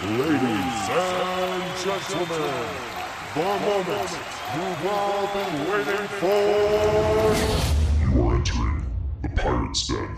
Ladies and gentlemen, the moment you've all been waiting for. You are entering the Pirate's Den.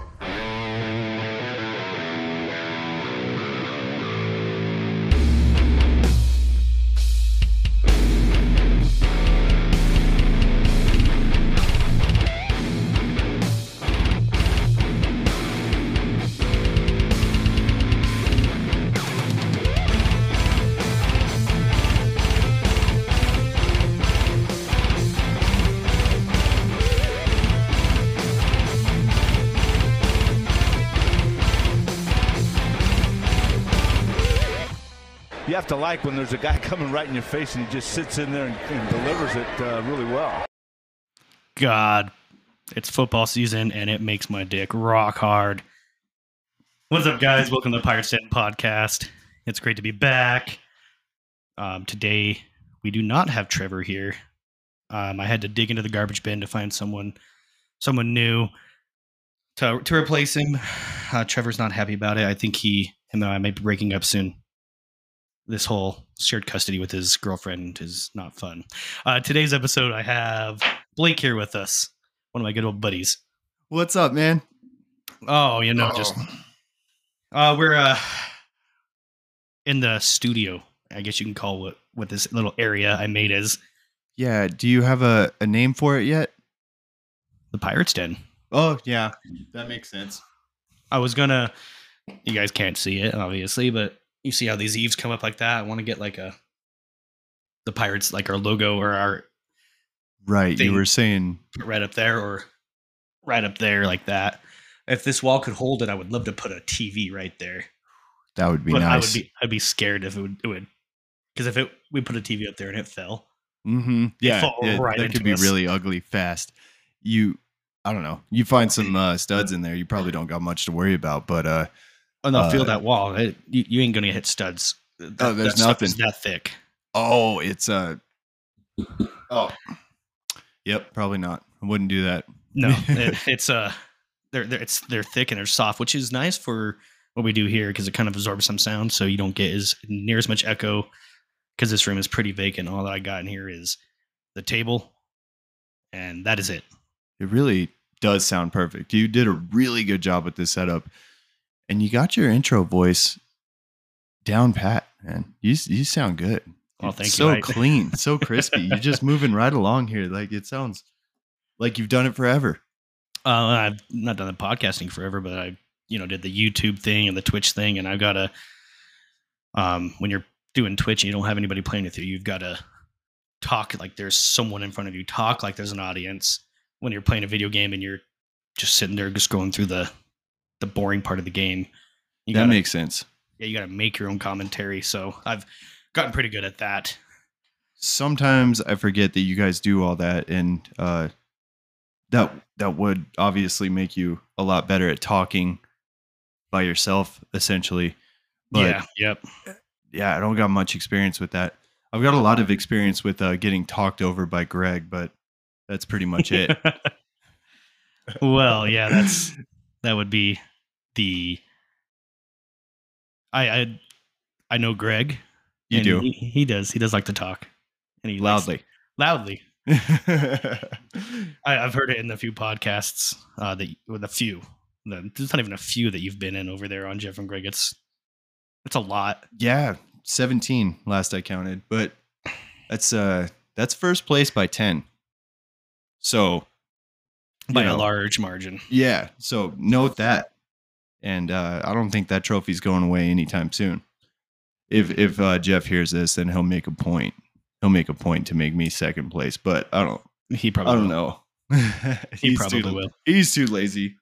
To like when there's a guy coming right in your face and he just sits in there and, and delivers it uh, really well. God, it's football season and it makes my dick rock hard. What's up, guys? Welcome to the Pirates Den podcast. It's great to be back. Um, today, we do not have Trevor here. Um, I had to dig into the garbage bin to find someone, someone new to to replace him. Uh, Trevor's not happy about it. I think he, him and I might be breaking up soon. This whole shared custody with his girlfriend is not fun. Uh, today's episode, I have Blake here with us, one of my good old buddies. What's up, man? Oh, you know, just uh, we're uh, in the studio. I guess you can call what what this little area I made is Yeah, do you have a, a name for it yet? the Pirates Den. Oh, yeah. That makes sense. I was gonna. You guys can't see it, obviously, but you see how these eaves come up like that. I want to get like a the Pirates, like our logo or our Right. You were saying right up there or right up there like that. If this wall could hold it, I would love to put a TV right there. that would be but I would nice. be I'd be scared if it would it would because if it we put a TV up there and it fell. mm-hmm. Yeah, yeah, right that could be us. really ugly fast. You, I don't know. You find some uh, studs in there. You probably don't got much to worry about. But uh, Oh no, feel Uh, that wall. It, you, you ain't gonna hit studs. That, Oh, there's that nothing. that thick. oh, it's uh, oh, yep, probably not. I wouldn't do that. No, it, it's uh, they're, they're it's they're thick and they're soft, which is nice for what we do here because it kind of absorbs some sound, so you don't get as near as much echo. Because this room is pretty vacant. All that I got in here is the table, and that is it. It really does sound perfect. You did a really good job with this setup, and you got your intro voice down pat. Man, you you sound good. Well, It's thank you. so I- clean, so crispy. You're just moving right along here. Like it sounds like you've done it forever. Uh, I've not done the podcasting forever, but I, you know, did the YouTube thing and the Twitch thing, and I've got to. Um, when you're doing Twitch and you don't have anybody playing with you, you've got to talk like there's someone in front of you. Talk like there's an audience. When you're playing a video game and you're just sitting there, just going through the the boring part of the game, you that gotta, makes sense. yeah, you got to make your own commentary. So I've gotten pretty good at that. Sometimes I forget that you guys do all that, and uh, that that would obviously make you a lot better at talking by yourself, essentially. But yeah, yep. yeah, I don't got much experience with that. I've got a lot of experience with uh, getting talked over by Greg, but that's pretty much it. well, yeah, that's that would be the. I I I know Greg. You do He, he does. He does like to talk, and he loudly. loudly. I, I've heard it in a few podcasts. Uh, that with a few. There's not even a few that you've been in over there on Jeff and Greg. It's it's a lot. yeah, seventeen last I counted, but that's uh that's first place by ten. So by know, a large margin. Yeah, so note that, and uh, I don't think that trophy's going away anytime soon. If if uh, Jeff hears this, then he'll make a point. He'll make a point to make me second place, but I don't. He probably I don't will. know. He probably too, will. He's too lazy.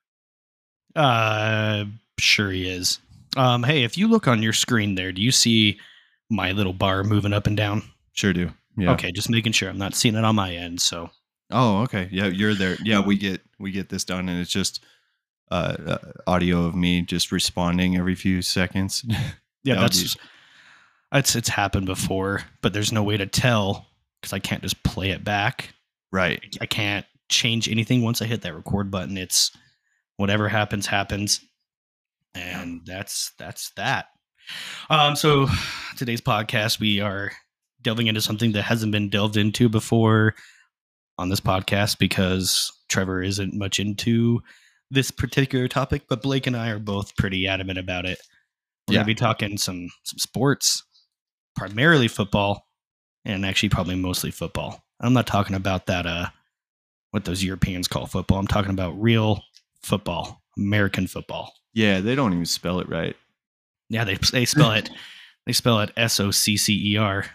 Uh, sure he is. Um, hey, if you look on your screen there, do you see my little bar moving up and down? Sure do. Yeah. Okay, just making sure I'm not seeing it on my end. So Oh, okay. Yeah, you're there. Yeah, we get we get this done, and it's just uh, uh audio of me just responding every few seconds. yeah, That that's it's it's happened before, but there's no way to tell because I can't just play it back. right. I can't change anything once I hit that record button. It's whatever happens happens, and that's that's that. Um, so today's podcast, we are delving into something that hasn't been delved into before on this podcast because Trevor isn't much into this particular topic, but Blake and I are both pretty adamant about it. We're Yeah. gonna be talking some some sports, primarily football, and actually probably mostly football. I'm not talking about that uh what those Europeans call football. I'm talking about real football, American football. Yeah, they don't even spell it right. Yeah, they they spell it they spell it S O C C E R.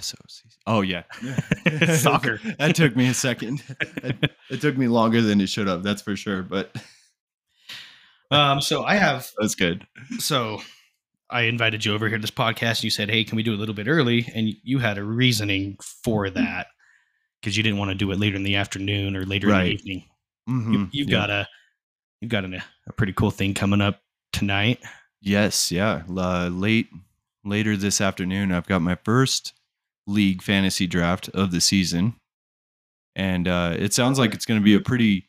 SOC. Oh yeah, Soccer. that took me a second. It, it took me longer than it should have. That's for sure. But Um, so I have that's good. so I invited you over here to this podcast. And You said, "Hey, can we do it a little bit early?" And you had a reasoning for that because you didn't want to do it later in the afternoon or later in the evening. Mhm. You, you've Yeah. got a you've got an, a pretty cool thing coming up tonight. Yes, yeah. Uh, late later this afternoon, I've got my first league fantasy draft of the season, and uh, it sounds like it's going to be a pretty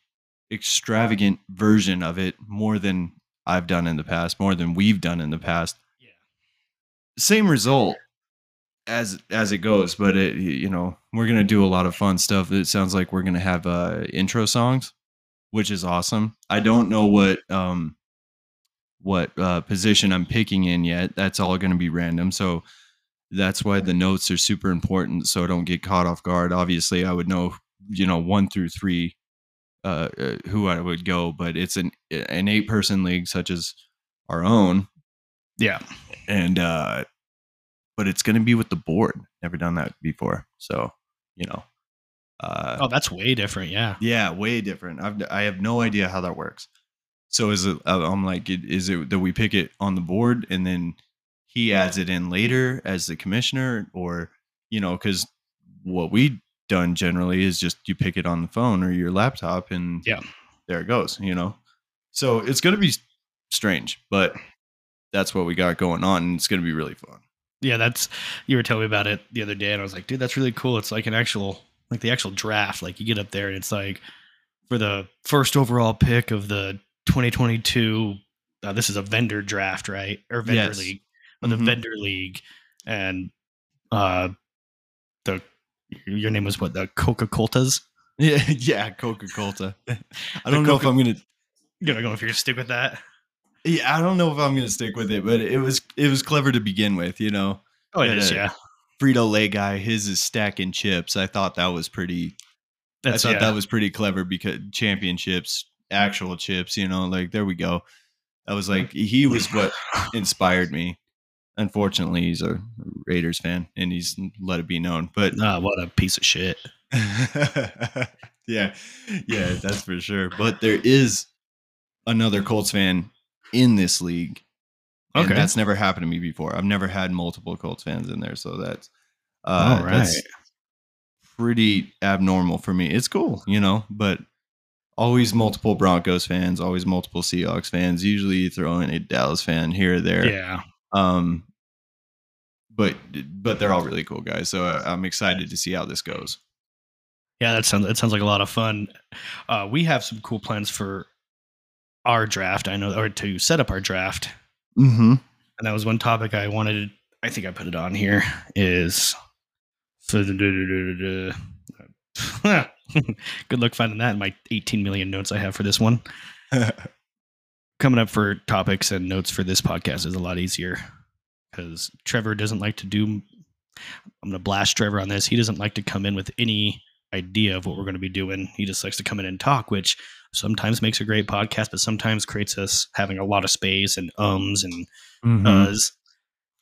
extravagant version of it, more than I've done in the past, more than we've done in the past. Yeah. Same result as as it goes, but it you know we're gonna do a lot of fun stuff. It sounds like we're gonna have uh, intro songs, which is awesome. I don't know what um what uh, position I'm picking in yet. That's all going to be random. So that's why the notes are super important. So I don't get caught off guard. Obviously, I would know, you know, one through three, uh, uh, who I would go, but it's an an eight person league such as our own, Yeah. and uh, but it's going to be with the board. Never done that before, so you know. Uh, Oh, that's way different. Yeah. yeah, way different. I've I have no idea how that works. So is it? uh, I'm like, is it that we pick it on the board and then he adds it in later as the commissioner, or you know, because what we done generally is just you pick it on the phone or your laptop and Yeah. there it goes. You know, so it's gonna be strange, but that's what we got going on, and it's gonna be really fun. Yeah, that's you were telling me about it the other day, and I was like, dude, that's really cool. It's like an actual, like the actual draft. Like you get up there, and it's like for the first overall pick of the 2022. Uh, this is a vendor draft, right? Or vendor Yes. league, the Mhm. vendor league, and uh, the your name was what the Coca Coltas. Yeah, yeah, Coca Cola. I don't know if I'm gonna You gonna go if you're gonna stick with that? Yeah, I don't know if I'm gonna stick with it, but it was it was clever to begin with, you know. Oh, it Yeah, is. yeah. Yeah, Frito Lay guy, his is stacking chips. I thought that was pretty. that's I thought yeah. that was pretty clever because championships, actual chips, you know, like there we go. I was like, he was what inspired me. Unfortunately, he's a Raiders fan, and he's let it be known. But Ah, what a piece of shit. yeah, yeah, that's for sure. But there is another Colts fan in this league. And Okay. that's never happened to me before. I've never had multiple Colts fans in there, so that's uh, All that's right. pretty abnormal for me. It's cool, you know, but always multiple Broncos fans, always multiple Seahawks fans. Usually, you throw in a Dallas fan here or there. Yeah. Um, but but they're all really cool guys, so I- I'm excited to see how this goes. Yeah, that sounds that sounds like a lot of fun. Uh, we have some cool plans for our draft. I know, or to set up our draft, Mm-hmm. and that was one topic I wanted. I think I put it on here. Is good luck finding that in my 18 million notes I have for this one. Coming up for topics and notes for this podcast is a lot easier because Trevor doesn't like to do. I'm going to blast Trevor on this. He doesn't like to come in with any idea of what we're going to be doing. He just likes to come in and talk, which sometimes makes a great podcast, but sometimes creates us having a lot of space and ums and Mm-hmm. uhs.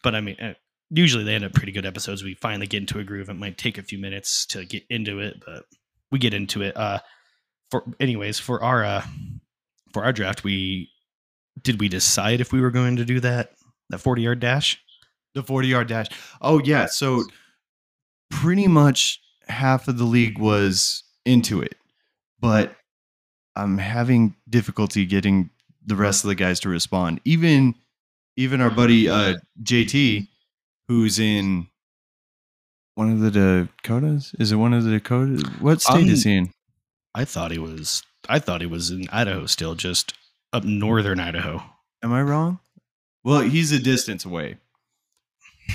But I mean, uh, usually they end up pretty good episodes. We finally get into a groove. It might take a few minutes to get into it, but we get into it. Uh, for anyways, for our uh, for our draft, we did we decide if we were going to do that that forty yard dash? The 40 yard dash. Oh, yeah. So pretty much half of the league was into it, but I'm having difficulty getting the rest of the guys to respond. Even even our buddy uh, JT, who's in one of the Dakotas. Is it one of the Dakotas? What state Um, is he in? I thought he was. I thought he was in Idaho still, just up northern Idaho. Am I wrong? Well, he's a distance away,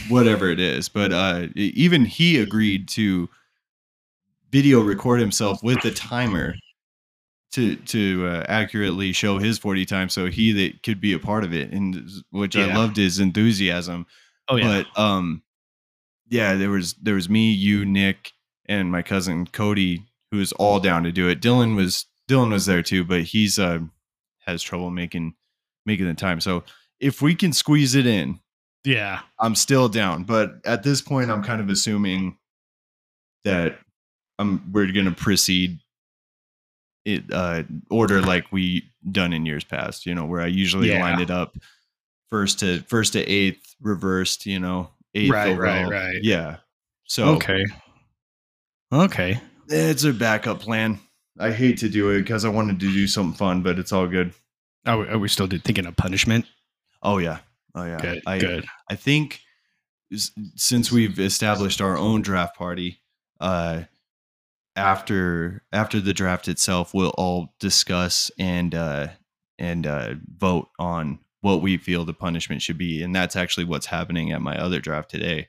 whatever it is. But uh, even he agreed to video record himself with the timer to to uh, accurately show his 40 times, so he that could be a part of it, and which I loved his enthusiasm. Oh yeah. But um, yeah, there was there was me, you, Nick, and my cousin Cody, who was all down to do it. Dylan was Dylan was there too, but he's uh has trouble making making the time. So if we can squeeze it in, yeah. I'm still down. But at this point, I'm kind of assuming that I'm we're gonna proceed it uh order like we done in years past, you know, where I usually Yeah. line it up first to first to eighth, reversed, you know, eighth Right, right, right. Yeah. So Okay. Okay. it's a backup plan. I hate to do it because I wanted to do something fun, but it's all good. Are we, are we still thinking of punishment? Oh yeah. Oh yeah. Good. I, good. I think since we've established our own draft party, uh, after after the draft itself, we'll all discuss and uh, and uh, vote on what we feel the punishment should be, and that's actually what's happening at my other draft today,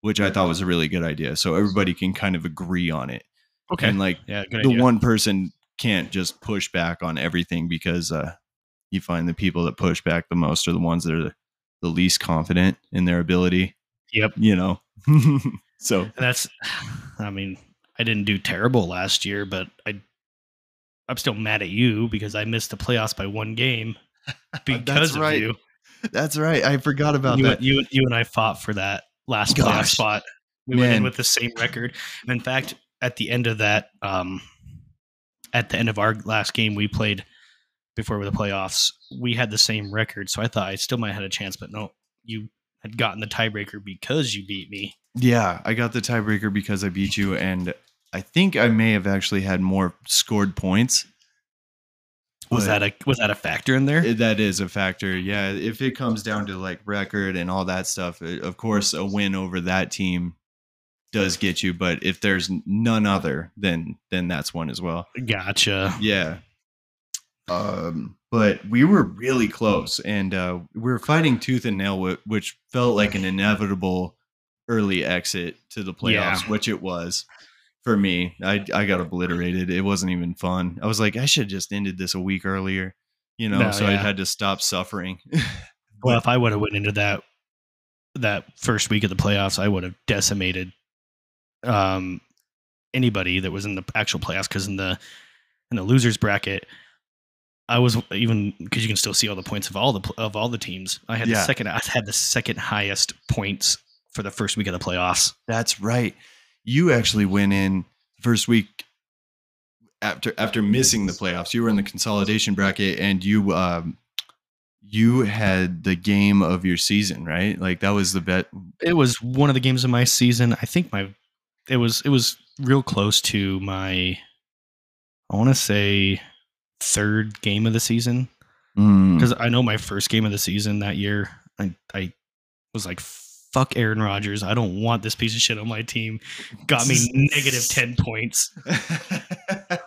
which I thought was a really good idea. So everybody can kind of agree on it, Okay. and like yeah. The idea. one person can't just push back on everything because uh, you find the people that push back the most are the ones that are the, least confident in their ability. Yep. You know. so that's. I mean, I didn't do terrible last year, but I. I'm still mad at you because I missed the playoffs by one game because of right. you. that's right. I forgot about You, that. you, you and I fought for that last playoff spot. We went in with the same record. And in fact, at the end of that, um, at the end of our last game we played before the playoffs, we had the same record. So I thought I still might have had a chance, but no, you had gotten the tiebreaker because you beat me. Yeah, I got the tiebreaker because I beat you, and I think I may have actually had more scored points. Was But- that a was that a factor in there? That is a factor. Yeah, if it comes down to like record and all that stuff, uh, of course, a win over that team does get you. But if there's none other, then then that's one as well. Gotcha. Yeah. Um, but we were really close, and uh, we were fighting tooth and nail, which felt like an inevitable early exit to the playoffs, Yeah. which it was for me. I I got obliterated. It wasn't even fun. I was like, I should have just ended this a week earlier, you know. No, so I had to stop suffering. Well, if I would have went into that that first week of the playoffs, I would have decimated um, anybody that was in the actual playoffs. Because in the in the losers bracket, I was even because you can still see all the points of all the of all the teams. I had Yeah. the second. I had the second highest points for the first week of the playoffs. That's right. You actually went in first week after after missing the playoffs. You were in the consolidation bracket, and you um, you had the game of your season, right? Like that was the bet. It was one of the games of my season. I think my it was it was real close to my. I want to say third game of the season. Mm. because I know my first game of the season that year, I I was like, "Fuck Aaron Rodgers! I don't want this piece of shit on my team." Got me negative ten points.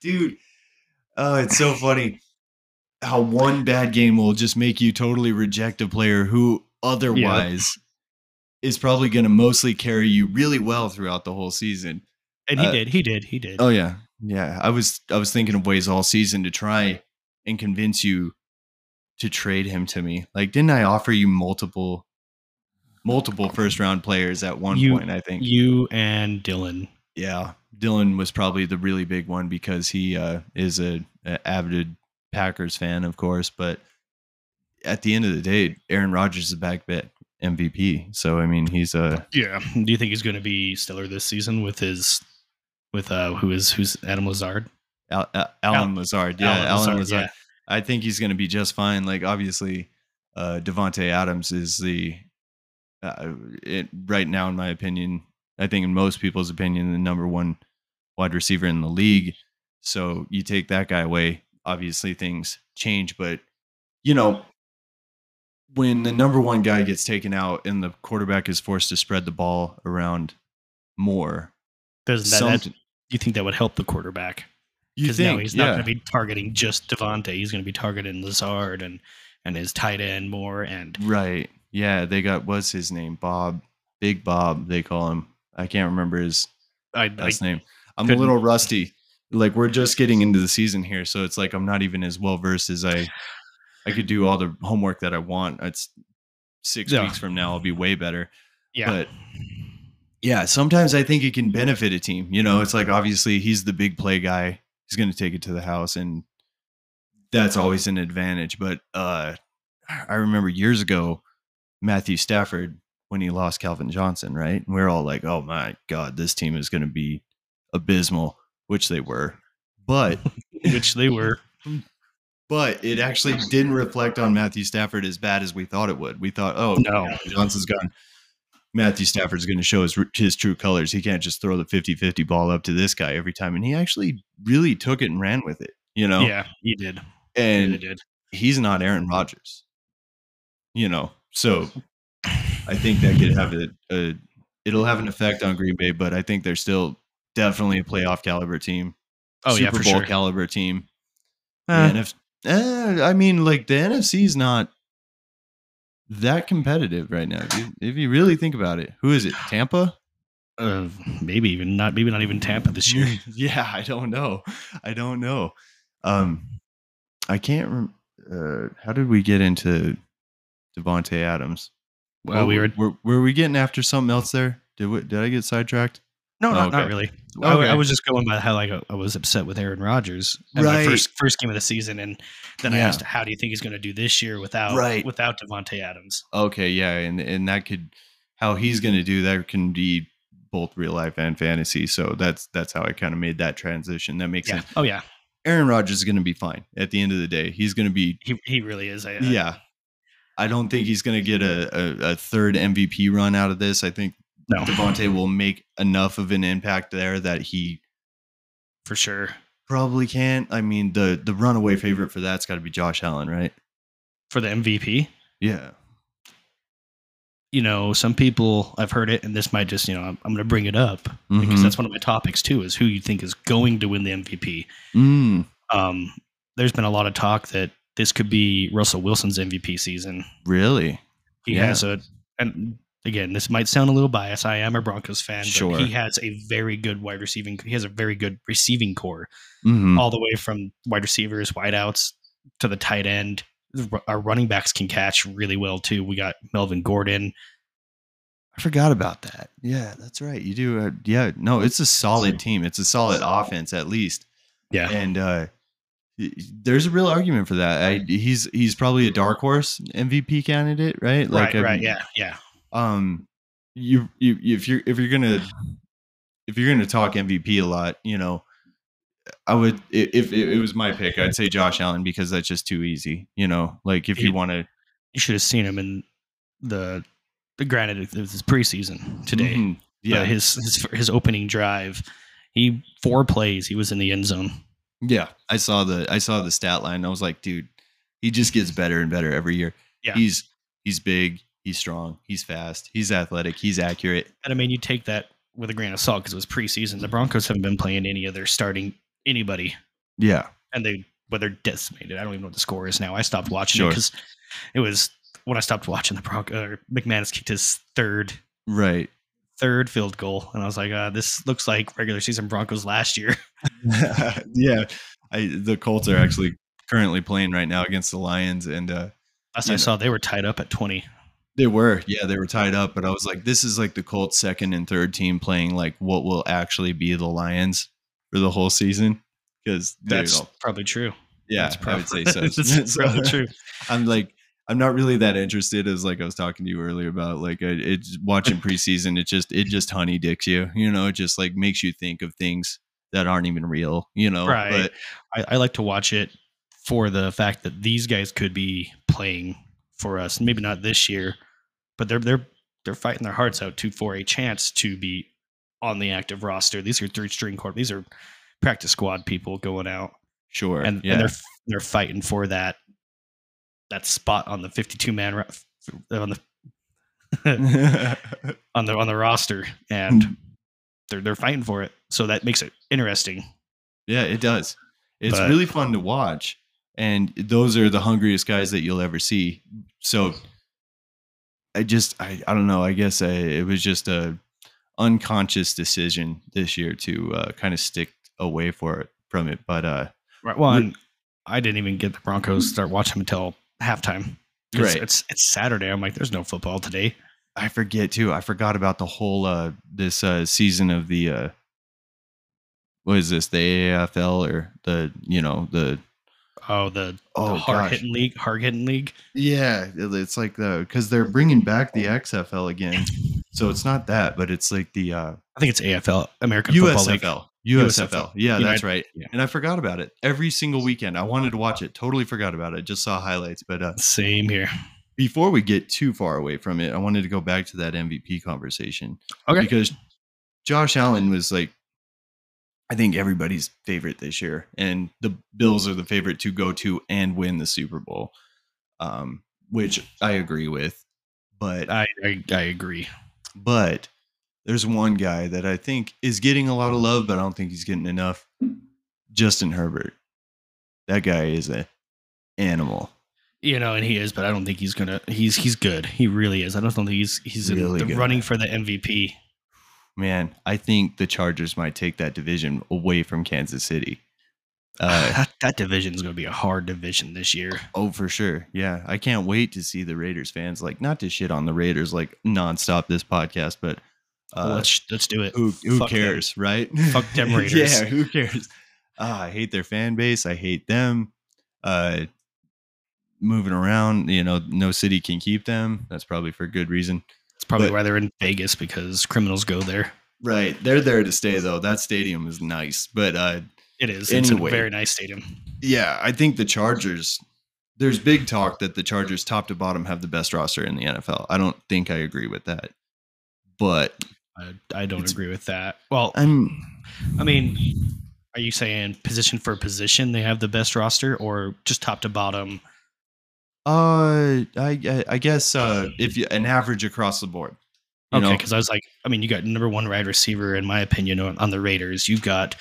dude. Oh, it's so funny how one bad game will just make you totally reject a player who otherwise is probably going to mostly carry you really well throughout the whole season. And he Uh, did. He did. He did. Oh yeah, yeah. I was I was thinking of ways all season to try and convince you to trade him to me. Like, didn't I offer you multiple multiple first round players at one You- point? I think. You and Dylan. Yeah, Dylan was probably the really big one because he uh, is a, a avid Packers fan, of course. But at the end of the day, Aaron Rodgers is a back bet MVP. So I mean, he's a Yeah. Do you think he's going to be stellar this season with his with uh who is who's Adam Lazard? Al, Al, Allen Lazard. Yeah, Allen Allen, Lazard, Lazard. yeah. I think he's going to be just fine. Like obviously, uh, Davante Adams is the uh, it, right now, in my opinion. I think in most people's opinion, the number one wide receiver in the league. So you take that guy away, obviously things change. But you know, when the number one guy gets taken out and the quarterback is forced to spread the ball around more, Does that, some- that- you think that would help the quarterback? You Because now think? he's not yeah. going to be targeting just Davante. He's going to be targeting Lazard and and his tight end more. And Right. Yeah, they got what's his name? Bob. Big Bob, they call him. I can't remember his I, I last name. I'm a little rusty. Like we're just getting into the season here, so it's like I'm not even as well versed as I I could do all the homework that I want. It's six Yeah. weeks from now I'll be way better. yeah, But yeah, sometimes I think it can benefit a team. You know, it's like obviously he's the big play guy. He's going to take it to the house and that's always an advantage. But uh I remember years ago Matthew Stafford when he lost Calvin Johnson, right? And we are all like, "Oh my god, this team is going to be abysmal," which they were. But which they were. but it actually didn't reflect on Matthew Stafford as bad as we thought it would. We thought, "Oh, No. Johnson's gone. Matthew Stafford's going to show his his true colors. He can't just throw the 50-50 ball up to this guy every time." And he actually really took it and ran with it, you know. Yeah, he did. He really And did. he's not Aaron Rodgers. You know. So I think that could have a, a it'll have an effect on Green Bay, but I think they're still definitely a playoff caliber team. Oh yeah, Super for Bowl sure. caliber team. Uh, The NF eh, I mean, like the NFC is not that competitive right now. If you, if you really think about it, who is it? Tampa? uh, maybe even not. Maybe not even Tampa this year. yeah, I don't know. I don't know. Um, I can't. Rem- uh, how did we get into Davante Adams? Well, we were were, were we getting after something else there? Did we, did I get sidetracked? No, not, okay. not really. I, Okay. I was just going by how like I was upset with Aaron Rodgers at Right. my first first game of the season, and then I asked, "How do you think he's going to do this year without Right. without Davante Adams?" Okay, yeah, and and that could how he's going to do that can be both real life and fantasy. So that's that's how I kind of made that transition. That makes Yeah. sense. Oh yeah, Aaron Rodgers is going to be fine at the end of the day. He's going to be he he really is. I, I- yeah. I don't think he's going to get a, a, a third MVP run out of this. I think no, Davante will make enough of an impact there that he for sure. probably can't. I mean, the the runaway favorite for that's got to be Josh Allen, right? For the MVP, Yeah. you know, some people I've heard it, and this might just you know I'm, I'm going to bring it up because Mhm. that's one of my topics too. Is who you think is going to win the MVP? Mm, Um, there's been a lot of talk that this could be Russell Wilson's MVP season. really? He Yeah. has a, and again, this might sound a little biased. I am a Broncos fan, Sure. but he has a very good wide receiving. He has a very good receiving corps, Mhm. all the way from wide receivers, wideouts to the tight end. Our running backs can catch really well too. We got Melvin Gordon. I forgot about that. Yeah, that's right. You do. Uh, yeah, no, it's a solid team. It's a solid offense at least. Yeah, and uh there's a real argument for that. I, he's he's probably a dark horse MVP candidate, right? right, um, right, yeah, yeah, Um, you you if you're if you're gonna if you're gonna talk MVP a lot, you know, I would if, if it was my pick, I'd say Josh Allen because that's just too easy. You know, like if you want to You should have seen him in the. the granted, it was his preseason today. Mhm. Yeah, yeah, his his his opening drive, he four plays, he was in the end zone. yeah. I saw the I saw the stat line. I was like, dude, he just gets better and better every year. Yeah. he's he's big, he's strong, he's fast, he's athletic, he's accurate. And I mean, you take that with a grain of salt because it was preseason. The Broncos haven't been playing any of their starting anybody, Yeah, and they but they're decimated. I don't even know what the score is now. I stopped watching Sure. it because it was when I stopped watching the Broncos. Uh, McManus kicked his third right. third field goal, and I was like, uh, this looks like regular season Broncos last year. yeah, I, the Colts are actually currently playing right now against the Lions, and uh, Last I know. saw, they were tied up at twenty. They were, yeah, they were tied up. But I was like, this is like the Colts' second and third team playing like what will actually be the Lions for the whole season. Because That's probably true. yeah, That's I would say probably- so. That's So, probably true. I'm like, I'm not really that interested as like I was talking to you earlier about like I, it's watching preseason. It just it just honey dicks you, you know. It just like makes you think of things that aren't even real, you know. Right. But I, I like to watch it for the fact that these guys could be playing for us. Maybe not this year, but they're they're they're fighting their hearts out to for a chance to be on the active roster. These are three string court. These are practice squad people going out, sure, and, yeah. and they're they're fighting for that that spot on the fifty two man on the on the on the roster, and hmm. they're they're fighting for it. So that makes it interesting. Yeah, it does. It's But- really fun to watch, and those are the hungriest guys that you'll ever see. So, I just, I, I don't know. I guess I, it was just a unconscious decision this year to uh, kind of stick away for it from it. But uh, Right. Well, I didn't even get the Broncos to start watching until halftime. Right. It's it's Saturday. I'm like, there's no football today. I forget too. I forgot about the whole uh, this uh, season of the uh, what is this? The AFL or the you know the Oh, the, oh the hard gosh. hitting league, hard hitting league. Yeah, it's like the because they're bringing back the XFL again, so it's not that, but it's like the uh, I think it's AFL, American Football League. USFL. USFL. USFL. Yeah, United- that's right. yeah. And I forgot about it every single weekend. I wanted to watch it. Totally forgot about it. Just saw highlights. But uh, Same here. before we get too far away from it, I wanted to go back to that MVP conversation. Okay. Because Josh Allen was like, I think everybody's favorite this year, and the Bills are the favorite to go to and win the Super Bowl, um, which I agree with. But I, I I agree. but there's one guy that I think is getting a lot of love, but I don't think he's getting enough. Justin Herbert. That guy is a animal. You know, and he is, but I don't think he's gonna. He's he's good. He really is. I don't think he's he's Really the running for the MVP. Man, I think the Chargers might take that division away from Kansas City. Uh, that, that division is going to be a hard division this year. oh, for sure. Yeah. I can't wait to see the Raiders fans. Like, not to shit on the Raiders like nonstop this podcast, but uh, let's let's do it. who, who Fuck them. cares, right? Fuck them Raiders. yeah, who cares? Ah, I hate their fan base. I hate them. Uh, moving around, you know, no city can keep them. That's probably for good reason. It's probably but- why they're in Vegas because criminals go there. Right. They're there to stay though. That stadium is nice. But uh It is. It's a very nice stadium. yeah, I think the Chargers there's big talk that the Chargers top to bottom have the best roster in the NFL. I don't think I agree with that. But I, I don't agree with that. Well, I'm I mean, are you saying position for position they have the best roster, or just top to bottom? Uh I I, I guess uh if you an average across the board. You Okay, because I was like, I mean, you got number one wide receiver, in my opinion, on, on the Raiders. You've got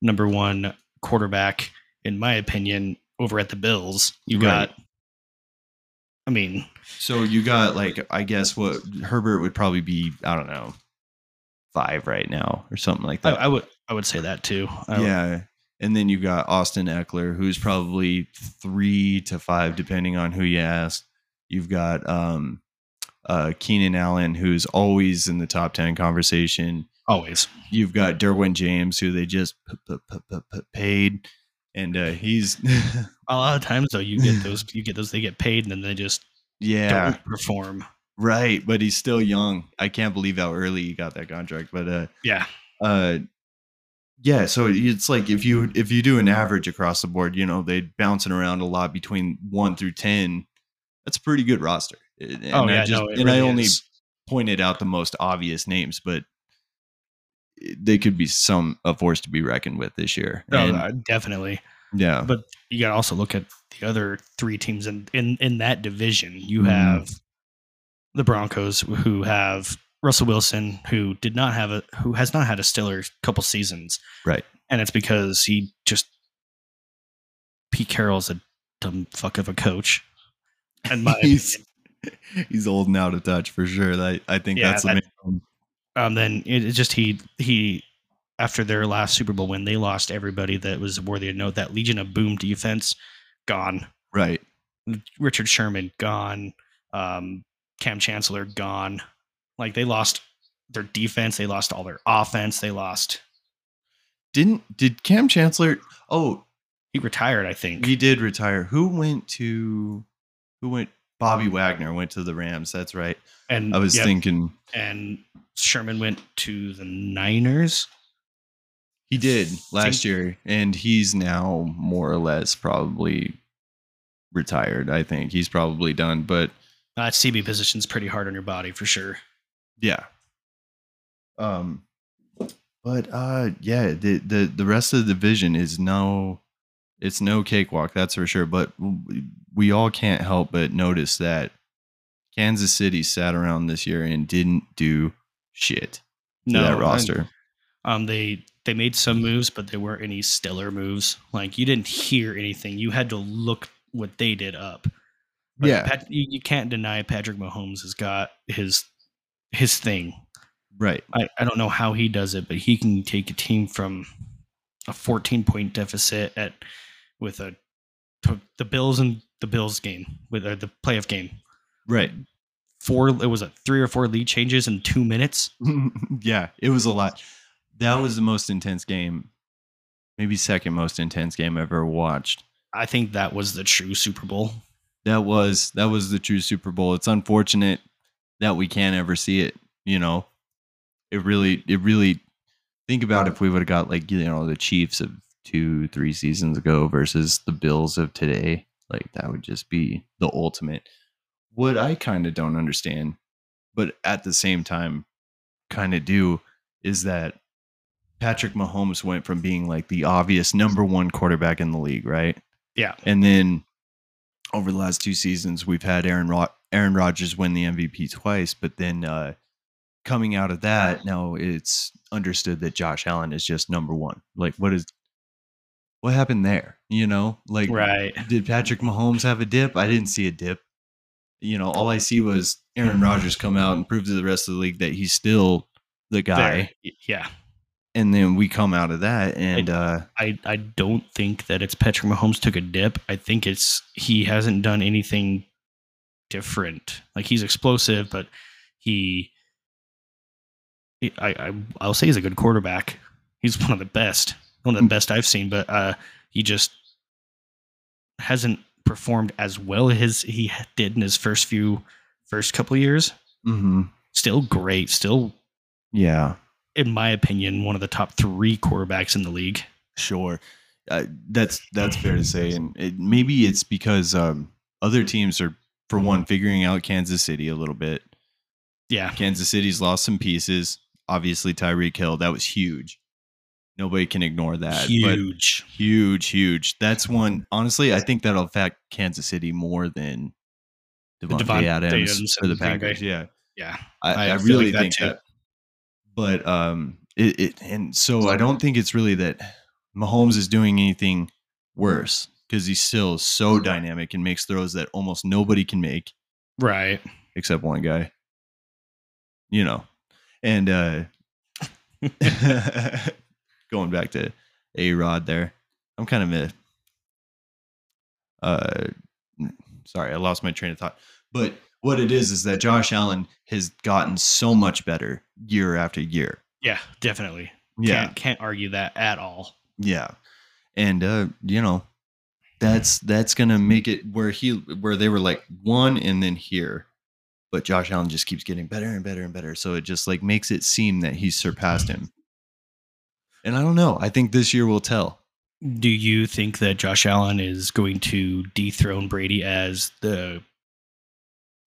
number one quarterback, in my opinion, over at the Bills. You Right. got, I mean, So you got like I guess what Herbert would probably be I don't know five right now or something like that. I would I would say that too. I yeah, and then you've got Austin Ekeler, who's probably three to five depending on who you ask. You've got um, uh, Keenan Allen, who's always in the top ten conversation. always. You've got Derwin James, who they just p- p- p- paid, and uh, he's A lot of times though, you get those, you get those, they get paid, and then they just yeah don't perform. right, but he's still young. I can't believe how early he got that contract, but uh, Yeah, uh yeah so it's like if you if you do an average across the board you know they bouncing around a lot between 1 through 10 that's a pretty good roster and oh I yeah, just, no, and i only is. pointed out the most obvious names but they could be some a force to be reckoned with this year No, And, uh, definitely. yeah But you got to also look at the other three teams in in, in that division. You Mhm. have the Broncos, who have Russell Wilson, who did not have a who has not had a stellar couple seasons, Right. And it's because he just Pete Carroll's a dumb fuck of a coach. And my He's- opinion. he's old and out of touch for sure i, I think Yeah, that's the that- main um, then it, it just he he after their last Super Bowl win, they lost everybody that was worthy of note. That Legion of Boom defense gone. right Richard Sherman gone. Um, Kam Chancellor gone. Like they lost their defense, they lost all their offense, they lost. didn't did Kam Chancellor oh He retired, I think. He did retire. Who went to who went Bobby Wagner went to the Rams. That's right. and I was yep, thinking and Sherman went to the Niners. he did last year and he's now more or less probably retired. I think he's probably done, but Uh, CB position's pretty hard on your body for sure. Yeah. Um but uh yeah, the the the rest of the division is no it's no cakewalk, that's for sure, but we- all can't help but notice that Kansas City sat around this year and didn't do shit to that and, roster. Um, they they made some moves, but there weren't any stellar moves. Like you didn't hear anything. You had to look what they did up. But Yeah. Pat, you, you can't deny Patrick Mahomes has got his his thing. Right. I, I don't know how he does it, but he can take a team from a 14 point deficit at with a the Bills and the Bills game with the playoff game. Right. Four it was a three or four lead changes in two minutes. yeah, it was a lot. That was the most intense game, maybe second most intense game I've ever watched. I think that was the true Super Bowl. That was that was the true Super Bowl. It's unfortunate that we can't ever see it. You know, it really, it really. Think about if we would have got like you know the Chiefs of two, three seasons ago versus the Bills of today. Like that would just be the ultimate. What I kind of don't understand, but at the same time, kind of do, is that Patrick Mahomes went from being like the obvious number one quarterback in the league, right? Yeah. And then over the last two seasons, we've had Aaron Rod- Aaron Rodgers win the MVP twice, but then uh, coming out of that, now it's understood that Josh Allen is just number one. Like, what is what happened there? You know, like, Right. did Patrick Mahomes have a dip? I didn't see a dip. You know, all I see was Aaron Rodgers come out and prove to the rest of the league that he's still the guy. There. Yeah. And then we come out of that, and uh, I, I don't think that it's Patrick Mahomes took a dip. I think it's he hasn't done anything different. Like he's explosive, but he, he- I, I I'll say he's a good quarterback. He's one of the best, one of the best I've seen. But uh, he just hasn't performed as well as he did in his first few first couple years. mhm, Still great. Still, yeah, in my opinion, one of the top three quarterbacks in the league. Sure, uh, that's that's fair to say, and it, maybe it's because um, other teams are, for one, figuring out Kansas City a little bit. Yeah. Kansas City's lost some pieces. Obviously, Tyreek Hill that was huge. Nobody can ignore that. But Huge. huge, huge. That's one. Honestly, I think that'll affect Kansas City more than Davante Davante Adams, Adams for the and Green Bay. Packers. Yeah, Yeah. I, I I, really like that think too. that. But um, it, it and so I don't think it's really that Mahomes is doing anything worse because he's still so dynamic and makes throws that almost nobody can make Right. except one guy. You know, and uh, going back to a Rod there, I'm kind of a. Uh, sorry, I lost my train of thought. But what it is is that Josh Allen has gotten so much better year after year. Yeah, definitely. Yeah, Can't, can't argue that at all. yeah, and uh, you know, that's that's gonna make it where he where they were like one and then here, but Josh Allen just keeps getting better and better and better. So it just like makes it seem that he's surpassed him. And I don't know. I think this year will tell. Do you think that Josh Allen is going to dethrone Brady as the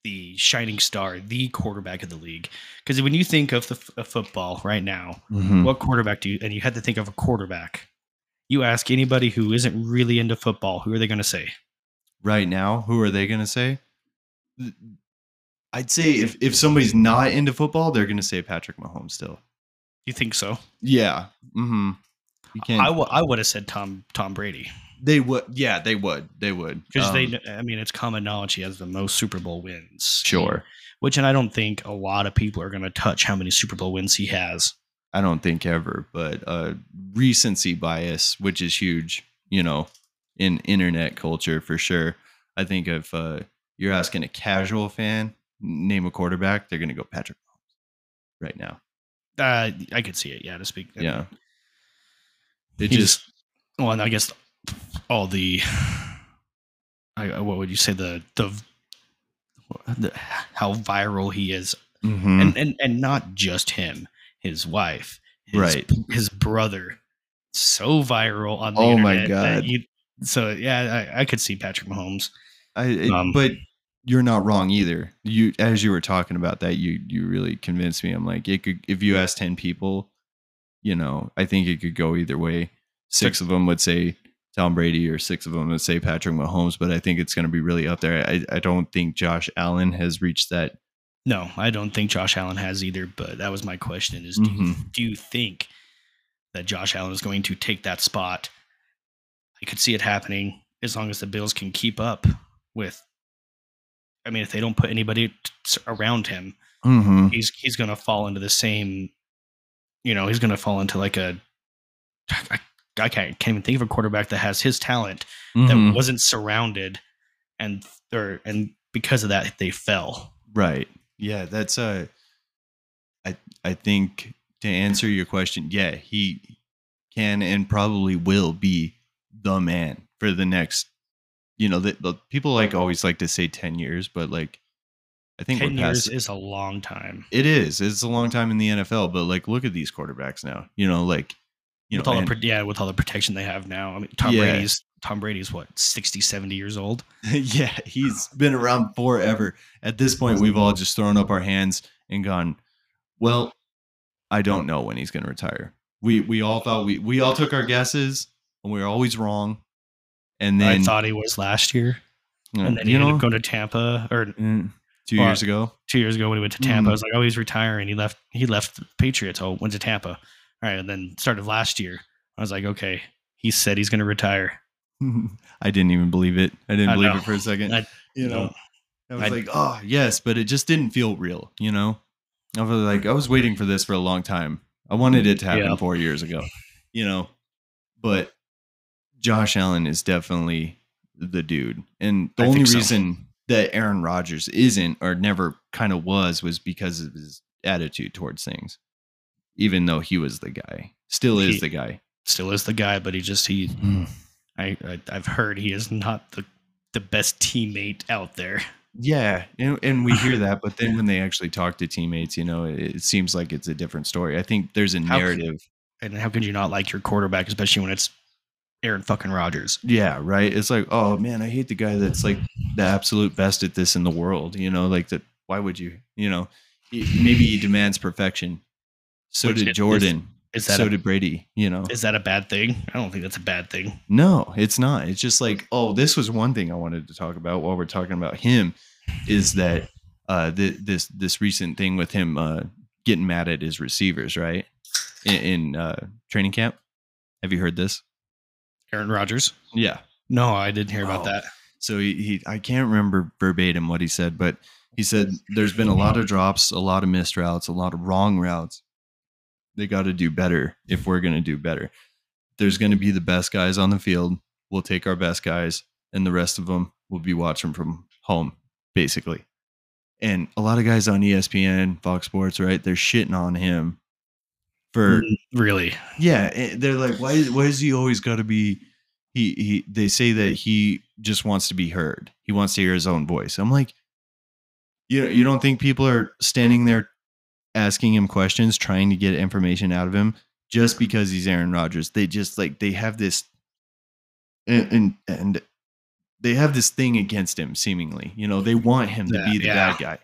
the shining star, the quarterback of the league? Because when you think of the f- of football right now, mm-hmm. what quarterback do you? And you had to think of a quarterback. You ask anybody who isn't really into football, who are they going to say? right now, who are they going to say? I'd say if, if somebody's not into football, they're going to say Patrick Mahomes still. You think so? Yeah. Mm-hmm. You can't. I, w- I would have said Tom Tom Brady they would. Yeah, they would. They would. because Um, they. I mean, it's common knowledge he has the most Super Bowl wins. Sure. Which, and I don't think a lot of people are going to touch how many Super Bowl wins he has. I don't think ever, but uh, recency bias, which is huge, you know, in internet culture for sure. I think if uh, you're asking a casual fan, name a quarterback, they're going to go Patrick Mahomes right now. Uh, I could see it. Yeah, to speak. I mean, Yeah. It he just, Well, and I guess all the. I, what would you say the the, the how viral he is, Mhm. and and and not just him, his wife, his, Right. his brother, so viral on the Oh my God. you- so yeah, I, I could see Patrick Mahomes. I, it- Um, but you're not wrong either. You, as you were talking about that, you you really convinced me. I'm like, it could if you ask ten people, you know, I think it could go either way. Six of them would say Tom Brady, or six of them would say Patrick Mahomes. But I think it's going to be really up there. I, I don't think Josh Allen has reached that. No, I don't think Josh Allen has either. But that was my question: is do you, Mhm. do you think that Josh Allen is going to take that spot. I could see it happening as long as the Bills can keep up with. I mean, if they don't put anybody t- around him, Mm-hmm. he's he's going to fall into the same. You know, he's going to fall into like a. I, I can't, can't even think of a quarterback that has his talent Mm-hmm. that wasn't surrounded, and or and because of that they fell. Right. Yeah, that's uh I I think to answer your question, yeah, he can and probably will be the man for the next you know, the, the people like always like to say 10 years, but like I think Ten we're past years is a long time. it is. It's a long time in the NFL, but like look at these quarterbacks now. You know, like you with know, all and- the yeah, with all the protection they have now. I mean, Tom Yeah. Brady's Tom Brady's what 60, 70 years old. yeah, he's been around forever. At this point, we've all just thrown up our hands and gone, "Well, I don't know when he's going to retire." We we all thought we we all took our guesses and we were always wrong. And then I thought he was last year, uh, and then he ended know, up going to Tampa or mm, two Well, years ago, two years ago when he went to Tampa. Mhm. I was like, oh, he's retiring. He left. He left Patriots. Oh, went to Tampa. All right, and then started last year. I was like, okay, he said he's going to retire. I didn't even believe it. I didn't I believe know. it for a second. I- you know, I was I- like, oh yes, but it just didn't feel real. You know, I was like, I was waiting for this for a long time. I wanted it to happen Yeah. four years ago. You know, but Josh Allen is definitely the dude, and the only so. reason that Aaron Rodgers isn't or never kind of was was because of his attitude towards things. Even though he was the guy, still is He- the guy. Still is the guy, but he just he. Mm. I, I I've heard he is not the the best teammate out there. Yeah, and, and we hear that, but then when they actually talk to teammates, you know, it, it seems like it's a different story. I think there's a How- narrative. And how could you not like your quarterback, especially when it's Aaron fucking Rodgers? Yeah, right. It's like, oh man, I hate the guy that's like the absolute best at this in the world. You know, like that. Why would you? You know, maybe he demands perfection. So Which did Jordan. Is that so a, did Brady. You know, is that a bad thing? I don't think that's a bad thing. No, it's not. It's just like, oh, this was one thing I wanted to talk about while we're talking about him is that uh th- this this recent thing with him uh getting mad at his receivers, right? In, in uh training camp. Have you heard this? Aaron Rodgers? Yeah. No, I didn't hear about Oh. that. So he, he I can't remember verbatim what he said, but he said there's been a lot of drops, a lot of missed routes, a lot of wrong routes. They got to do better if we're going to do better. There's going to be the best guys on the field. We'll take our best guys, and the rest of them will be watching from home, basically. And a lot of guys on ESPN, Fox Sports, right? They're shitting on him for Mm, Really? yeah, eh, they're like, why? Is, why is he always got to be? He he. They say that he just wants to be heard. He wants to hear his own voice. I'm like, you you don't think people are standing there asking him questions, trying to get information out of him just because he's Aaron Rodgers? They just like they have this, and and, and they have this thing against him. Seemingly, you know, they want him to be the yeah. bad guy,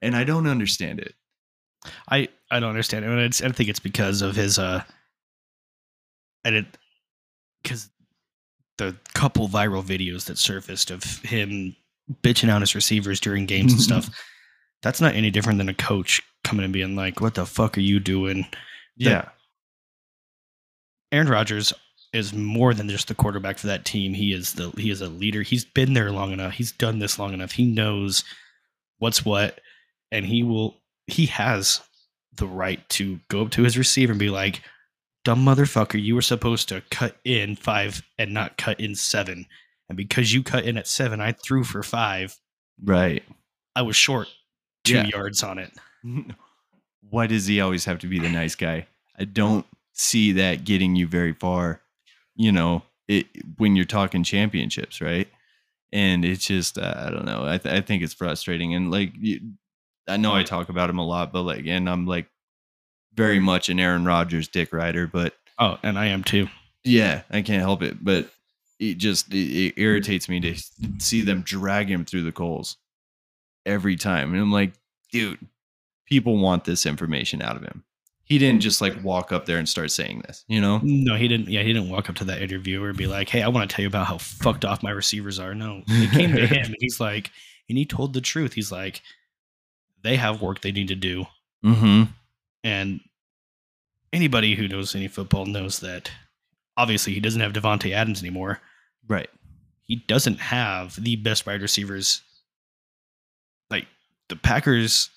and I don't understand it. I I don't understand it. And it's, I think it's because of his uh, I did because the couple viral videos that surfaced of him bitching out his receivers during games and stuff. That's not any different than a coach coming and being like, "What the fuck are you doing?" Yeah, Aaron Rodgers is more than just the quarterback for that team. He is the he is a leader. He's been there long enough. He's done this long enough. He knows what's what, and he will. He has the right to go up to his receiver and be like, "Dumb motherfucker, you were supposed to cut in five and not cut in seven, and because you cut in at seven, I threw for five. right. I was short two Yeah. yards on it." why does he always have to be the nice guy? I don't see that getting you very far, you know, it, when you're talking championships, right? And it's just, uh, I don't know. I, th- I think it's frustrating. And like, you, I know I talk about him a lot, but like, and I'm like very much an Aaron Rodgers dick rider, but Oh, and I am too. yeah, I can't help it. But it just it, it irritates me to see them drag him through the coals every time. And I'm like, dude, people want this information out of him. He didn't just like walk up there and start saying this, you know? No, he didn't. Yeah, he didn't walk up to that interviewer and be like, "Hey, I want to tell you about how fucked off my receivers are." No, they came to him and he's like, and he told the truth. He's like, they have work they need to do, Mm-hmm. and anybody who knows any football knows that obviously he doesn't have Davante Adams anymore. Right. He doesn't have the best wide receivers. Like the Packers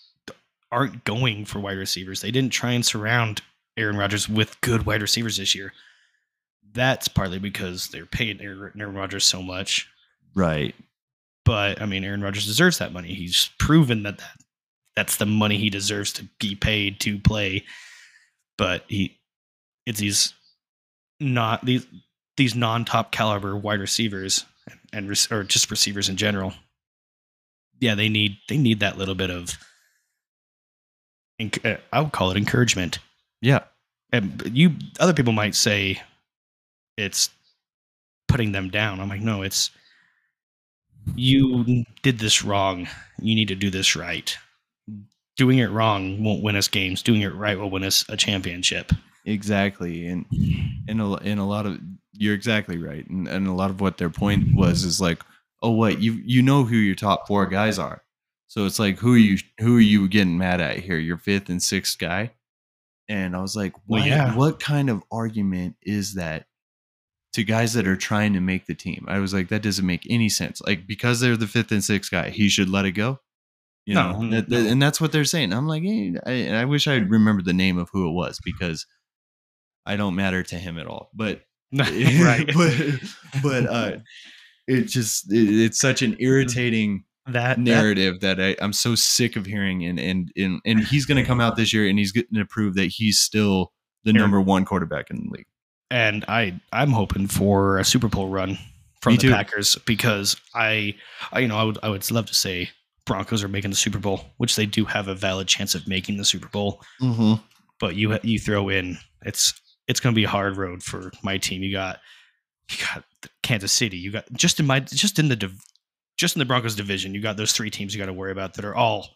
aren't going for wide receivers. They didn't try and surround Aaron Rodgers with good wide receivers this year. That's partly because they're paying Aaron Aaron Rodgers so much. Right. But I mean, Aaron Rodgers deserves that money. He's proven that, that that's the money he deserves to be paid to play. But he, it's these not these these non-top caliber wide receivers and or just receivers in general. Yeah, they need they need that little bit of. Enc- uh, I would call it encouragement. Yeah. And you other people might say it's putting them down. I'm like, no, it's you did this wrong. You need to do this right. Doing it wrong won't win us games. Doing it right will win us a championship. Exactly. And in a, in a lot of you're exactly right. And, and a lot of what their point was is like, oh, what you you know who your top four guys are. So it's like, who are you who are you getting mad at here? Your fifth and sixth guy. And I was like, Well, yeah. what kind of argument is that to guys that are trying to make the team? I was like, that doesn't make any sense. Like because they're the fifth and sixth guy, he should let it go. You No, know, no, that- no. and that's what they're saying. I'm like, eh, I, I wish I remembered the name of who it was because I don't matter to him at all. But right. but but uh, it just it, it's such an irritating that that narrative that, I, I'm so sick of hearing. And and and and he's going to come out this year and he's going to prove that he's still the number one quarterback in the league. and I I'm hoping for a Super Bowl run from Me the too. Packers because I, I you know I would I would love to say Broncos are making the Super Bowl, which they do have a valid chance of making the Super Bowl. Mm-hmm. But you you throw in it's it's going to be a hard road for my team. You got you got Kansas City. You got just in my just in the just in the Broncos division. You got those three teams you got to worry about that are all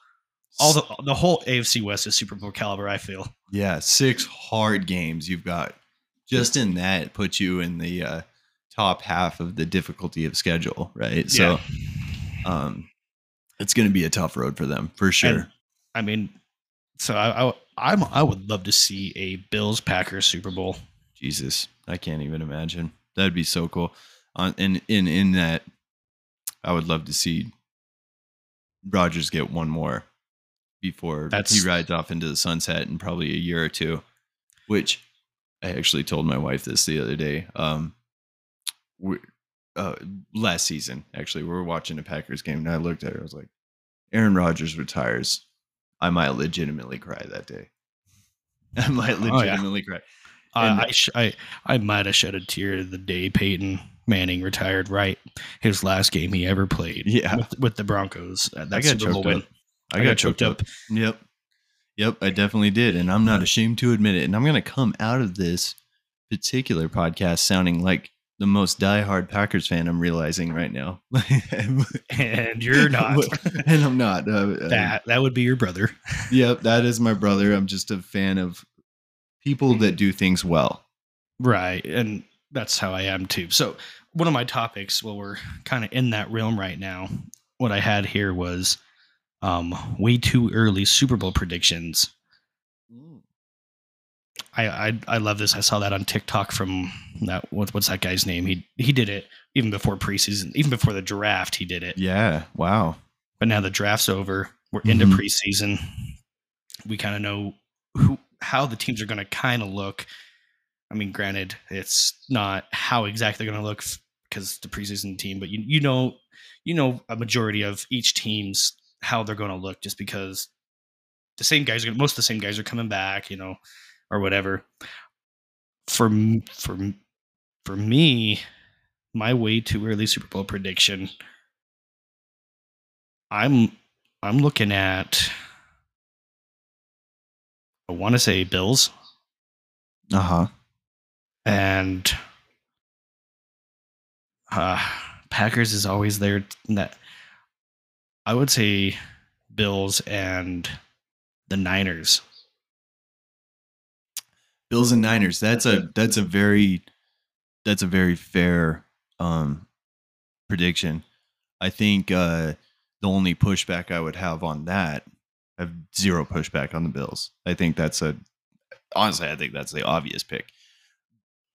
all the the whole AFC West is Super Bowl caliber. I feel. Yeah, six hard games you've got. Just in that puts you in the uh, top half of the difficulty of schedule, right? So, um, it's going to be a tough road for them for sure. And, I mean, so I, I I'm I would love to see a Bills Packers Super Bowl. Jesus, I can't even imagine. That'd be so cool. On in in in that, I would love to see Rodgers get one more before That's- he rides off into the sunset in probably a year or two. Which I actually told my wife this the other day. Um, we uh, last season actually, we were watching a Packers game, and I looked at her. I was like, "Aaron Rodgers retires." I might legitimately cry that day. I might Oh, yeah. legitimately cry. I I, sh- I I might have shed a tear the day Peyton Manning retired. Right, his last game he ever played. Yeah. with, with the Broncos. Uh, That I got Super Bowl choked win. up. I, got, choked up. Yep. Yep, I definitely did. And I'm not ashamed to admit it. And I'm going to come out of this particular podcast sounding like the most diehard Packers fan I'm realizing right now. And you're not. and I'm not. Uh, uh, that that would be your brother. Yep, that is my brother. I'm just a fan of people that do things well. Right. And that's how I am too. So, one of my topics, well, we're kind of in that realm right now. What I had here was um, way too early Super Bowl predictions. I, I I love this. I saw that on TikTok from that what, what's that guy's name? He he did it even before preseason, even before the draft. He did it. Yeah. Wow. But now the draft's over. We're into Mhm. preseason. We kind of know who how the teams are going to kind of look. I mean, granted, it's not how exactly they're going to look because the preseason team, but you you know you know a majority of each team's how they're going to look just because the same guys are most of the same guys are coming back, you know, or whatever. For for for me, my way too early Super Bowl prediction. I'm I'm looking at I want to say Bills Uh huh. And uh, Packers is always there. That I would say Bills and the Niners. Bills and Niners. That's a that's a very that's a very fair um prediction. I think uh the only pushback I would have on that I have zero pushback on the Bills. I think that's a honestly, I think that's the obvious pick.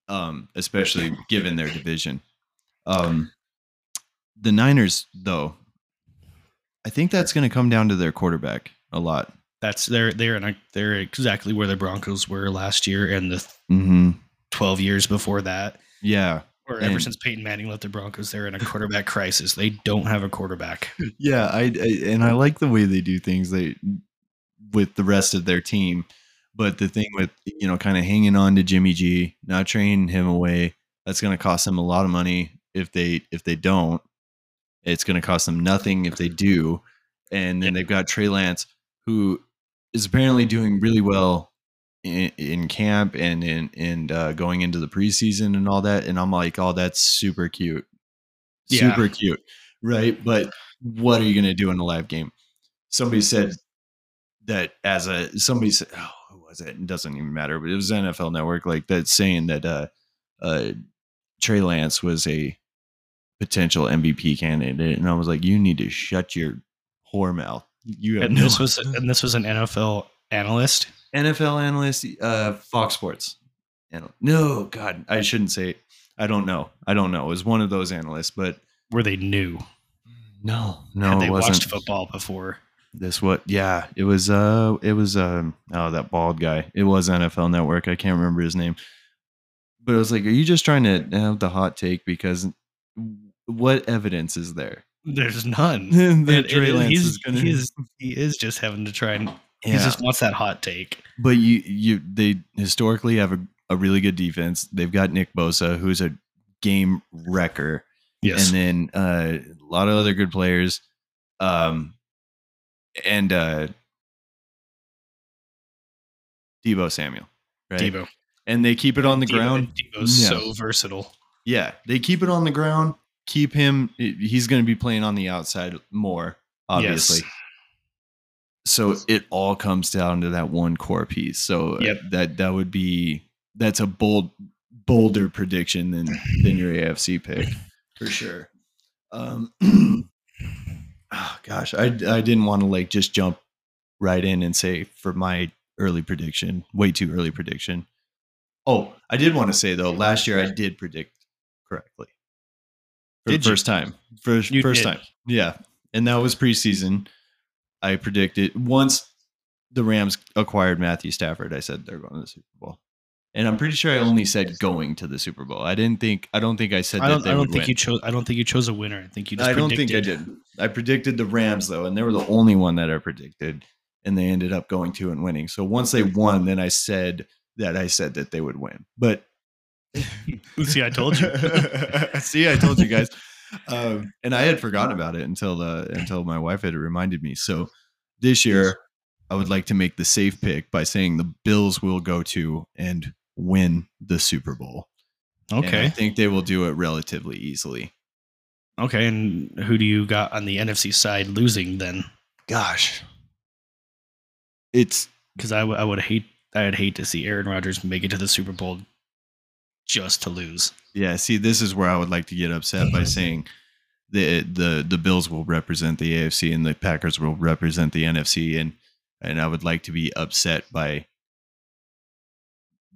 Um, especially given their division. Um, the Niners, though, I think that's going to come down to their quarterback a lot. That's they're they're in a, they're exactly where the Broncos were last year and the Mm-hmm. 12 years before that. Yeah, Or ever And- since Peyton Manning left the Broncos, they're in a quarterback crisis. They don't have a quarterback. yeah. I, I and I like the way they do things. They with the rest of their team, but the thing with you know kind of hanging on to Jimmy G, not trading him away, that's going to cost them a lot of money if they if they don't. It's going to cost them nothing if they do, and then they've got Trey Lance, who is apparently doing really well in, in camp and in and uh, going into the preseason and all that. And I'm like, oh, that's super cute, Yeah. super cute, right? But what are you going to do in a live game? Somebody said that as a somebody said, oh, was it? It doesn't even matter, but it was NFL Network like that saying that uh, uh, Trey Lance was a potential MVP candidate, and I was like, you need to shut your whore mouth. You have And no this was and this was an NFL analyst. NFL analyst, uh, Fox Sports. No, God, I shouldn't say. I don't know. I don't know. It was one of those analysts, but were they new? no, no, had they wasn't. watched football before. This what? Yeah, it was. Uh, it was. Um, oh, that bald guy. It was NFL Network. I can't remember his name. But I was like, are you just trying to have the hot take? Because what evidence is there? There's none. that And- Trey and Lance he's, is gonna. he is he is just having to try and he just wants that hot take. But you, you, they historically have a, a really good defense. They've got Nick Bosa, who's a game wrecker, Yes. and then uh, a lot of other good players, um, and uh, Deebo Samuel, right? Deebo. and they keep it on the Deebo- ground. Deebo's Yeah. so versatile. Yeah, they keep it on the ground. Keep him. He's going to be playing on the outside more, obviously. Yes. So it all comes down to that one core piece. So uh, Yep. that that would be that's a bold bolder prediction than than your AFC pick for sure. Um, oh gosh, I I didn't want to like just jump right in and say for my early prediction, way too early prediction. Oh, I did want to say though, last year I did predict correctly for Did the you? first time. First You first did. time, yeah, and that was preseason. I predicted once the Rams acquired Matthew Stafford, I said they're going to the Super Bowl. And I'm pretty sure I only said going to the Super Bowl. I didn't think I don't think I said I that don't. they I don't think win. you chose. I don't think you chose a winner. I think you just. I don't think I did. I predicted the Rams though, and they were the only one that I predicted, and they ended up going to and winning. So once they won, then I said that I said that they would win. But See, I told you. See, I told you guys. Um, and I had forgotten about it until the until my wife had reminded me. So this year, I would like to make the safe pick by saying the Bills will go to and win the Super Bowl. And I think they will do it relatively easily. Okay. And who do you got on the NFC side losing then? Gosh, it's Because I, w- I would hate. I would hate to see Aaron Rodgers make it to the Super Bowl just to lose. Yeah, see, this is where I would like to get upset by saying the the the Bills will represent the AFC and the Packers will represent the NFC, and and I would like to be upset by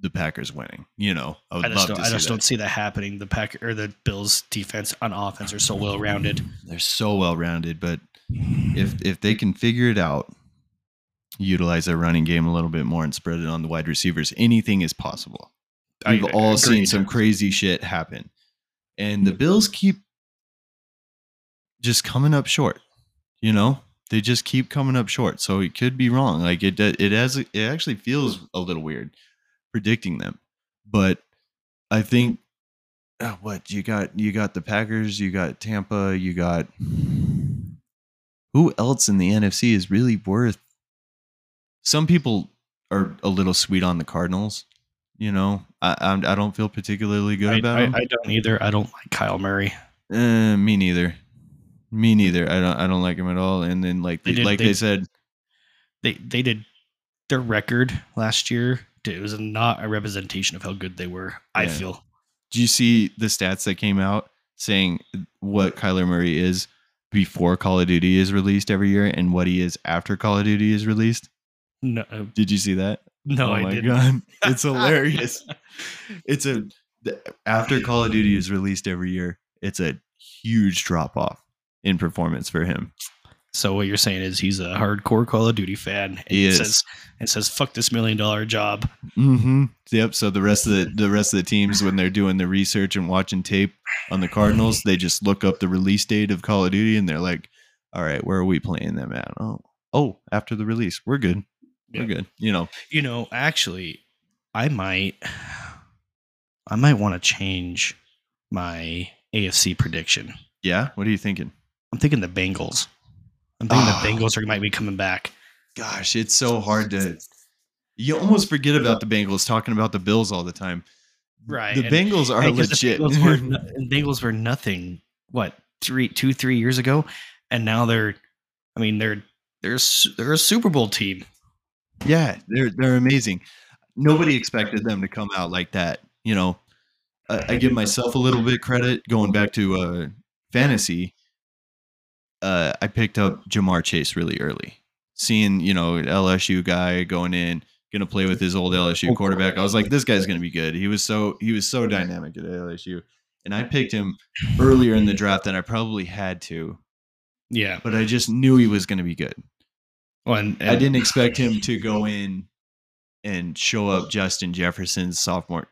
the Packers winning. You know, I would I just love don't. to I see just that. don't see that happening. The Pack or the Bills defense on offense are so well rounded. They're so well rounded, but if if they can figure it out, utilize their running game a little bit more and spread it on the wide receivers, anything is possible. We've all seen some crazy shit happen. And the Bills keep just coming up short. You know? They just keep coming up short. So it could be wrong. Like it it has it actually feels a little weird predicting them. But I think uh, what you got you got the Packers, you got Tampa, you got who else in the NFC is really worth some people are a little sweet on the Cardinals. You know, I I'm, I don't feel particularly good I, about I, them. I don't either. I don't like Kyle Murray. Uh, me neither. Me neither. I don't. I don't like him at all. And then, like, They did- like they- they said, They they did their record last year. It was not a representation of how good they were. I Yeah. feel. do you see the stats that came out saying what Kyler Murray is before Call of Duty is released every year and what he is after Call of Duty is released? No, Did you see that? No, oh I my didn't. god, it's hilarious. it's a after Call of Duty is released every year, it's a huge drop off in performance for him. So what you're saying is he's a hardcore Call of Duty fan. And He is. says and says fuck this million dollar job. Mm-hmm. Yep. So the rest of the the rest of the teams, when they're doing the research and watching tape on the Cardinals, they just look up the release date of Call of Duty and they're like, "All right, where are we playing them at? Oh, oh, after the release, we're good. We're Yeah. good. You know, You know, actually, I might I might want to change my AFC prediction. yeah. What are you thinking? I'm thinking the Bengals. I'm thinking Ah. the Bengals are might be coming back. Gosh, it's so hard to. You almost forget about the Bengals talking about the Bills all the time. Right. The and- Bengals are legit. The Bengals, were, Bengals were nothing. What three, two, three years ago, and now they're. I mean, they're they're they're a Super Bowl team. Yeah, they're they're amazing. Nobody expected them to come out like that. You know, I, I give myself a little bit credit going back to uh, fantasy. Uh, I picked up Ja'Marr Chase really early, seeing you know LSU guy going in, gonna play with his old LSU quarterback. I was like, this guy's gonna be good. He was so he was so dynamic at LSU, and I picked him earlier in the draft than I probably had to, Yeah. but I just knew he was gonna be good. Well, and, I didn't expect him to go in and show up Justin Jefferson's sophomore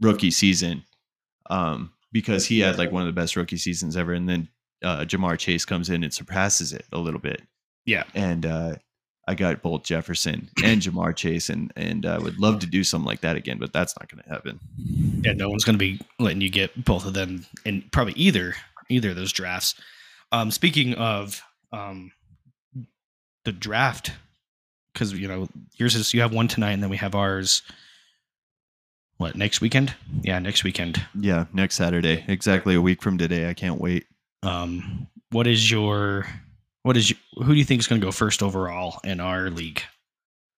rookie season um, because he had like one of the best rookie seasons ever. And then uh, Ja'Marr Chase comes in and surpasses it a little bit. Yeah. And uh, I got both Jefferson and Ja'Marr Chase, and and I would love to do something like that again, but that's not going to happen. Yeah, no one's going to be letting you get both of them in probably either either of those drafts. Um, speaking of um, the draft, because you know yours is you have one tonight, and then we have ours. What next weekend? Yeah, next weekend. Yeah, next Saturday, exactly a week from today. I can't wait. Um, what is your what is your, who do you think is going to go first overall in our league?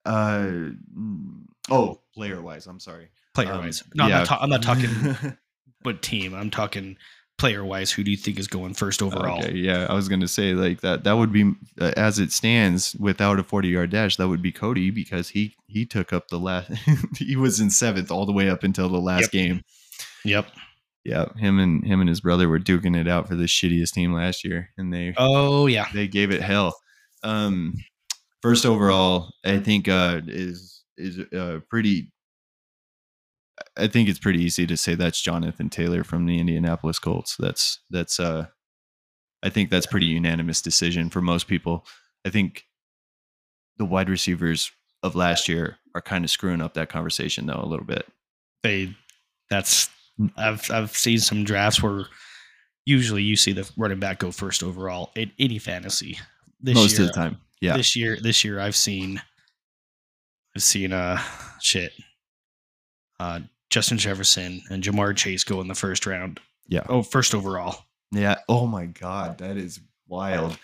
Uh, oh, player wise, I'm sorry. Player Um, wise, no, yeah. I'm, not ta- I'm not talking but team. I'm talking player wise. Who do you think is going first overall? Okay, yeah, I was gonna say like that. That would be uh, as it stands without a forty-yard dash. That would be Cody because he he took up the last. he was in seventh all the way up until the last Yep. game. Yep. Yeah, him and him and his brother were duking it out for the shittiest team last year, and they Oh yeah. they gave it hell. Um, first overall, I think uh, is is uh, pretty. I think it's pretty easy to say that's Jonathan Taylor from the Indianapolis Colts. That's that's uh, I think that's pretty unanimous decision for most people. I think the wide receivers of last year are kind of screwing up that conversation though a little bit. they that's I've I've seen some drafts where usually you see the running back go first overall in any fantasy. This most year, of the time. Yeah. This year, this year I've seen I've seen uh shit. Uh Justin Jefferson and Ja'Marr Chase go in the first round. Yeah. Oh, first overall. Yeah. Oh my God, that is wild.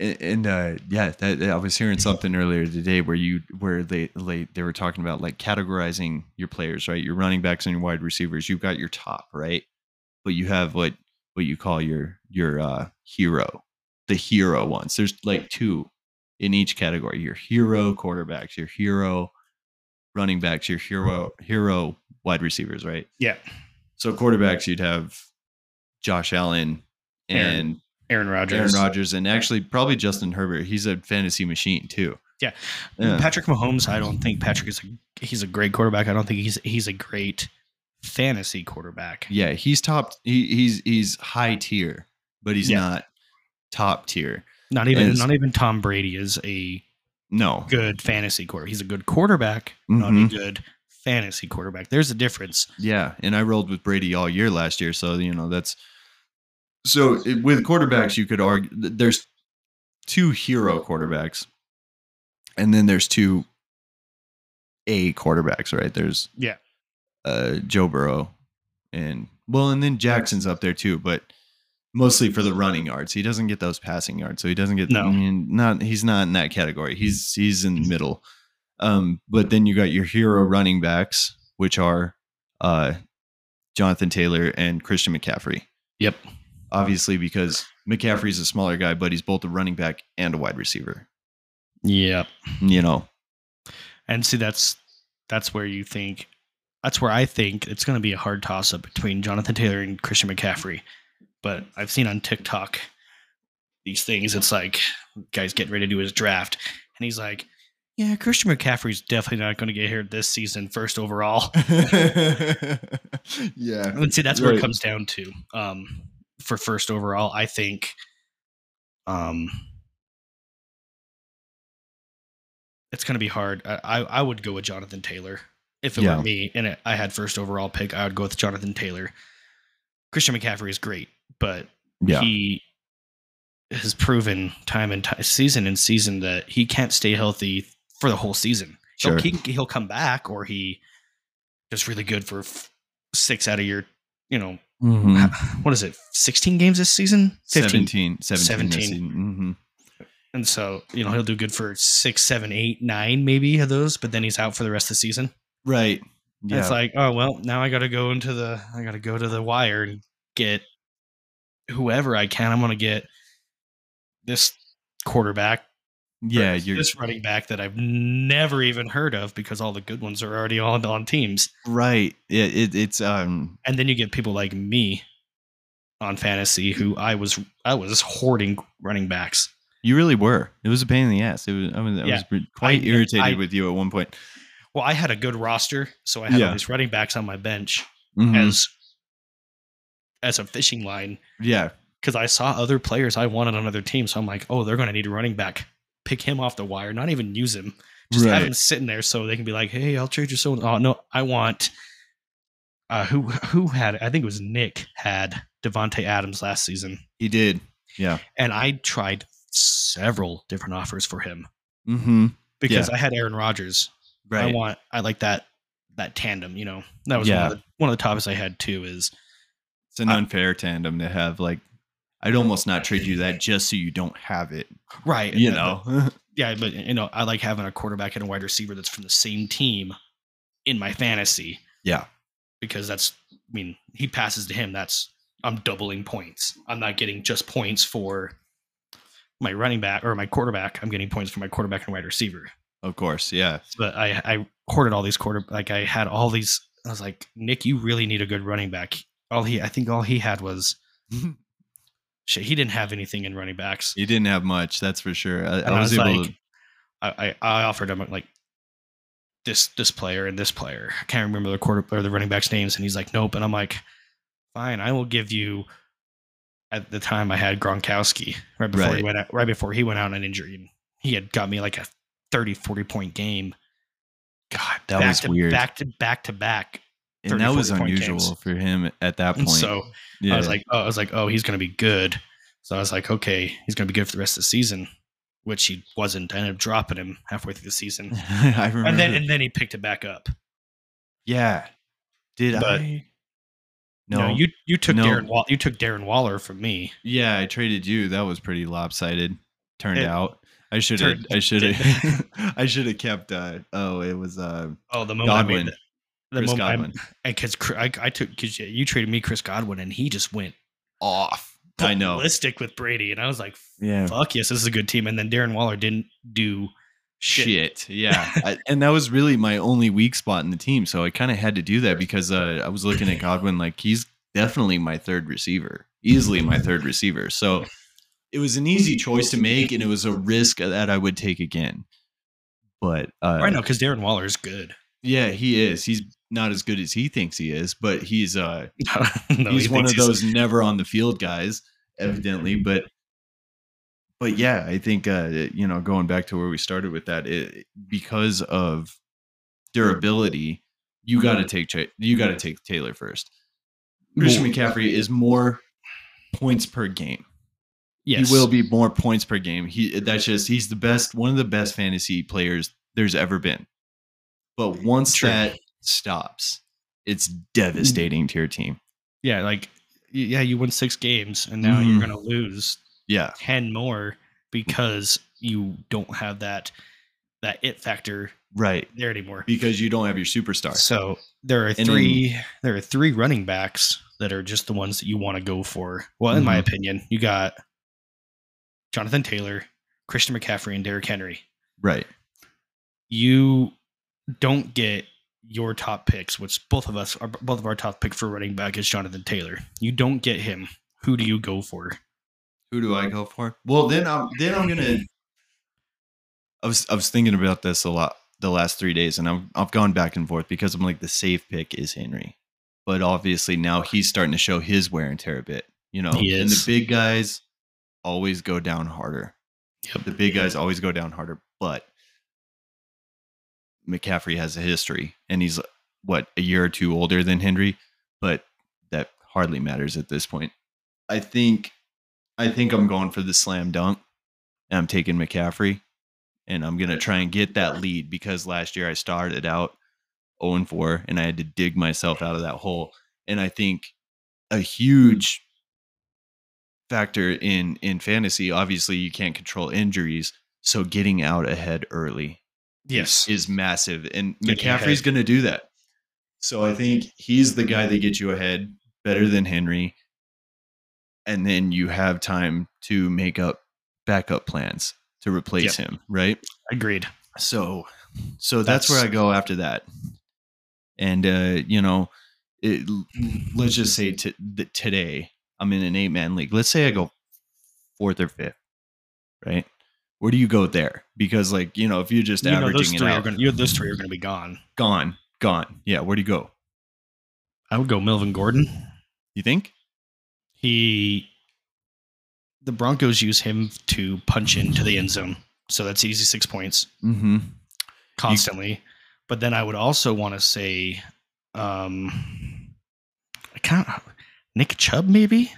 And, and uh, yeah, that, I was hearing something earlier today where you where they, they they were talking about like categorizing your players, right? Your running backs and your wide receivers. You've got your top, right? But you have what what you call your your uh, hero, the hero ones. There's like two in each category. Your hero quarterbacks, your hero running backs, your hero hero wide receivers, right? Yeah. So quarterbacks, you'd have Josh Allen and Aaron Rodgers. Aaron Rodgers, and actually probably Justin Herbert. He's a fantasy machine too. Yeah. Yeah. Patrick Mahomes, I don't think Patrick is a he's a great quarterback. I don't think he's he's a great fantasy quarterback. Yeah, he's top. He, he's he's high tier, but he's Yeah. not top tier. Not even And- not even Tom Brady is a No. good fantasy quarter. He's a good quarterback, not a Mhm. good fantasy quarterback. There's a difference. Yeah, and I rolled with Brady all year last year, so you know that's. So it- with quarterbacks, you could argue there's two hero quarterbacks, and then there's two A quarterbacks, right? There's Yeah. uh, Joe Burrow, and well, and then Jackson's up there too, but mostly for the running yards. He doesn't get those passing yards, so he doesn't get. No. I mean, not he's not in that category. He's he's in the middle. Um, but then you got your hero running backs, which are uh, Jonathan Taylor and Christian McCaffrey. Yep. Obviously, because McCaffrey's a smaller guy, but he's both a running back and a wide receiver. Yeah. You know, And see, that's that's where you think that's where I think it's going to be a hard toss up between Jonathan Taylor and Christian McCaffrey. But I've seen on TikTok these things. It's like guys getting ready to do his draft, and he's like, "Yeah, Christian McCaffrey's definitely not going to get here this season, first overall." yeah. And see, that's where it comes down to. Um, for first overall, I think, um, it's going to be hard. I, I would go with Jonathan Taylor if it Yeah. were me, and it, I had first overall pick. I would go with Jonathan Taylor. Christian McCaffrey is great, but Yeah. he has proven time and time, season and season that he can't stay healthy for the whole season. Sure. He'll, he, he'll come back, or he just really good for f- six out of your, you know, Mhm. what is it, 16 games this season? 17. 17. 17. this season. Mhm. And so, you know, he'll do good for six, seven, eight, nine, maybe of those, but then he's out for the rest of the season. Right. And Yeah. It's like, oh, well, now I got to go into the, I got to go to the wire and get whoever I can. I'm going to get this quarterback, yeah. You're this running back that I've never even heard of because all the good ones are already on, on teams. right. Yeah. It, it's um. and then you get people like me on fantasy who I was I was hoarding running backs. You really were. It was a pain in the ass. It was. I was, I Yeah. was quite I- irritated I- with you at one point. Well, I had a good roster, so I had Yeah. all these running backs on my bench Mhm. as as a fishing line yeah. because I saw other players I wanted on other teams. So I'm like, oh, they're going to need a running back. Pick him off the wire, not even use him. Just have him sitting there so they can be like, hey, I'll trade you so. Oh no, I want. Uh, who who had? I think it was Nick had Davante Adams last season. He did. Yeah. and I tried several different offers for him Mm-hmm. because Yeah. I had Aaron Rodgers. Right. I want I like that that tandem. You know, that was Yeah. one, of the, one of the topics I had too. Is It's an I- unfair tandem to have. Like, I'd almost not trade you that just so you don't have it. right, You know. yeah, but you know, I like having a quarterback and a wide receiver that's from the same team in my fantasy yeah. because that's. I mean, he passes to him. That's I'm doubling points. I'm not getting just points for my running back or my quarterback. I'm getting points for my quarterback and wide receiver. Of course. Yeah. but I I hoarded all these quarter like I had all these. I was like, Nick, you really need a good running back. All he, I think, all he had was shit. He didn't have anything in running backs. He didn't have much. That's for sure. I, I was, able like, to. I, I offered him like this this player and this player. I can't remember the quarter or the running backs names, and he's like, nope. And I'm like, fine, I will give you. At the time, I had Gronkowski right before he went out, right before he went out on injury, and he had got me like a 30, 40 point game. God, that back was to, weird. Back to back to back. And 30, that was unusual games. for him at that And point. so yeah. I was like, oh, I was like, oh, he's going to be good. So I was like, okay, he's going to be good for the rest of the season, which he wasn't. I ended up dropping him halfway through the season, I remember. and then and then he picked it back up. yeah. Did But- I? No, No. you you took No. Darren Wall, you took Darren Waller from me. yeah, I traded you. That was pretty lopsided. Turned It out. I should have. I should have. I should have kept. Uh, oh, it was uh, Oh, the moment I Godwin. made the, the Chris moment Godwin. because I, I took because you traded me Chris Godwin, and he just went Off. I know. ballistic with Brady, and I was like, Yeah. fuck yes, this is a good team. And then Darren Waller didn't do shit. shit. Yeah. I, and that was really my only weak spot in the team. So I kind of had to do that because uh, I was looking at Godwin like he's definitely my third receiver, easily my third receiver. So it was an easy choice to make and it was a risk that I would take again. But uh, I know because Darren Waller is good. yeah, he is. He's not as good as he thinks he is, but he's uh No, he's he one of he's- those never on the field guys, evidently. But but yeah, I think uh, you know going back to where we started with that, it, because of durability, you got to take you got to take Taylor first. Christian McCaffrey is more points per game. Yes. He will be more points per game. He that's just he's the best, one of the best fantasy players there's ever been. But once True. that stops, it's devastating to your team. Yeah, like yeah, you win six games, and now you're Mhm. gonna lose Yeah. ten more because you don't have that that it factor Right. there anymore. because you don't have your superstar. So there are then- three there are three running backs that are just the ones that you want to go for. Well, in my Mhm. opinion, you got Jonathan Taylor, Christian McCaffrey, and Derrick Henry. Right. You don't get your top picks, which both of us are both of our top pick for running back is Jonathan Taylor. You don't get him. Who do you go for? Who do I go for? Well, then I'm then I'm gonna. I was I was thinking about this a lot the last three days, and I've I've gone back and forth because I'm like the safe pick is Henry, but obviously now he's starting to show his wear and tear a bit. You know, He and the big guys always go down harder. Yep. The big guys always go down harder, but McCaffrey has a history, and he's what a year or two older than Henry, but that hardly matters at this point. I think, I think I'm going for the slam dunk, and I'm taking McCaffrey, and I'm gonna try and get that lead because last year I started out 0 and 4, and I had to dig myself out of that hole, and I think a huge factor in in fantasy obviously you can't control injuries so getting out ahead early Yes. is massive and McCaffrey's going to do that. So I think he's the guy that gets you ahead better than Henry and then you have time to make up backup plans to replace him, right? Agreed. So so that's, where I go after that. And uh you know, it, let's just say t- that today I'm in an eight man league. Let's say I go fourth or fifth, right? Where do you go there? Because like you know, if you're just You know, averaging it three are out, going. You those three are going to be gone. gone, gone. Yeah, where do you go? I would go Melvin Gordon. You think? He, the Broncos use him to punch into the end zone, so that's easy six points Mm-hmm. constantly. but then I would also want to say, um, I can't. Nick Chubb maybe,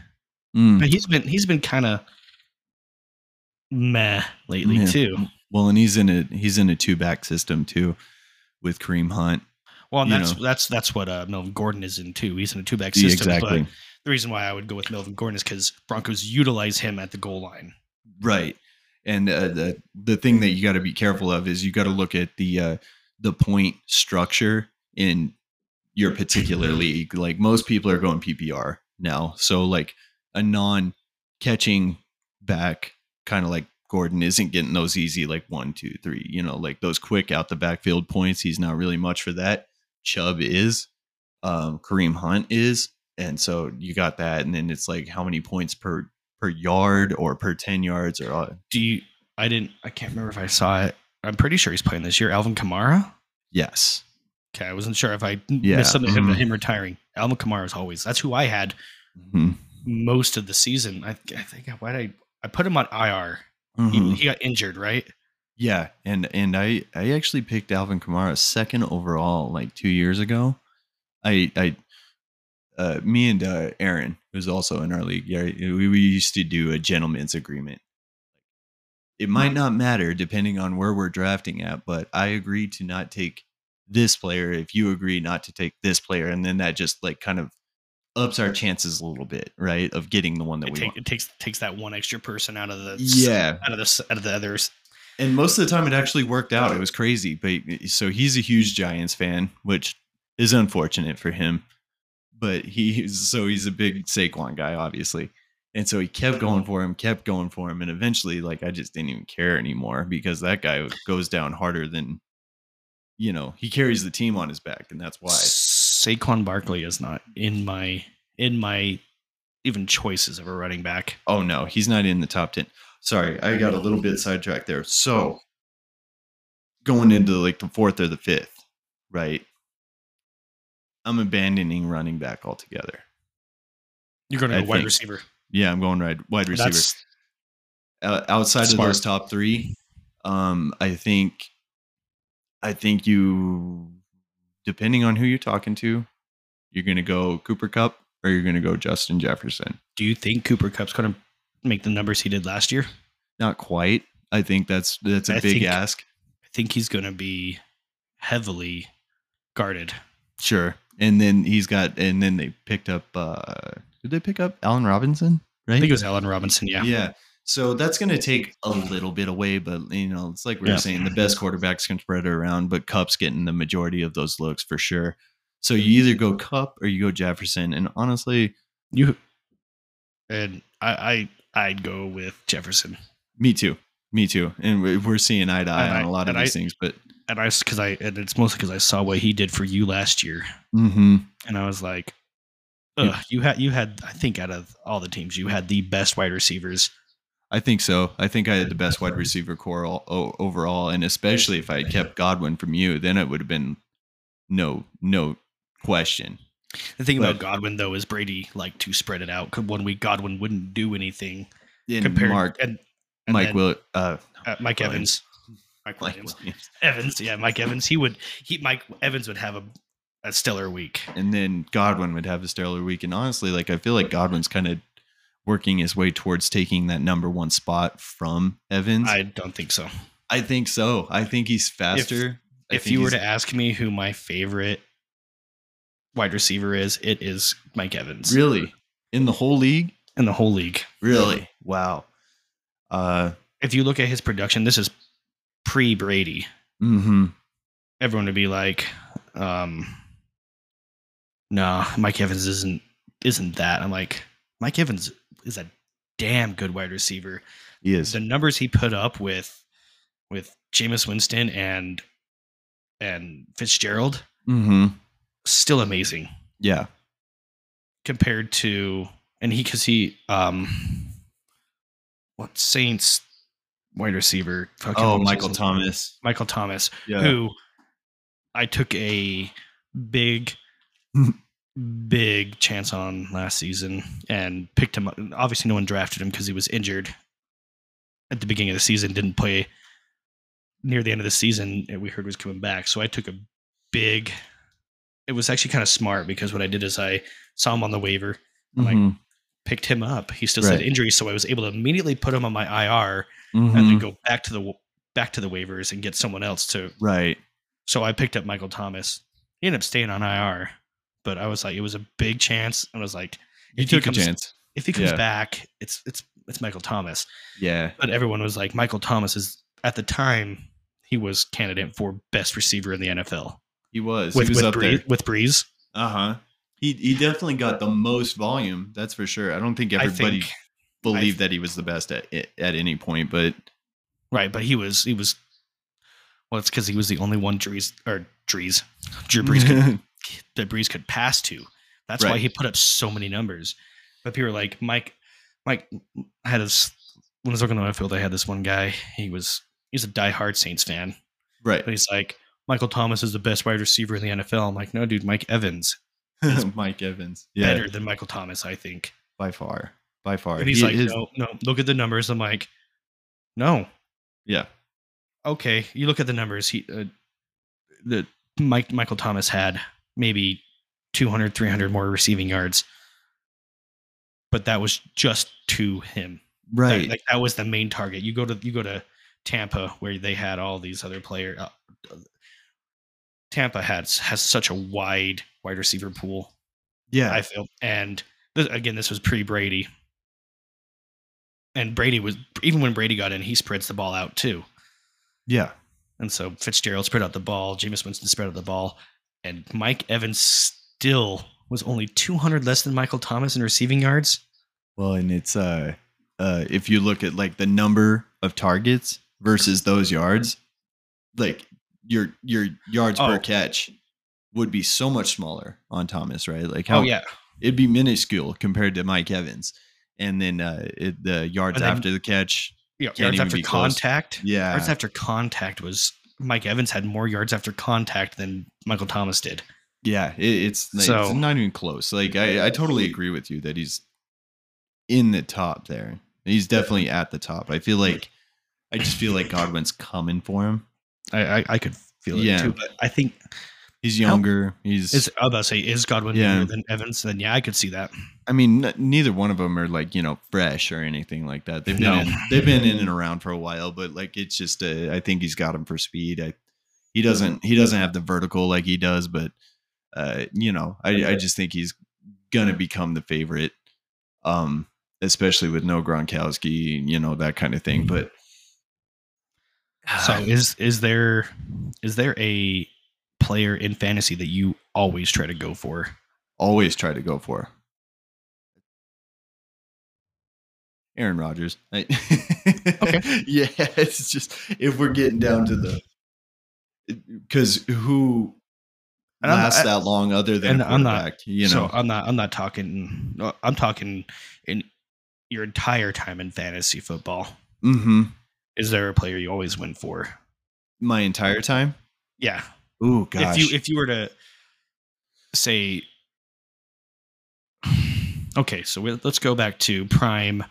Mm. but he's been he's been kind of meh lately Yeah. too. Well, and he's in a he's in a two back system too, with Kareem Hunt. Well, and You that's know. that's that's what uh, Melvin Gordon is in too. He's in a two back Yeah, system. exactly. But the reason why I would go with Melvin Gordon is because Broncos utilize him at the goal line. Right. And uh, the the thing that you got to be careful of is you got to look at the uh, the point structure in your particular league. Like most people are going PPR now, so like a non catching back, kind of like Gordon, isn't getting those easy like one, two, three. You know, like those quick out the backfield points. He's not really much for that. Chubb is, um, Kareem Hunt is, and so you got that, and then it's like how many points per per yard or per 10 yards or uh, Do you? I didn't. I can't remember if I saw it. I'm pretty sure he's playing this year. Alvin Kamara. yes Okay, I wasn't sure if I Yeah, missed something him, mhm. him retiring. Alvin Kamara is always. That's who I had Mhm. most of the season. I, I think why did I? I put him on IR. He, Mhm. he got injured, right? yeah and and i i actually picked alvin kamara second overall like two years ago i i uh me and uh aaron who's also in our league yeah we, we used to do a gentleman's agreement it might not matter depending on where we're drafting at but i agree to not take this player if you agree not to take this player and then that just like kind of ups our chances a little bit right of getting the one that It, we take, want it takes takes that one extra person out of the yeah out of the out of the others. and most of the time it actually worked out. It was crazy. But so he's a huge Giants fan, which is unfortunate for him. But he's so he's a big Saquon guy, obviously. And so he kept going for him, kept going for him, and eventually, like I just didn't even care anymore because that guy goes down harder than, you know, he carries the team on his back, and that's why. Saquon Barkley is not in my in my even choices of a running back. Oh no, he's not in the top ten. Sorry, I got a little bit sidetracked there. So going into like the fourth or the fifth, right? I'm abandoning running back altogether. You're going to I go wide think- receiver. Yeah, I'm going right wide receiver. That's Uh, outside smart. of those top three, um, I think, I think you, depending on who you're talking to, you're gonna go Cooper Kupp or you're gonna go Justin Jefferson. Do you think Cooper Kupp's going to make the numbers he did last year? Not quite. I think that's that's a I big think- ask. I think he's going to be heavily guarded. Sure. And then he's got, and then they picked up, uh, did they pick up Allen Robinson? Right. I think it was Allen Robinson. Yeah. yeah. So that's going to take a little bit away, but you know, it's like we are Yeah. saying, the best quarterbacks can spread it around, but Kupp's getting the majority of those looks for sure. So you either go Kupp or you go Jefferson. And honestly, You and I, I I'd go with Jefferson. me too. Me too. And we- we're seeing eye to eye And on I- a lot of and these I- things, but and I because I and it's mostly because I saw what he did for you last year, Mm-hmm. and I was like, Ugh, you had you had I think out of all the teams you had the best wide receivers. I think so. I think I had the best wide receiver corps all, o- overall, and especially if I had kept Godwin from you, then it would have been no no question. The thing about Godwin though is Brady liked to spread it out. 'cause One week Godwin wouldn't do anything And compared Mark, and, and Mike then, Will, uh, uh, Mike Williams. Evans, Mike Mike Williams, Williams. Evans, yeah, Mike Evans. He would he Mike Evans would have a, a stellar week. and then Godwin would have a stellar week. And honestly, like I feel like Godwin's kind of working his way towards taking that number one spot from Evans. I, don't think so. I think so. I think he's faster. I if you were to ask me who my favorite wide receiver is, it is Mike Evans really in the whole league, in the whole league. really, wow. Uh, If you look at his production, this is pre Brady. mm-hmm. Everyone would be like, um, "No, Mike Evans isn't isn't that." I'm like, Mike Evans is a damn good wide receiver. He is. The numbers he put up with with Jameis Winston and and Fitzgerald Mm-hmm. still amazing. Yeah. compared to and he because he um what Saints wide receiver fucking Oh, Michael? Thomas. Michael Thomas Yeah. who I took a big big chance on last season and picked him up obviously no one drafted him because he was injured at the beginning of the season didn't play near the end of the season and we heard was coming back so I took a big it was actually kind of smart because what I did is I saw him on the waiver like, Mhm. picked him up. He still said Right. injury, so I was able to immediately put him on my IR and Mhm. then go back to the back to the waivers and get someone else to. Right. So I picked up Michael Thomas. He ended up staying on IR, but I was like, it was a big chance. I was like, You took comes, a chance. If he comes Yeah. back, it's it's it's Michael Thomas. Yeah. But everyone was like, Michael Thomas is at the time he was candidate for best receiver in the NFL He was. with he was with, there. with Brees. Uh huh. He he definitely got the most volume. That's for sure. I don't think everybody think believed that he was the best at at any point, but Right, but he was he was well, it's because he was the only one Drees or Drees Drew Brees could, that Brees could pass to. That's why he put up so many numbers. But people were like, Mike, Mike had this when I was looking on the field. I had this one guy. He was he's a diehard Saints fan, right. but he's like, Michael Thomas is the best wide receiver in the NFL. I'm like, no, dude, Mike Evans Mike Evans. Yeah, better than Michael Thomas, I think. by far, by far. And he's He like, is- no, no, look at the numbers. I'm like, no, yeah, okay, you look at the numbers. He, uh, the Mike Michael Thomas had maybe 200, 300 more receiving yards, but that was just to him. That- right. like that was the main target. You go to you go to Tampa where they had all these other players. Uh, Tampa has has such a wide wide receiver pool. yeah, I feel, and this, again, this was pre Brady, and Brady was even when Brady got in, he spreads the ball out too. yeah. And so Fitzgerald spread out the ball, Jameis Winston spread out the ball, and Mike Evans still was only 200 less than Michael Thomas in receiving yards. Well, and it's uh, uh, if you look at like the number of targets versus those yards, like your your yards Oh. per catch would be so much smaller on Thomas, right? Like how oh yeah, it'd be minuscule compared to Mike Evans, and then uh, it, the yards then- after the catch, yeah yards after be close. contact. yeah, Yards after contact was Mike Evans had more yards after contact than Michael Thomas did. Yeah, it, it's, like, So- it's not even close. Like I, I totally agree with you that he's in the top there. He's definitely at the top. I feel like I just feel like Godwin's coming for him. I I, I could feel it Yeah. too, but I think He's younger. He's is I was about to say is Godwin Yeah. better than Evans? Then yeah, I could see that. I mean, n- neither one of them are like you know fresh or anything like that. They've been No. in, they've been in and around for a while, but like it's just uh, I think he's got him for speed. I, he doesn't he doesn't have the vertical like he does, but uh, you know I I just think he's gonna become the favorite, um, especially with no Gronkowski, you know that kind of thing. But So is is there is there a player in fantasy that you always try to go for? always try to go for. Aaron Rodgers. Okay. yeah, it's just if we're getting down to the because who And lasts I- that long other than I'm not-? You so know, I'm not. I'm not talking. I'm talking in your entire time in fantasy football. hmm Is there a player you always win for? my entire time. Yeah. Ooh, gosh. If you if you were to say, okay, so we, let's go back to prime.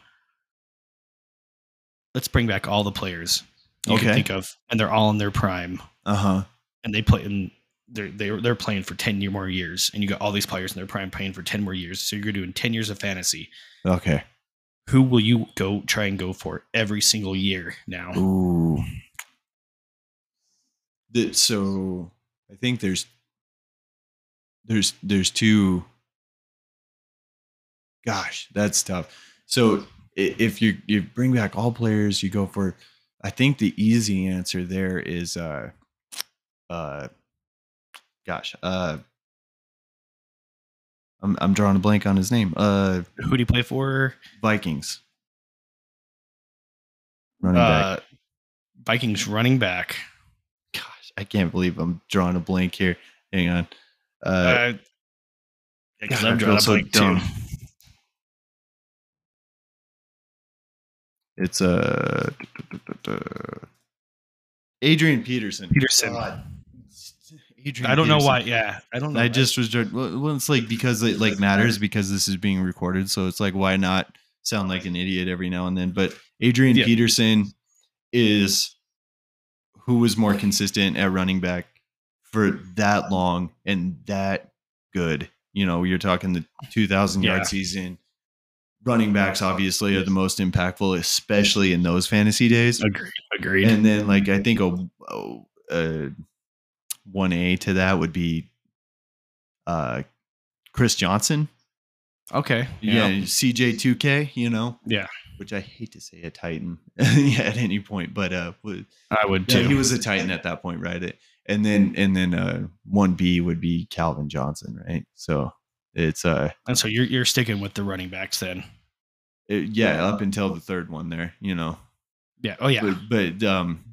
Let's bring back all the players you Okay. can think of, and they're all in their prime, uh huh. and they play in. They're they're they're playing for ten more years, and you got all these players in their prime playing for ten more years. So you're doing ten years of fantasy. Okay. Who will you go try and go for every single year now? Ooh. So I think there's there's there's two gosh, that's tough. So if you you bring back all players, you go for I think the easy answer there is uh uh gosh, uh I'm I'm drawing a blank on his name. Uh Who do you play for? Vikings. Running back. Uh, Vikings running back. I can't believe I'm drawing a blank here. Hang on. Uh, Uh, because God, I I'm drawing a so blank too. dumb. it's uh, Adrian Peterson. Peterson. God. Adrian I don't know why. Yeah, I don't know. I just was well, well, it's like because it like matters because this is being recorded, so it's like why not sound like an idiot every now and then? But Adrian Yeah. Peterson is who was more consistent at running back for that long and that good. You know, you're talking the 2,000 yard Yeah. season. Running backs obviously are the most impactful, especially in those fantasy days. agreed. Agreed. And then, like, I think a, a one A to that would be uh Chris Johnson. okay. Yeah, CJ two K. You know. Yeah. Which I hate to say a Titan at any point, but uh, I would yeah, too. he was a Titan at that point, right? And then and then uh one B would be Calvin Johnson, right? So it's uh and so you're you're sticking with the running backs then. it- yeah up until the third one there, you know. Yeah. Oh yeah. But, but um,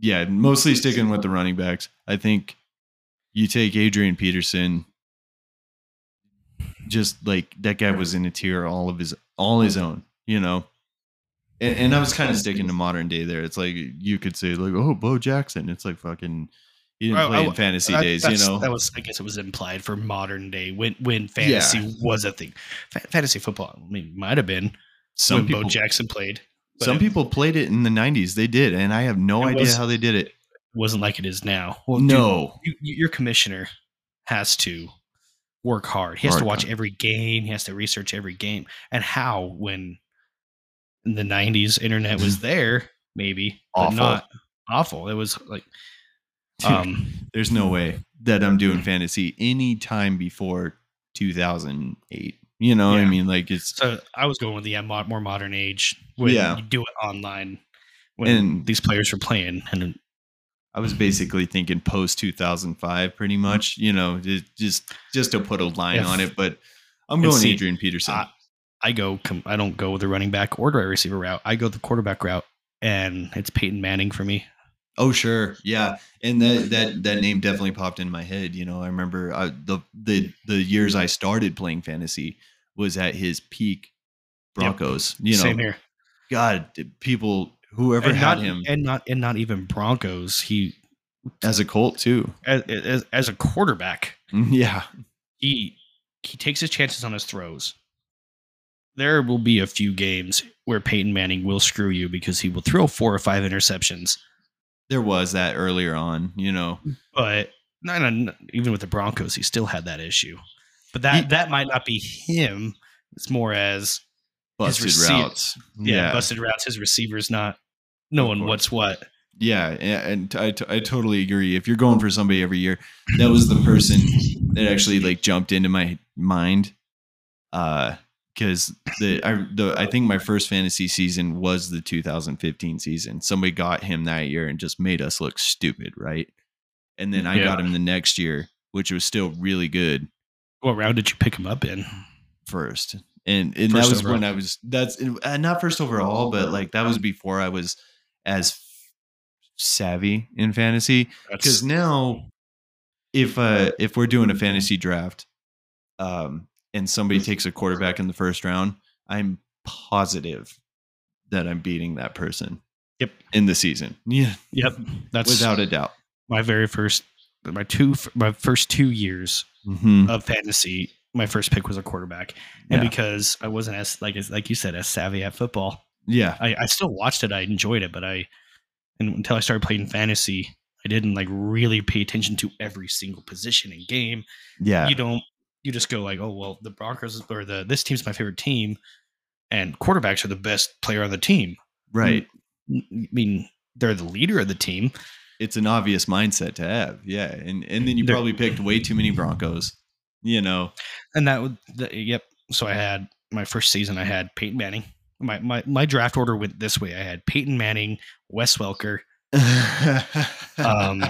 yeah, mostly sticking with the running backs. I think you take Adrian Peterson. Just like that guy was in a tier all of his all his own, you know. And, and I was kind of sticking to modern day there. It's like you could say like, oh, Bo Jackson. It's like fucking. He didn't play oh, in fantasy That- days, you know. That was I guess it was implied for modern day when when fantasy was a thing. Fa- fantasy football. I mean, might have been some when people, Bo Jackson played. some it people played it in the '90s. They did, and I have no idea was- how they did it. wasn't like it is now. Well, no, you, you- your commissioner has to work hard. He has to watch time. every game. He has to research every game. And how when in the '90s internet was there, maybe, but not awful. It was like, um, There's no way that I'm doing fantasy any time before 2008. You know what I mean? Like it's so I was going with the uh, more modern age when Yeah. you do it online when And- these players were playing. And I was basically thinking post 2005 pretty much, you know, just just to put a line If- on it, but I'm going see, Adrian Peterson. I, I go. I don't go with the running back or wide receiver route. I go the quarterback route, and it's Peyton Manning for me. oh sure. Yeah. And that that that name definitely popped in my head, you know. I remember I, the the the years I started playing fantasy was at his peak Broncos, you know. Same here. God, people whoever and had not, him and not and not even Broncos. He as a Colt too. as, as, as a quarterback, mm, Yeah. he he takes his chances on his throws. There will be a few games where Peyton Manning will screw you because he will throw four or five interceptions. There was that earlier on, you know. But no, no, no, even with the Broncos, he still had that issue. But that He- that might not be him. It's more as Busted receive- routes. yeah, Yeah. busted routes. His receivers not knowing what's what. Yeah, and I, t- I totally agree. If you're going for somebody every year, that was the person that actually like jumped into my mind. Uh because the I the I think my first fantasy season was the 2015 season. Somebody got him that year and just made us look stupid, right? And then I Yeah. got him the next year, which was still really good What round did you pick him up in? first. And and First that was overall. when I was that's uh, not first overall, but like that was before I was as savvy in fantasy because now if uh if we're doing a fantasy draft um and somebody takes a quarterback in the first round i'm positive that i'm beating that person Yep. in the season yeah yep. That's without a doubt my very first my two my first two years Mhm. of fantasy. My first pick was a quarterback, and Yeah. because I wasn't as like as like you said as savvy at football, yeah I, I still watched it. I enjoyed it, but I and until I started playing fantasy, I didn't like really pay attention to every single position in game. yeah You don't. You just go like, oh well, the Broncos or the this team's my favorite team, and quarterbacks are the best player on the team. right I mean, they're the leader of the team. it's an obvious mindset to have yeah and and then you They're- probably picked way too many broncos you know and that would the, yep so i had my first season i had peyton manning my, my my draft order went this way i had peyton manning wes welker Um,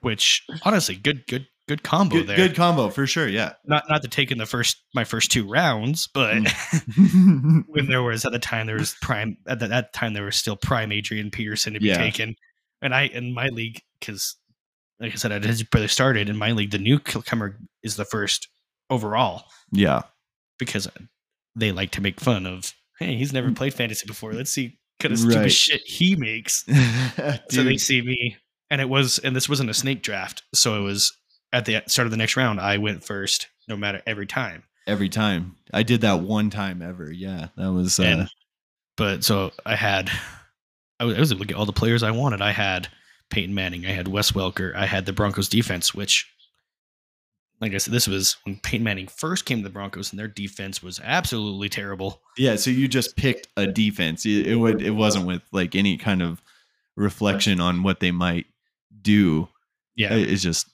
which honestly good good good combo good, there good combo for sure yeah not not to take in the first my first two rounds but Mm. when there was at the time there was prime at that, that time there was still prime adrian peterson to be Yeah. taken and i in my league because like i said i just barely started in my league the newcomer is the first overall yeah because they like to make fun of, hey, he's never played fantasy before. Let's see kind of stupid Mm. Right. shit he makes. So they see me, and it was, and this wasn't a snake draft, so it was at the start of the next round. I went first, no matter every time. every time i did that one time ever yeah that was uh, And but so I had, I was, I was able to get all the players I wanted. I had Peyton Manning, I had Wes Welker, I had the Broncos defense, which. Like I said, this was when Peyton Manning first came to the Broncos, and their defense was absolutely terrible. yeah so you just picked a defense it, it would it wasn't with like any kind of reflection on what they might do Yeah, it's just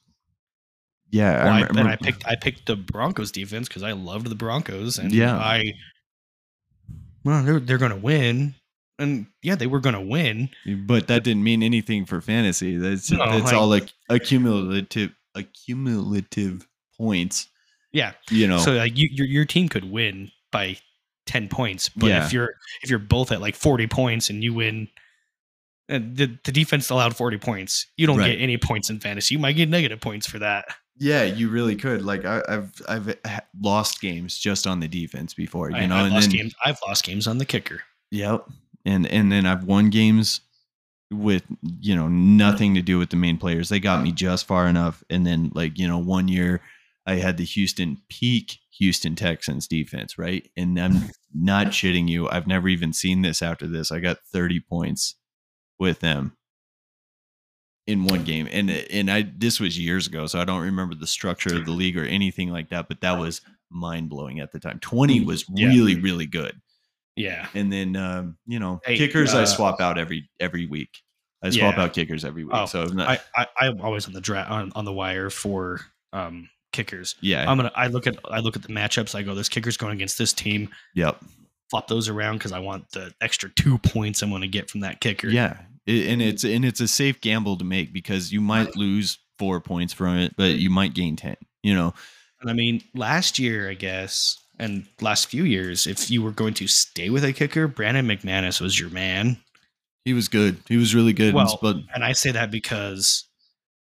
yeah Well, I, remember- and I picked I picked the Broncos defense because I loved the Broncos, and Yeah. I well they're they're gonna win, and yeah they were gonna win. but that didn't mean anything for fantasy that's No, that's like- all like accumulative accumulative points Yeah, you know so like you, your your team could win by ten points, but Yeah. if you're if you're both at like forty points and you win. And the, the defense allowed 40 points. You don't Right. get any points in fantasy. You might get negative points for that. Yeah, you really could. Like I, I've I've lost games just on the defense before, you I, know, I've and lost then games. I've lost games on the kicker. yep, and and then I've won games with you know nothing to do with the main players. They got me just far enough, and then like you know one year I had the Houston peak Houston Texans defense, right? And I'm not shitting you. I've never even seen this after this. I got 30 points with them in one game and and I this was years ago so I don't remember the structure of the league or anything like that but that was mind blowing at the time 20 was Yeah. really really good Yeah. and then um you know Hey, kickers I uh, swap out every every week I swap Yeah. out kickers every week Oh, so I'm not, I, I I'm always on the dra- on, on the wire for um kickers. yeah I'm gonna I look at I look at the matchups. I go, this kicker's going against this team. yep Flop those around because I want the extra two points I'm gonna get from that kicker. yeah It- and it's and it's a safe gamble to make because you might lose four points from it but you might gain 10 you know And I mean, last year, I guess, and last few years, if you were going to stay with a kicker, Brandon McManus was your man. he was good he was really good Well, but And I say that because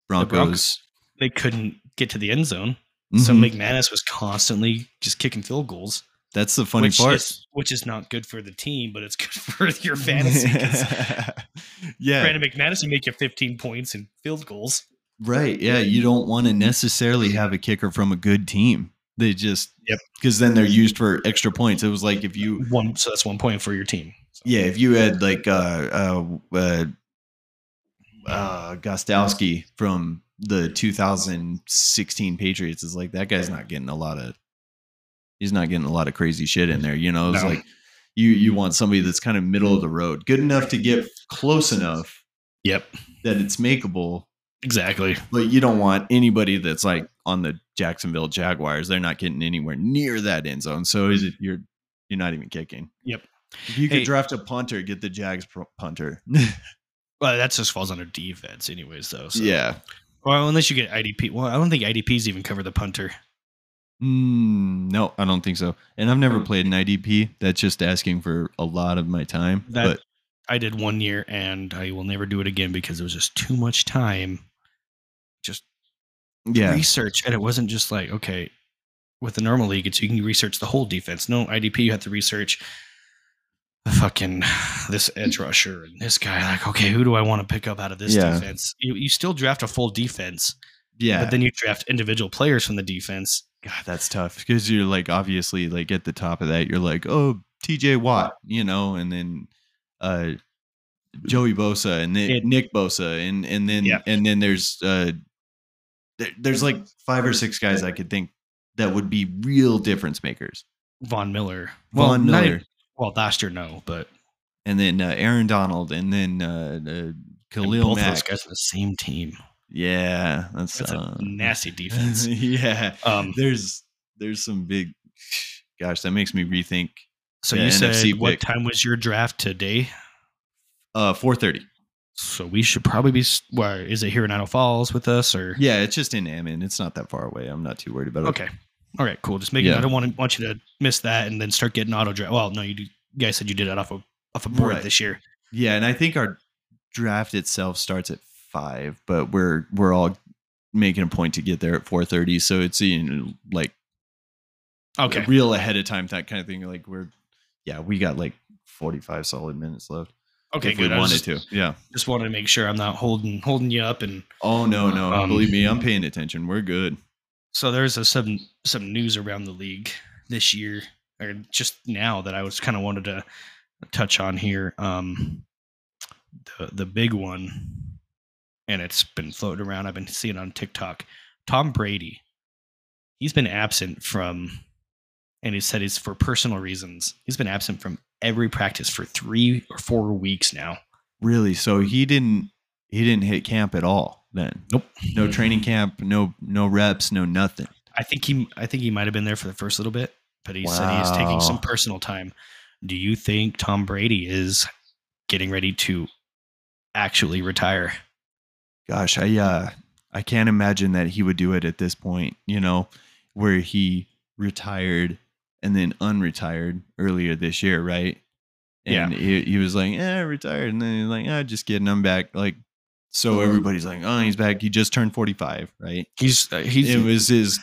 Broncos, Broncos- they couldn't get to the end zone. So Mhm. McManus was constantly just kicking field goals. That's the funny which part Is, which is not good for the team, but it's good for your fantasy. yeah Brandon McManus will make you 15 points and field goals. Right. Yeah. You don't want to necessarily have a kicker from a good team. They just, Yep. Because then they're used for extra points. It was like if you, One, so that's one point for your team. So, yeah, if you had like uh, uh, uh, uh, Gostkowski from the 2016 Patriots, is like that guy's not getting a lot of, he's not getting a lot of crazy shit in there. You know, it's No. like you you want somebody that's kind of middle of the road, good enough to get close enough Yep. that it's makeable, Exactly. But you don't want anybody that's like on the Jacksonville Jaguars. They're not getting anywhere near that end zone. So is it you're you're not even kicking. Yep. If you could Hey. draft a punter, get the Jags punter. Well, that just falls under defense, anyways, though. So. yeah. Well, unless you get IDP. Well, I don't think IDPs even cover the punter. Mm, no, I don't think so. And I've never played an IDP. That's just asking for a lot of my time. That- but I did one year, and I will never do it again because it was just too much time. Just Yeah. research, and it wasn't just like okay, with the normal league, it's you can research the whole defense. No IDP, you have to research the fucking this edge rusher and this guy. Like, okay, who do I want to pick up out of this Yeah. defense? You you still draft a full defense, Yeah. but then you draft individual players from the defense. God, that's tough because you're like obviously like at the top of that, you're like, oh, TJ Watt, you know, and then uh Joey Bosa and then It- Nick Bosa and and then Yeah. and then there's uh there, there's like five or six guys I could think that would be real difference makers. Von Miller, Von not Miller even- well, last year no, but and then uh, Aaron Donald and then uh, uh and Khalil both Mack. those guys on the same team. Yeah, that's, That's uh, a nasty defense. yeah. Um, There's there's some big gosh, that makes me rethink so you said NFC what pick. time was your draft today? uh 430. So we should probably be. Where is it here in Idaho Falls with us or? Yeah, it's just in Ammon. It's not that far away. I'm not too worried about it. Okay. All right. Cool. Just making. Yeah. I don't want to want you to miss that and then start getting auto draft. Well, no, you, do, you guys said you did that off of off a board Right. this year. Yeah, and I think our draft itself starts at five, but we're we're all making a point to get there at 4:30. So it's you know, like Okay. real ahead of time that kind of thing. Like we're yeah, we got like 45 solid minutes left. Okay. if Good. we wanted just, to. Yeah. just wanted to make sure I'm not holding holding you up and Oh no, no. Um, Believe me, I'm paying attention. We're good. So there's a, some some news around the league this year, or just now that I was kind of wanted to touch on here. Um, the the big one, and it's been floating around. I've been seeing it on TikTok. Tom Brady, he's been absent from, and he said he's for personal reasons. He's been absent from every practice for three or four weeks now. Really? So he didn't he didn't hit camp at all then. Nope. No training camp, no no reps, no nothing. I think he I think he might have been there for the first little bit, but he said he is taking some personal time. Do you think Tom Brady is getting ready to actually retire? Gosh, I uh I can't imagine that he would do it at this point, you know, where he retired and then unretired earlier this year, right? And he, he was like, eh, retired. And then he's like, ah, just kidding, I'm back. Like, so everybody's like, oh, he's back. He just turned 45, right? He's uh, he's it was his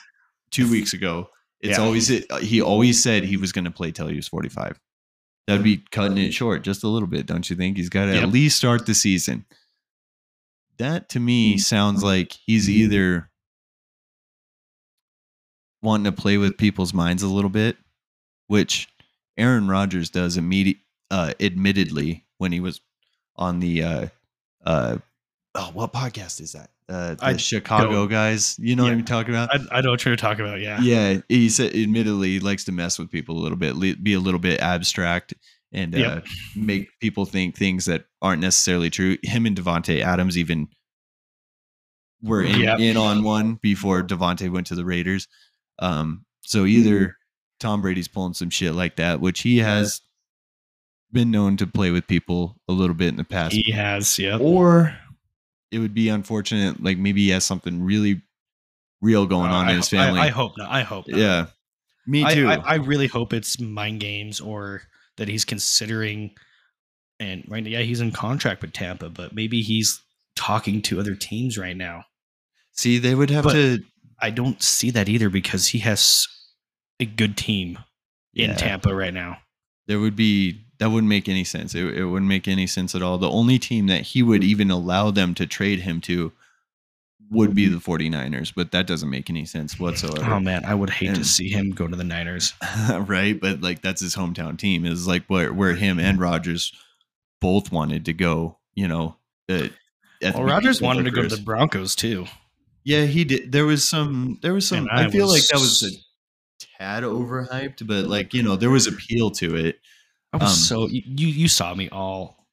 two weeks ago. It's Yeah. always it, he always said he was going to play till he was 45. That'd be cutting it short just a little bit, don't you think? He's got to Yep. at least start the season. That to me sounds like he's either wanting to play with people's minds a little bit, which Aaron Rodgers does immediate, uh, admittedly when he was on the uh, uh, oh, what podcast is that? Uh, the I Chicago guys. You know what I'm talking about? I, I know what you're talking about. Yeah. yeah, he said admittedly he likes to mess with people a little bit, be a little bit abstract, and uh, make people think things that aren't necessarily true. Him and Davante Adams even were in, Yep. in on one before Davante went to the Raiders. Um, so either Tom Brady's pulling some shit like that, which he has been known to play with people a little bit in the past, He has. Yeah. or it would be unfortunate, like maybe he has something really real going on I, in his I- family. I, hope not. I hope. Not. Yeah. Me I, too. I, I really hope it's mind games or that he's considering. And right now, yeah, he's in contract with Tampa, but maybe he's talking to other teams right now. See, they would have But- to. I don't see that either because he has a good team in Yeah. Tampa right now. There would be. That wouldn't make any sense. It, it wouldn't make any sense at all. The only team that he would hmm. even allow them to trade him to would be the 49ers, but that doesn't make any sense whatsoever. Oh man, I would hate to see him go to the Niners. right? But like that's his hometown team is like where where him and Rodgers both wanted to go. You know, uh, Well, Rodgers wanted to go to the Broncos too. Yeah, he did. There was some. There was some. I, I feel like that was a tad overhyped, but like you know, there was appeal to it. I was Um, so you you saw me all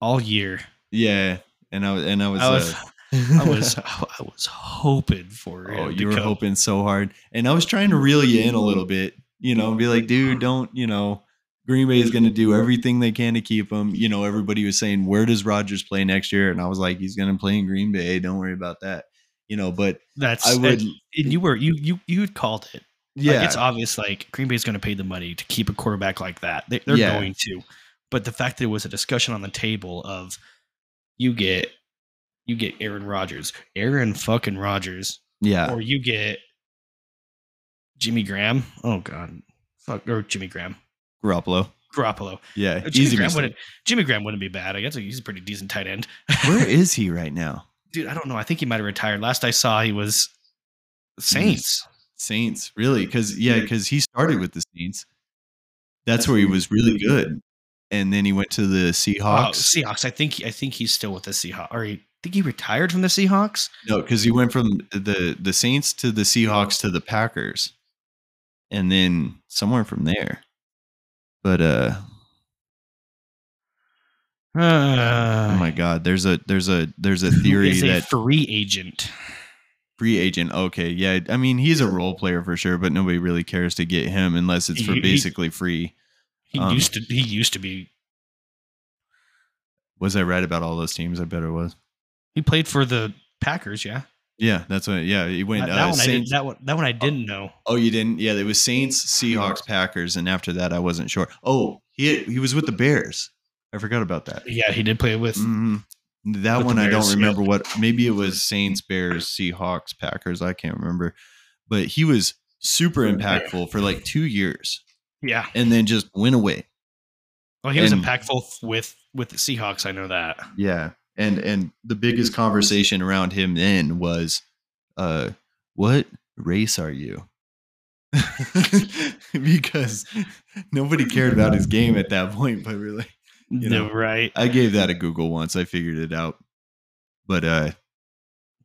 all year. Yeah, and I was and I was. I was uh, I was I was hoping for oh, you were come. hoping so hard, and I was trying to reel you in a little bit. You know, and be like, dude, don't you know? Green Bay is going to do everything they can to keep him. You know, everybody was saying, where does Rodgers play next year? And I was like, he's going to play in Green Bay. Don't worry about that. You know, but That's I would. and, and you were you you you had called it. Yeah, Like, it's obvious. Like Green Bay is going to pay the money to keep a quarterback like that. They, they're Yeah. going to. but the fact that it was a discussion on the table of you get you get Aaron Rodgers, Aaron fucking Rodgers, Yeah. or you get Jimmy Graham. Oh god, fuck or Jimmy Graham, Garoppolo. Garoppolo. Yeah. Uh, Jimmy Easy Graham wouldn't. Jimmy Graham wouldn't be bad. I guess he's a pretty decent tight end. Where is he right now? Dude, I don't know. I think he might have retired. Last I saw, he was Saints. Saints, really? Because yeah, because he started with the Saints. That's where he was really good, and then he went to the Oh, Seahawks. Seahawks. I think. I think he's still with the Seahawks. Or he, think he retired from the Seahawks. No, because he went from the the Saints to the Seahawks to the Packers, and then somewhere from there. But uh, oh my God, there's a there's a there's a theory is a that free agent. free agent. Okay, yeah, I mean he's a role player for sure, but nobody really cares to get him unless it's for He- he- basically free. He Um, used to. He used to be. Was I right about all those teams? I bet it was. He played for the Packers. Yeah. Yeah, that's what. Yeah, he went. that, uh, one I didn't. That one. That one I didn't know. Oh, you didn't? Yeah, it was Saints, Seahawks, Packers, and after that, I wasn't sure. Oh, he he was with the Bears. I forgot about that. Yeah, he did play with. hmm That With one I don't Bears, remember what. Maybe it was Saints, Bears, Seahawks, Packers. I can't remember, but he was super impactful for like two years, Yeah. and then just went away. Well, he was And- impactful with with the Seahawks. I know that. Yeah, and and the biggest conversation around him then was, uh, what race are you? because nobody cared about his game at that point, but really. You know. no, right. I gave that a Google once. I figured it out. But uh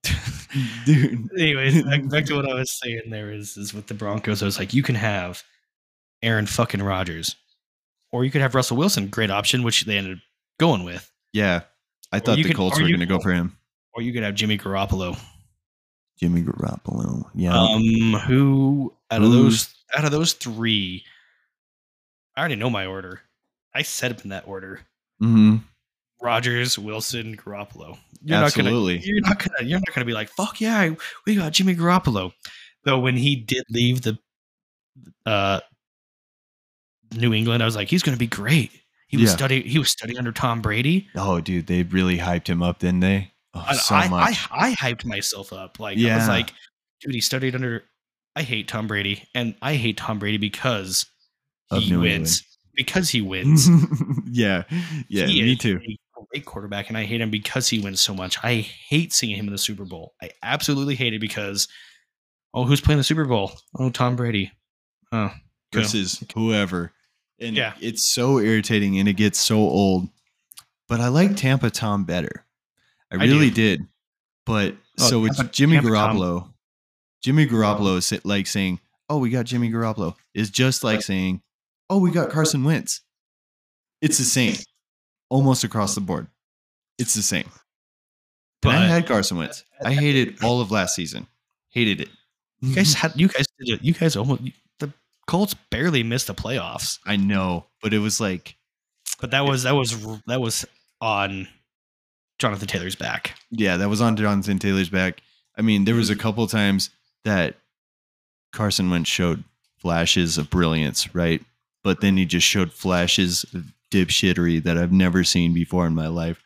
dude. Anyways, back, back to what I was saying. There is is with the Broncos. I was like, you can have Aaron fucking Rodgers, or you could have Russell Wilson. Great option, which they ended up going with. Yeah. I thought the could- Colts were gonna go for him. Or you could have Jimmy Garoppolo. Jimmy Garoppolo. Yeah. Um, who out of Who's- those out of those three? I already know my order. I set up in that order. hmm Rodgers, Wilson, Garoppolo. Absolutely. Not gonna, you're not gonna. You're not gonna be like, "Fuck yeah, we got Jimmy Garoppolo." Though when he did leave the uh, New England, I was like, "He's gonna be great." He was Yeah. studying. He was studying under Tom Brady. Oh, dude, they really hyped him up, didn't they? Oh, so I, much. I, I hyped myself up. Like I Yeah. was like, "Dude, he studied under." I hate Tom Brady, and I hate Tom Brady because Of he New wins. Because he wins. yeah. Yeah, He me too. A great quarterback, and I hate him because he wins so much. I hate seeing him in the Super Bowl. I absolutely hate it because, oh, who's playing the Super Bowl? Oh, Tom Brady. Oh, cool. Versus whoever. And Yeah. it's so irritating and it gets so old. But I like Tampa Tom better. I I really do. did. But Oh, so it's Tampa- Jimmy Tampa Tom- Garoppolo. Jimmy oh. Garoppolo is like saying, "Oh, we got Jimmy Garoppolo." Is just like saying, "Oh, we got Carson Wentz." It's the same, almost across the board. It's the same. But But I had Carson Wentz. I hated all of last season. Hated it. you guys had you guys did it. You guys almost Colts barely missed the playoffs. I know, but it was like, But that was that was that was on Jonathan Taylor's back. yeah, that was on Jonathan Taylor's back. I mean, there was a couple times that Carson Wentz showed flashes of brilliance, right? But then he just showed flashes of dipshittery that I've never seen before in my life.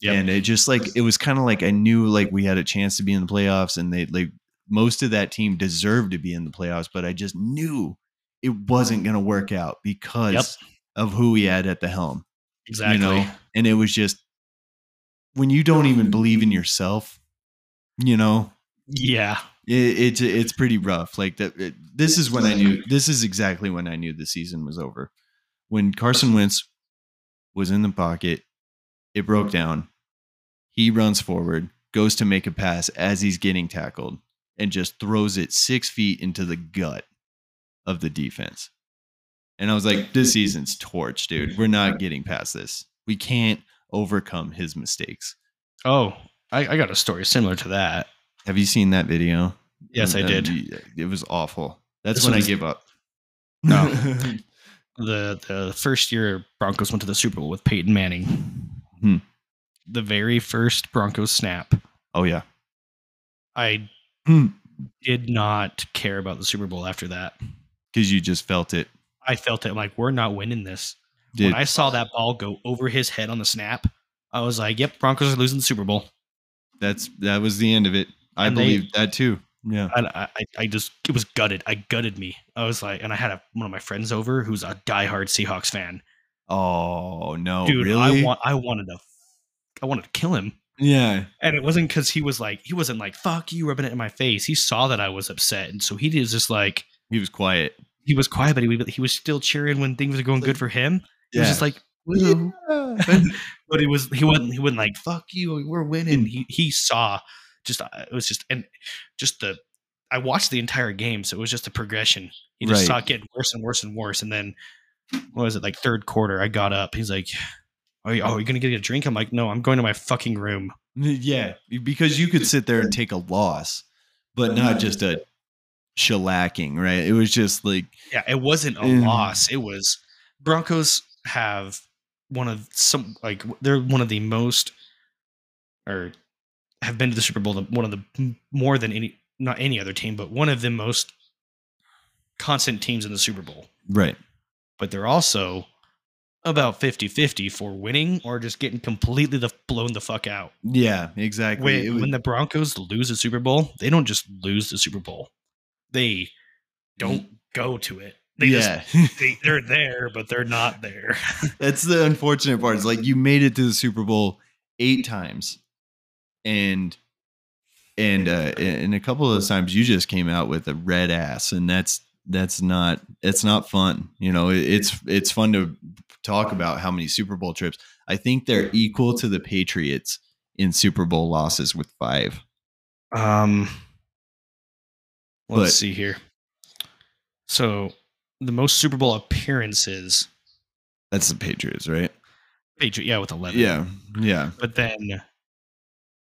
Yep. And it just like it was kind of like I knew like we had a chance to be in the playoffs, and they like most of that team deserved to be in the playoffs, but I just knew it wasn't going to work out because of who we had at the helm. Exactly. You know, and it was just when you don't even believe in yourself, you know, Yeah. it, it's it's pretty rough. Like that. it- this is when I knew. This is exactly when I knew the season was over. When Carson Wentz was in the pocket, it broke down. He runs forward, goes to make a pass as he's getting tackled, and just throws it six feet into the gut of the defense. And I was like, this season's torch, dude. We're not getting past this. We can't overcome his mistakes. Oh, I, I got a story similar to that. Have you seen that video? Yes, I Uh, did. It was awful. That's This when I give up. No. the the first year Broncos went to the Super Bowl with Peyton Manning. Hmm. The very first Broncos snap, oh yeah. I Hmm. did not care about the Super Bowl after that. Because you just felt it. I felt it like we're not winning this. Did when I saw that ball go over his head on the snap, I was like, "Yep, Broncos are losing the Super Bowl." that's that was the end of it. I And they- believe that too. Yeah. I, I, I just it was gutted. I gutted me. I was like, and I had a, one of my friends over who's a diehard Seahawks fan. Oh no, Dude, really? I want, I wanted to, I wanted to kill him. yeah. And it wasn't because he was like, he wasn't like, fuck you, rubbing it in my face. He saw that I was upset. And so he was just like, He was quiet. he was quiet, but he, he was still cheering when things were going good for him. He was just like, "Woo." but he was, he wasn't, he wasn't like, fuck you, we're winning. He, he saw just, uh, it was just, and just the, I watched the entire game. So it was just a progression. He just Right. saw it getting worse and worse and worse. And then, what was it, like third quarter? I got up. He's like, oh, you, oh, you're going to get a drink? I'm like, no, I'm going to my fucking room. yeah, because you could sit there and take a loss, but not just a shellacking, right? It was just like Yeah, it wasn't a Mm. loss. It was Broncos have one of some like they're one of the most or have been to the Super Bowl. One of the more than any not any other team, but one of the most constant teams in the Super Bowl. right. But they're also about 50-50 for winning or just getting completely the, blown the fuck out. Yeah, exactly. When, was- when the Broncos lose a Super Bowl, they don't just lose the Super Bowl. They don't go to it. They just yeah, they, they're there, but they're not there. that's the unfortunate part. It's like you made it to the Super Bowl eight times, and and uh, and a couple of those times you just came out with a red ass, and that's that's not it's not fun. You know, it, it's it's fun to talk about how many Super Bowl trips. I think they're equal to the Patriots in Super Bowl losses with five. Um, let's But- see here. So the most Super Bowl appearances, That's the Patriots, right? Patriot, yeah, with eleven. Yeah, yeah, but then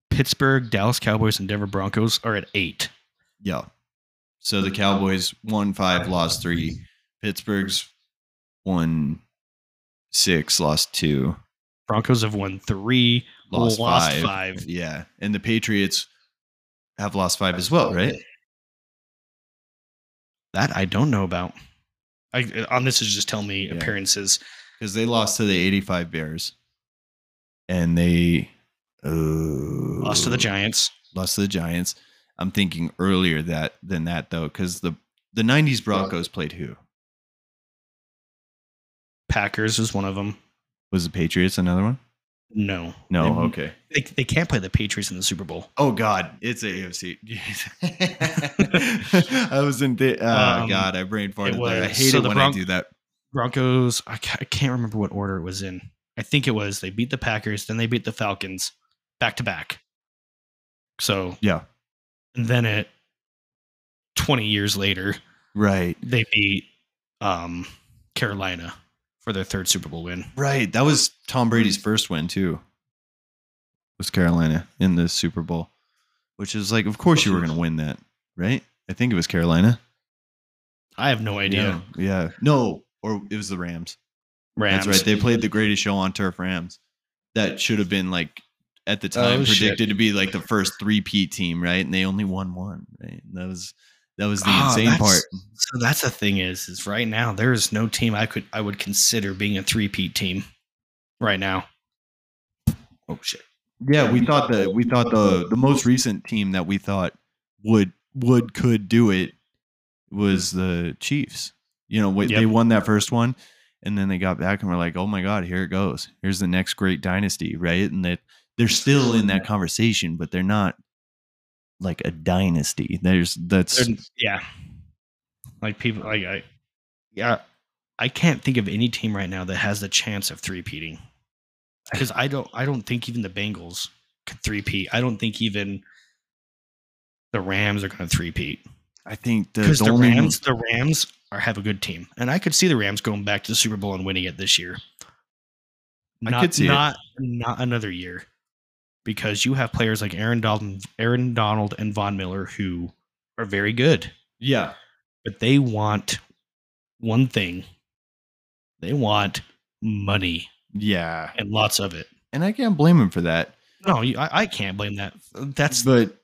Pittsburgh, Dallas Cowboys, and Denver Broncos are at eight. yeah. So the Cowboys won five, lost three. Pittsburgh's won six, lost two, Broncos have won three, lost, lost five. five. Yeah, and the Patriots have lost five as well, right? That I don't know about. I on this is just tell me Yeah. appearances. Because they lost to the '85 Bears, and they uh, Lost to the Giants. Lost to the Giants. I'm thinking earlier that than that though, because the the '90s Broncos played who Packers is one of them. was the Patriots another one? No, No, They- okay. They, they can't play the Patriots in the Super Bowl. Oh God, it's an AFC. I was in the. Oh Um, God, I brain farted it there. I hate so it when Bronc- I do that. Broncos. I ca- I can't remember what order it was in. I think it was they beat the Packers, then they beat the Falcons, back to back. So Yeah, and then it, twenty years later, right, they beat um, Carolina for their third Super Bowl win. right. That was Tom Brady's first win too. Was Carolina in the Super Bowl, which is like, of course you were going to win that, right? I think it was Carolina. I have no idea. Yeah, yeah. No, or it was the Rams. Rams. That's right. They played the greatest show on turf, Rams. That should have been like at the oh, time Oh, shit. predicted to be like the first three peat team, right? And they only won one, right? That was that was the Ah, insane part. So that's the thing is, is right now there is no team I could I would consider being a three peat team. Right now. Oh shit. Yeah, we thought that we thought the the most recent team that we thought would would could do it was the Chiefs. You know, wait, they Yep. won that first one, and then they got back and were like, "Oh my God, here it goes! Here's the next great dynasty!" Right? And that they're still in that conversation, but they're not like a dynasty. There's that's They're- yeah. Like people like I yeah, I can't think of any team right now that has the chance of three peating. Because I don't I don't think even the Bengals could three peat. I don't think even the Rams are gonna three peat. I think the, Because the only Rams the Rams are have a good team. And I could see the Rams going back to the Super Bowl and winning it this year. I could see it. not not another year. Because you have players like Aaron Donald Aaron Donald and Von Miller who are very good. yeah. But they want one thing. They want money. Yeah, and lots of it. And I can't blame him for that. no I, I can't blame that. That's But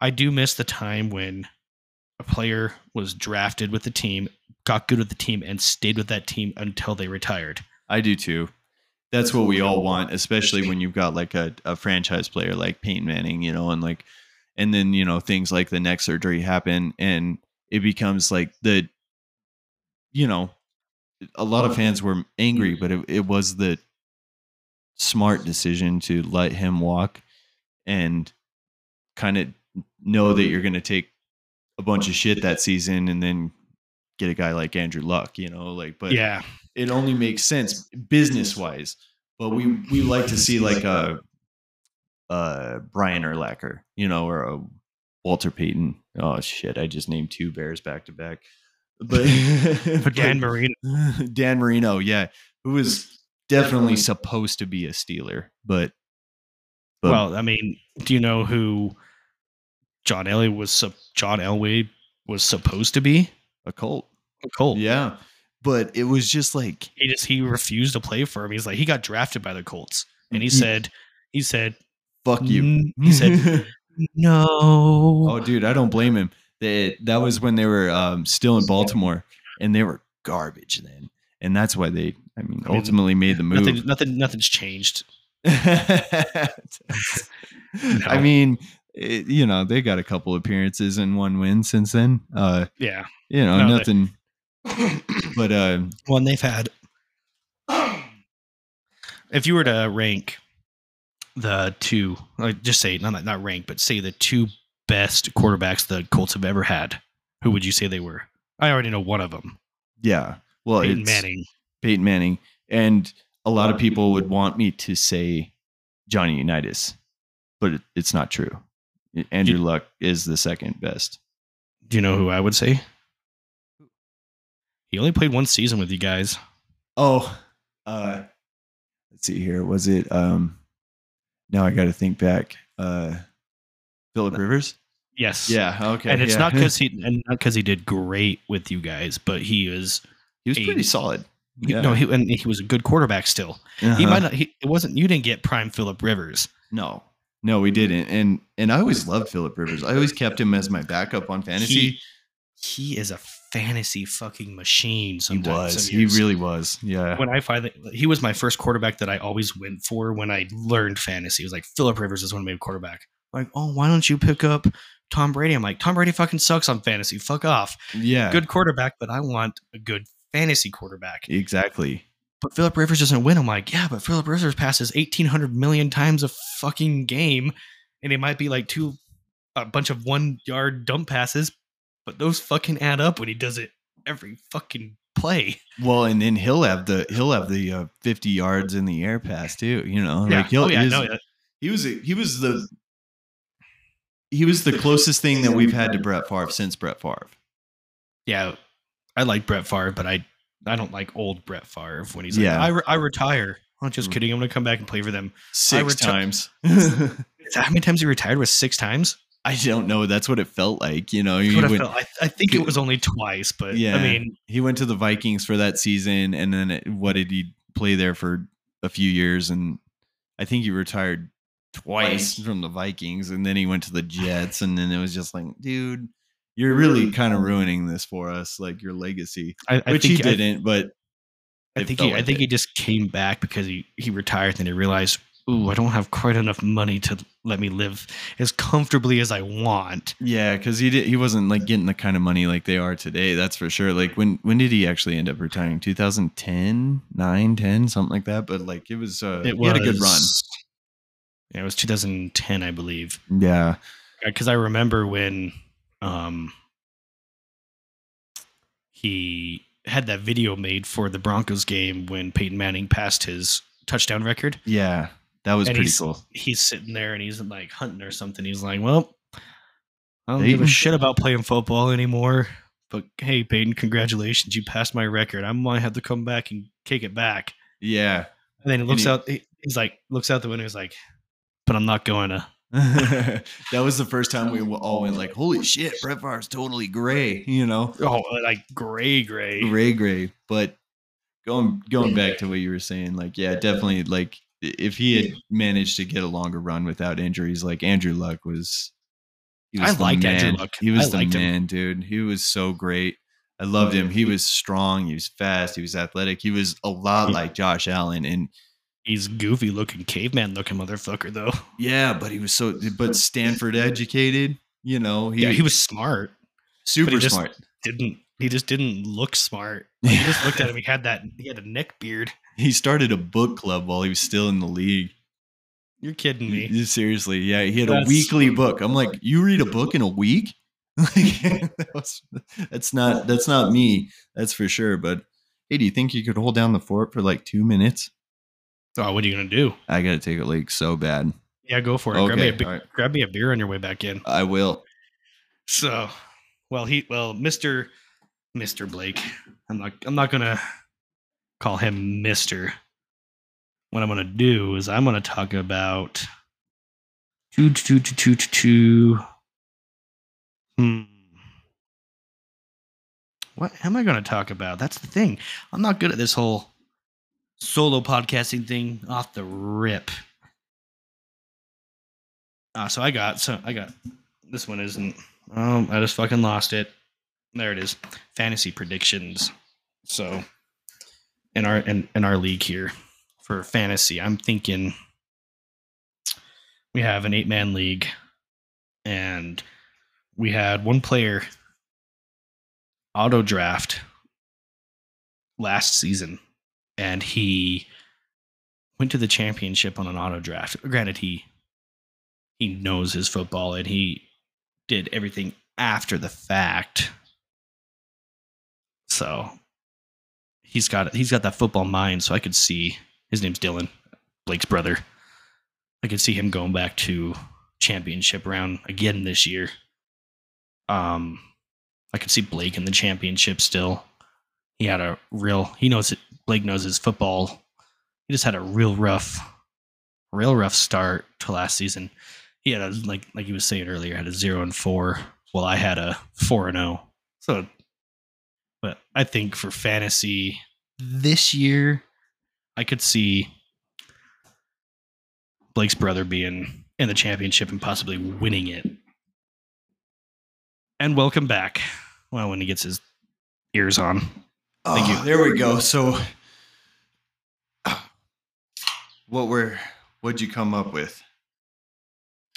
i do miss the time when a player was drafted with the team got good with the team and stayed with that team until they retired. I do too. That's what we all want, especially when you've got like a, a franchise player like Peyton Manning, you know, and like, and then, you know, things like the neck surgery happen and it becomes like the, you know, a lot of fans were angry, but it, it was the smart decision to let him walk and kind of know that you're going to take a bunch of shit that season and then get a guy like Andrew Luck, you know, like, but yeah, it only makes sense business wise. But we we like to see like a, a Brian Urlacher, you know, or a Walter Payton. Oh shit, I just named two Bears back to back. But but Dan Marino. Dan Marino, yeah, who was definitely supposed to be a Steeler, but, but well, I mean, do you know who John Elway was? John Elway was supposed to be a Colt. a Colt. Yeah, but it was just like he just he refused to play for him. He's like he got drafted by the Colts, and he Mm. said he said fuck you. He said no. Oh, dude, I don't blame him. That that was when they were um, still in Baltimore, and they were garbage then, and that's why they, I mean, ultimately made the move. nothing, nothing, nothing's changed. I mean, it, you know, they got a couple appearances and one win since then. Uh, Yeah. you know, No, nothing. But uh, One they've had. If you were to rank the two, like just say not not rank, but say the two best quarterbacks the Colts have ever had, who would you say they were? I already know one of them, yeah, well, Peyton it's Manning. Peyton Manning, and a lot of people would want me to say Johnny Unitas, but it, it's not true. Andrew Luck is the second best. Do you know who I would say? He only played one season with you guys. Oh, uh, let's see here. Was it? Um, now I got to think back. Uh, Philip Rivers. Yes. Yeah. Okay. And it's yeah. not because he and not because he did great with you guys, but he was he was pretty solid. he- no he and he was a good quarterback still. He Uh-huh. might not. He, it wasn't. You didn't get prime Philip Rivers. No, no, we didn't. And and I always loved Philip Rivers. I always kept him as my backup on fantasy. He, he is a fantasy fucking machine. He was. He really was. Yeah. When I finally, he was my first quarterback that I always went for when I learned fantasy. It was like Philip Rivers is one of my quarterback. Like, oh, why don't you pick up Tom Brady? I'm like, Tom Brady fucking sucks on fantasy. Fuck off. Yeah. Good quarterback, but I want a good fantasy quarterback. Exactly. But Philip Rivers doesn't win. I'm like, yeah, but Philip Rivers passes 1,800 million times a fucking game, and it might be like two, a bunch of one yard dump passes, but those fucking add up when he does it every fucking play. Well, and then he'll have the he'll have the uh, fifty yards in the air pass too. You know, Yeah. like he'll oh, yeah, his- know that. he was he was the he was the closest thing that we've had to Brett Favre since Brett Favre. Yeah, I like Brett Favre, but I I don't like old Brett Favre when he's Yeah. like, I, re- I retire. I'm just kidding. I'm going to come back and play for them. Six reti- times. How many times he retired? Was six times? I don't know. That's what it felt like. You know, That's he I, went. I, I think it was only twice, but yeah. I mean, he went to the Vikings for that season, and then it, what did he play there for a few years? And I think he retired twice from the Vikings, and then he went to the Jets, and then it was just like, dude, you're really kind of ruining this for us, like your legacy, I, I which he didn't. but I think he, I think it. he just came back because he, he retired and he realized, ooh, I don't have quite enough money to let me live as comfortably as I want. Yeah, because he did. He wasn't like getting the kind of money like they are today. That's for sure. Like when when did he actually end up retiring? 2010, 9, 10, something like that. But like it was. Uh, It he had a good run. Yeah, it was 2010, I believe. Yeah. Because I remember when um, he had that video made for the Broncos game when Peyton Manning passed his touchdown record. Yeah, that was And pretty he's- cool. He's sitting there and he's like hunting or something. He's like, well, I don't give a shit about playing football anymore. But hey, Peyton, congratulations. You passed my record. I might have to come back and kick it back. Yeah. And then he looks he- out. He's like, looks out the window. He's like, but I'm not going to. that was the first time we all went like, "Holy shit, Brett Favre's totally gray," you know, Oh, like gray, gray. gray, gray. But going going back to what you were saying, like, yeah, definitely, like, if he had managed to get a longer run without injuries, like Andrew Luck was, he I the liked Andrew. Luck. He was I the liked him. man, dude. He was so great. I loved him. He was strong. He was fast. He was athletic. He was a lot Yeah. like Josh Allen. And He's goofy looking, caveman looking motherfucker though. yeah, but he was so, but Stanford educated, you know, he, yeah, he was smart. super he smart. Didn't he just didn't look smart? Like, you just looked at him. He had that. He had a neck beard. He started a book club while he was still in the league. You're kidding me. Seriously, yeah, he had a That's- weekly book. I'm like, you read a book in a week? Like, that was- that's not that's not me. That's for sure. But hey, do you think you could hold down the fort for like two minutes? Oh, what are you gonna do? I gotta take a leak so bad. Yeah, go for it. grab, me a, be- right. grab me a beer on your way back in. I will. So, well, he, well, Mister, Mister Blake. I'm not. I'm not gonna call him Mister. What I'm gonna do is I'm gonna talk about. Hmm. What am I gonna talk about? That's the thing. I'm not good at this whole solo podcasting thing off the rip. Uh, so I got so I got this one isn't um I just fucking lost it. There it is. Fantasy predictions. So in our in, in our league here for fantasy, I'm thinking we have an eight man league and we had one player auto draft last season and he went to the championship on an auto draft. Granted, he he knows his football and he did everything after the fact. So he's got he's got that football mind. So I could see his name's Dylan, Blake's brother. I could see him going back to championship round again this year. Um, I could see Blake in the championship still. He had a real he knows it. Blake knows his football. He just had a real rough, real rough start to last season. He had a like like he was saying earlier, had a zero and four. Well, I had a four and zero. So, but I think for fantasy this year, I could see Blake's brother being in the championship and possibly winning it. And welcome back. Well, when he gets his ears on. Thank you. Oh, There we go. So, what were what'd you come up with?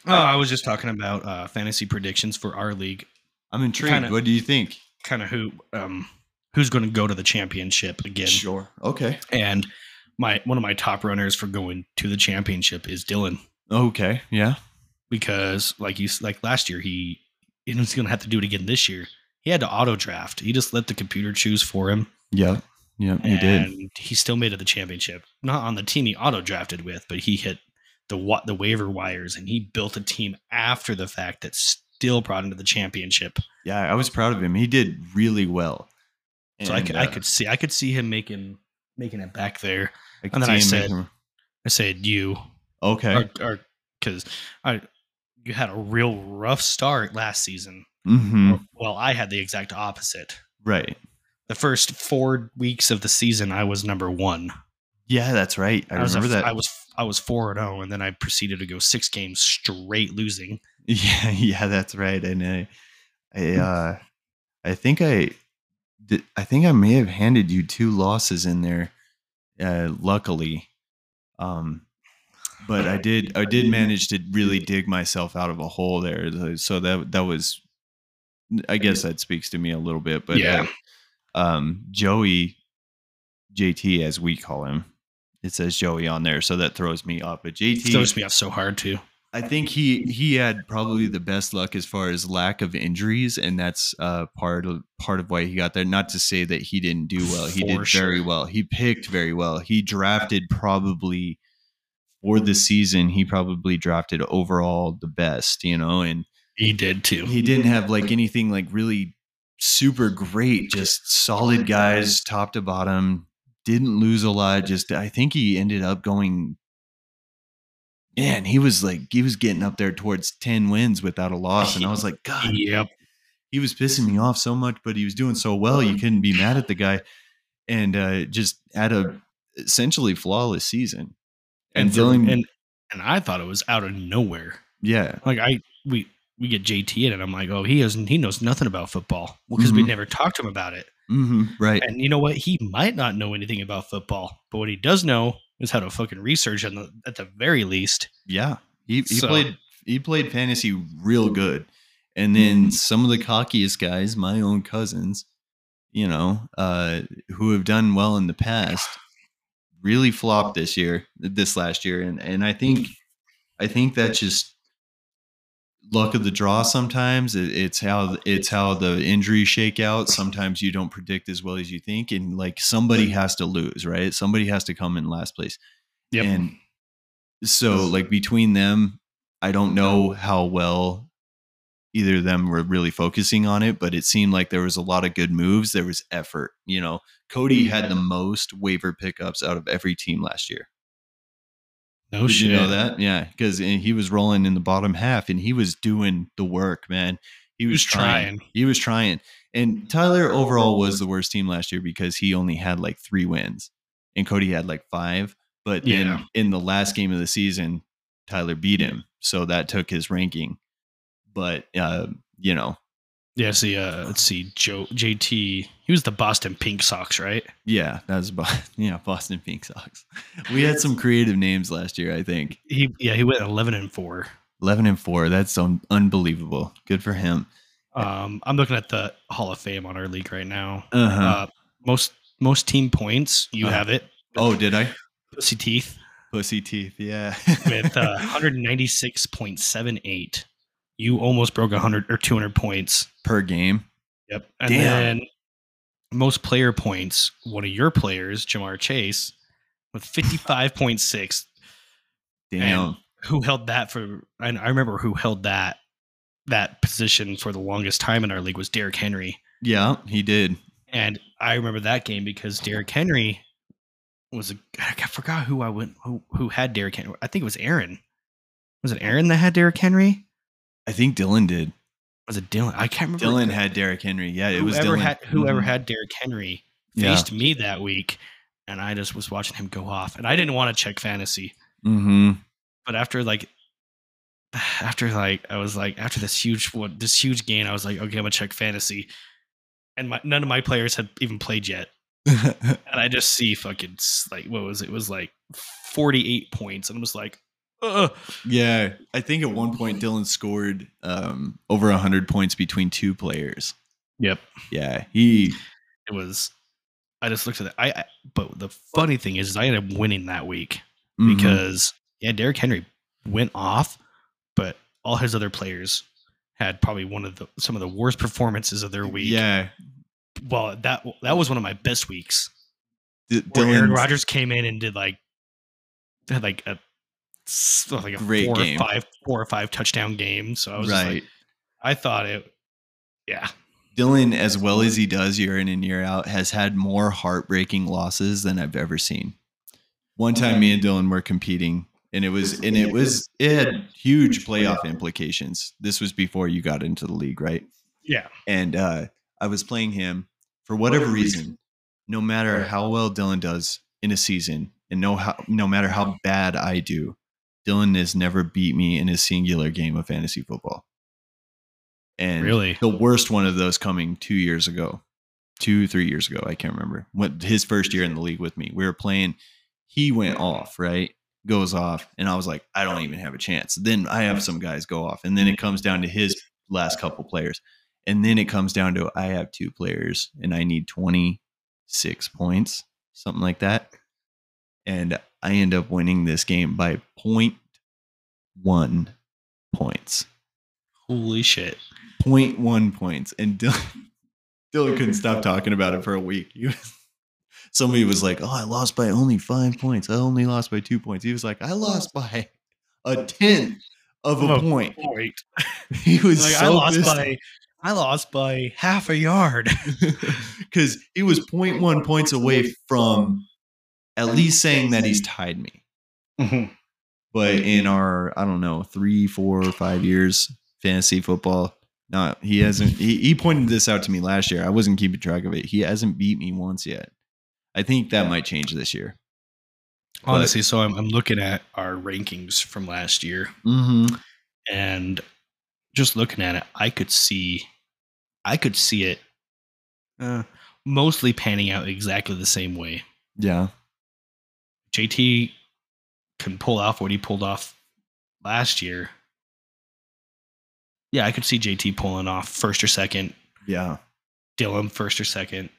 Oh, I was just talking about uh, fantasy predictions for our league. I'm intrigued. Kinda- what do you think? Kind of who um who's going to go to the championship again. Sure. Okay. And my one of my top runners for going to the championship is Dylan Okay. Yeah. because like you like last year he he's going to have to do it again this year. He had to auto draft. He just let the computer choose for him. Yeah. You did. and he still made it to the championship. Not on the team he auto drafted with, but he hit the the waiver wires and he built a team after the fact that still brought him to the championship. Yeah, I was proud of him. He did really well. So I could, I uh, could see I could see him making making it back there. I and then I said- I said you okay. or because I you had a real rough start last season. hmm Well, I had the exact opposite. Right. The first four weeks of the season, I was number one. Yeah, that's right. I, was a- remember that. I was I was four and zero, and then I proceeded to go six games straight losing. Yeah, yeah, that's right. And I, I, uh, I think I, did, I think I may have handed you two losses in there. Uh, luckily, um, but I did, I did manage to really dig myself out of a hole there. So that that was, I guess that speaks to me a little bit. But Yeah. uh, um, Joey, JT as we call him, it says Joey on there, so that throws me off. But JT It throws me off so hard too. I think he he had probably the best luck as far as lack of injuries, and that's uh, part of part of why he got there. Not to say that he didn't do well; he For did very well. He picked very well. He drafted probably for the season. He probably drafted overall the best, you know, and He did too. he didn't have like anything like really super great. Just solid guys, top to bottom. Didn't lose a lot. Just I think he ended up going man, he was like he was getting up there towards 10 wins without a loss. And I was like, God, Yep. he was pissing me off so much, but he was doing so well, you couldn't be mad at the guy. And uh just had a essentially flawless season. And And Dylan, and and I thought it was out of nowhere. yeah, Like I we we get JT in, and I'm like, oh, he doesn't, he knows nothing about football. Well, because we Mhm. never talked to him about it. hmm Right. And you know what? He might not know anything about football, but what he does know is how to fucking research on the, at the very least. Yeah, he he So- played he played fantasy real good, and then some of the cockiest guys, my own cousins, you know, uh, who have done well in the past, really flopped this year, this last year, and and I think I think that's just luck of the draw. Sometimes It- it's how it's how the injuries shake out. Sometimes you don't predict as well as you think, and like somebody has to lose, right? Somebody has to come in last place. Yep. And so, like between them, I don't know how well either of them were really focusing on it, but it seemed like there was a lot of good moves. There was effort. You know, Cody had the mm-hmm. most waiver pickups out of every team last year. No Did shit. you know that? Yeah, because he was rolling in the bottom half and he was doing the work, man. He was was trying. trying. He was trying. And Tyler overall was the worst team last year because he only had like three wins, and Cody had like five. But Yeah. in in the last game of the season, Tyler beat him, so that took his ranking. But uh, you know, Yeah, see, uh, let's see, Joe JT. He was the Boston Pink Sox, right? yeah, that's Bo- yeah, Boston Pink Sox. We had some creative names last year. I think He yeah, he went eleven and four. eleven and four. That's un- unbelievable. Good for him. Um, I'm looking at the Hall of Fame on our league right now. Uh-huh. Uh, most most team points, you Uh-huh. have it. oh, did I? Pussy teeth Pussy teeth. Yeah. with uh, 196.78. You almost broke 100 or 200 points. Per game. Yep. And Damn. then most player points, one of your players, Ja'Marr Chase, with 55.6. Damn. And who held that for and I remember who held that that position for the longest time in our league was Derrick Henry. yeah, he did. And I remember that game because Derrick Henry was a I forgot who I went who who had Derrick Henry. I think it was Aaron. Was it Aaron that had Derrick Henry? I think Dylan did. Was it Dylan? I can't remember. Dylan had Derrick Henry. Yeah, it was whoever Dylan. had whoever Mhm. had Derrick Henry Yeah. faced me that week, and I just was watching him go off, and I didn't want to check fantasy, Mhm. but after like, after like I was like after this huge what this huge gain, I was like, okay, I'm gonna check fantasy, and my, none of my players had even played yet, and I just see fucking like what was it? It was like 48 points, and I was like, Yeah, I think at one point Dylan scored um, over hundred points between two players. Yep. Yeah, he. it was. I just looked at it. I, I but the funny thing is, is I ended up winning that week. mhm. because yeah, Derrick Henry went off, but all his other players had probably one of the some of the worst performances of their week. yeah, Well, that that was one of my best weeks. D- Where Aaron Rodgers came in and did like had like a like a Great four game. or five four or five touchdown game. So I was right. like, I thought it. Yeah, Dylan, as well as he does year in and year out, has had more heartbreaking losses than I've ever seen. One time, me and Dylan were competing, and it was and it was it had huge playoff implications. This was before you got into the league, right? yeah, And uh, I was playing him for whatever reason. No matter how well Dylan does in a season, and no how no matter how bad I do, Dylan has never beat me in a singular game of fantasy football. And Really? the worst one of those coming two years ago, two three years ago, I can't remember. What his first year in the league with me, we were playing. He went off, right? Goes off, and I was like, I don't even have a chance. Then I have some guys go off, and then it comes down to his last couple players, and then it comes down to I have two players, and I need twenty six points, something like that, and I end up winning this game by point one points. holy shit. 0.1 points. And Dylan, Dylan couldn't stop talking about it for a week. He was, somebody was like, Oh, I lost by only five points. I only lost by two points. He was like, I lost oh. by a tenth of a a point. Point. He was Like so I lost pissed by I lost by half a yard. because he was 0.1 points away from at least saying that he's tied me. But in our, I don't know, three, four, or five years fantasy football, not he hasn't. He, he pointed this out to me last year. I wasn't keeping track of it. He hasn't beat me once yet. I think that might change this year. Honestly, so I'm, I'm looking at our rankings from last year, Mm-hmm. and just looking at it, I could see, I could see it, uh, mostly panning out exactly the same way. Yeah. JT can pull off what he pulled off last year. Yeah, I could see JT pulling off first or second, Yeah. Dylan first or second.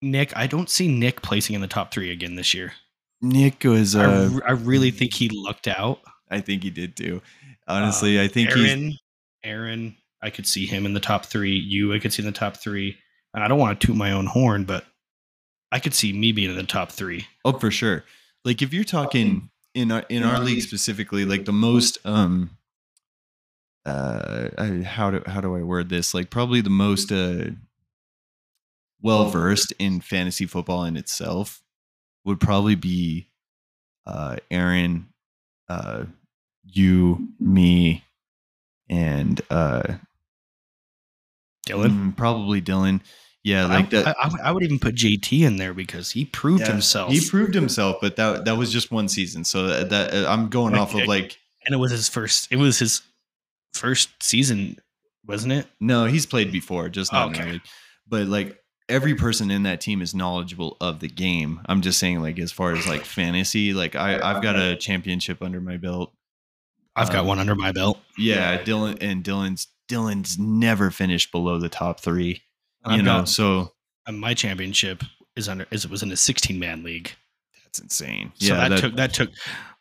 Nick, I don't see Nick placing in the top three again this year. Nick was. I Uh, r- I, really think he lucked out. I think he did too. Honestly, I think Aaron, Aaron, I could see him in the top three. You, I could see in the top three. And I don't want to toot my own horn, but I could see me being in the top three. Oh, for sure. Like if you're talking in our in our league specifically, like the most um uh I, how do how do I word this? Like probably the most uh well versed in fantasy football in itself would probably be uh Aaron, uh you, me, and uh Dylan. mm, probably Dylan. Yeah, like I, that. I, I would, I would even put JT in there because he proved Yeah, himself. He proved himself, but that that was just one season. So that, that uh, I'm going off of like and it was his first. It was his first season, wasn't it? no, he's played before, just not Okay. But like every person in that team is knowledgeable of the game. I'm just saying, like as far as like fantasy, like I I've got a championship under my belt. I've got Um, one under my belt. Yeah, Dylan and Dylan's Dylan's never finished below the top three. I've you know, got- so my championship is under. Is it was in a 16 man league. that's insane. So yeah, that, took that took,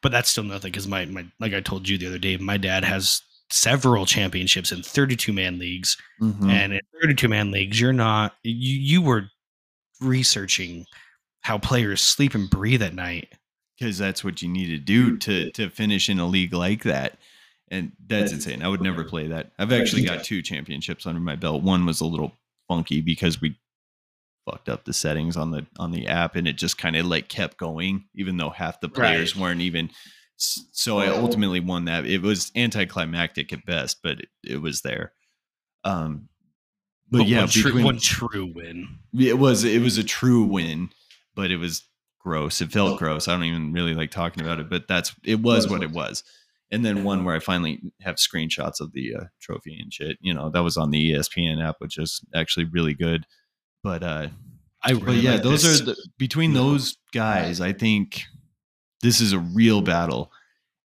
but that's still nothing because my my like I told you the other day, my dad has several championships in 32 man leagues, mhm. and in 32 man leagues, you're not you you were researching how players sleep and breathe at night. because that's what you need to do to to finish in a league like that. And that's insane. I would never play that. I've actually got two championships under my belt. One was a little funky because we fucked up the settings on the on the app and it just kind of like kept going even though half the players weren't even so I ultimately won that. It was anticlimactic at best, but it, it was there. Um but, yeah, one true, between- one true win. it was it was a true win, but it was gross. It felt gross. I don't even really like talking about it, but that's it was what it was. And then one where I finally have screenshots of the uh, trophy and shit. You know, that was on the ESPN app, which is actually really good. But uh I but yeah, like those this. are the, between those guys. I think this is a real battle.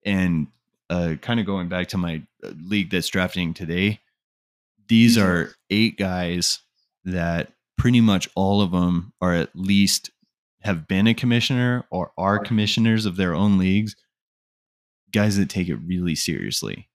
And uh, kind of going back to my uh, league that's drafting today, these are eight guys that pretty much all of them are at least have been a commissioner or are commissioners of their own leagues. Guys that take it really seriously.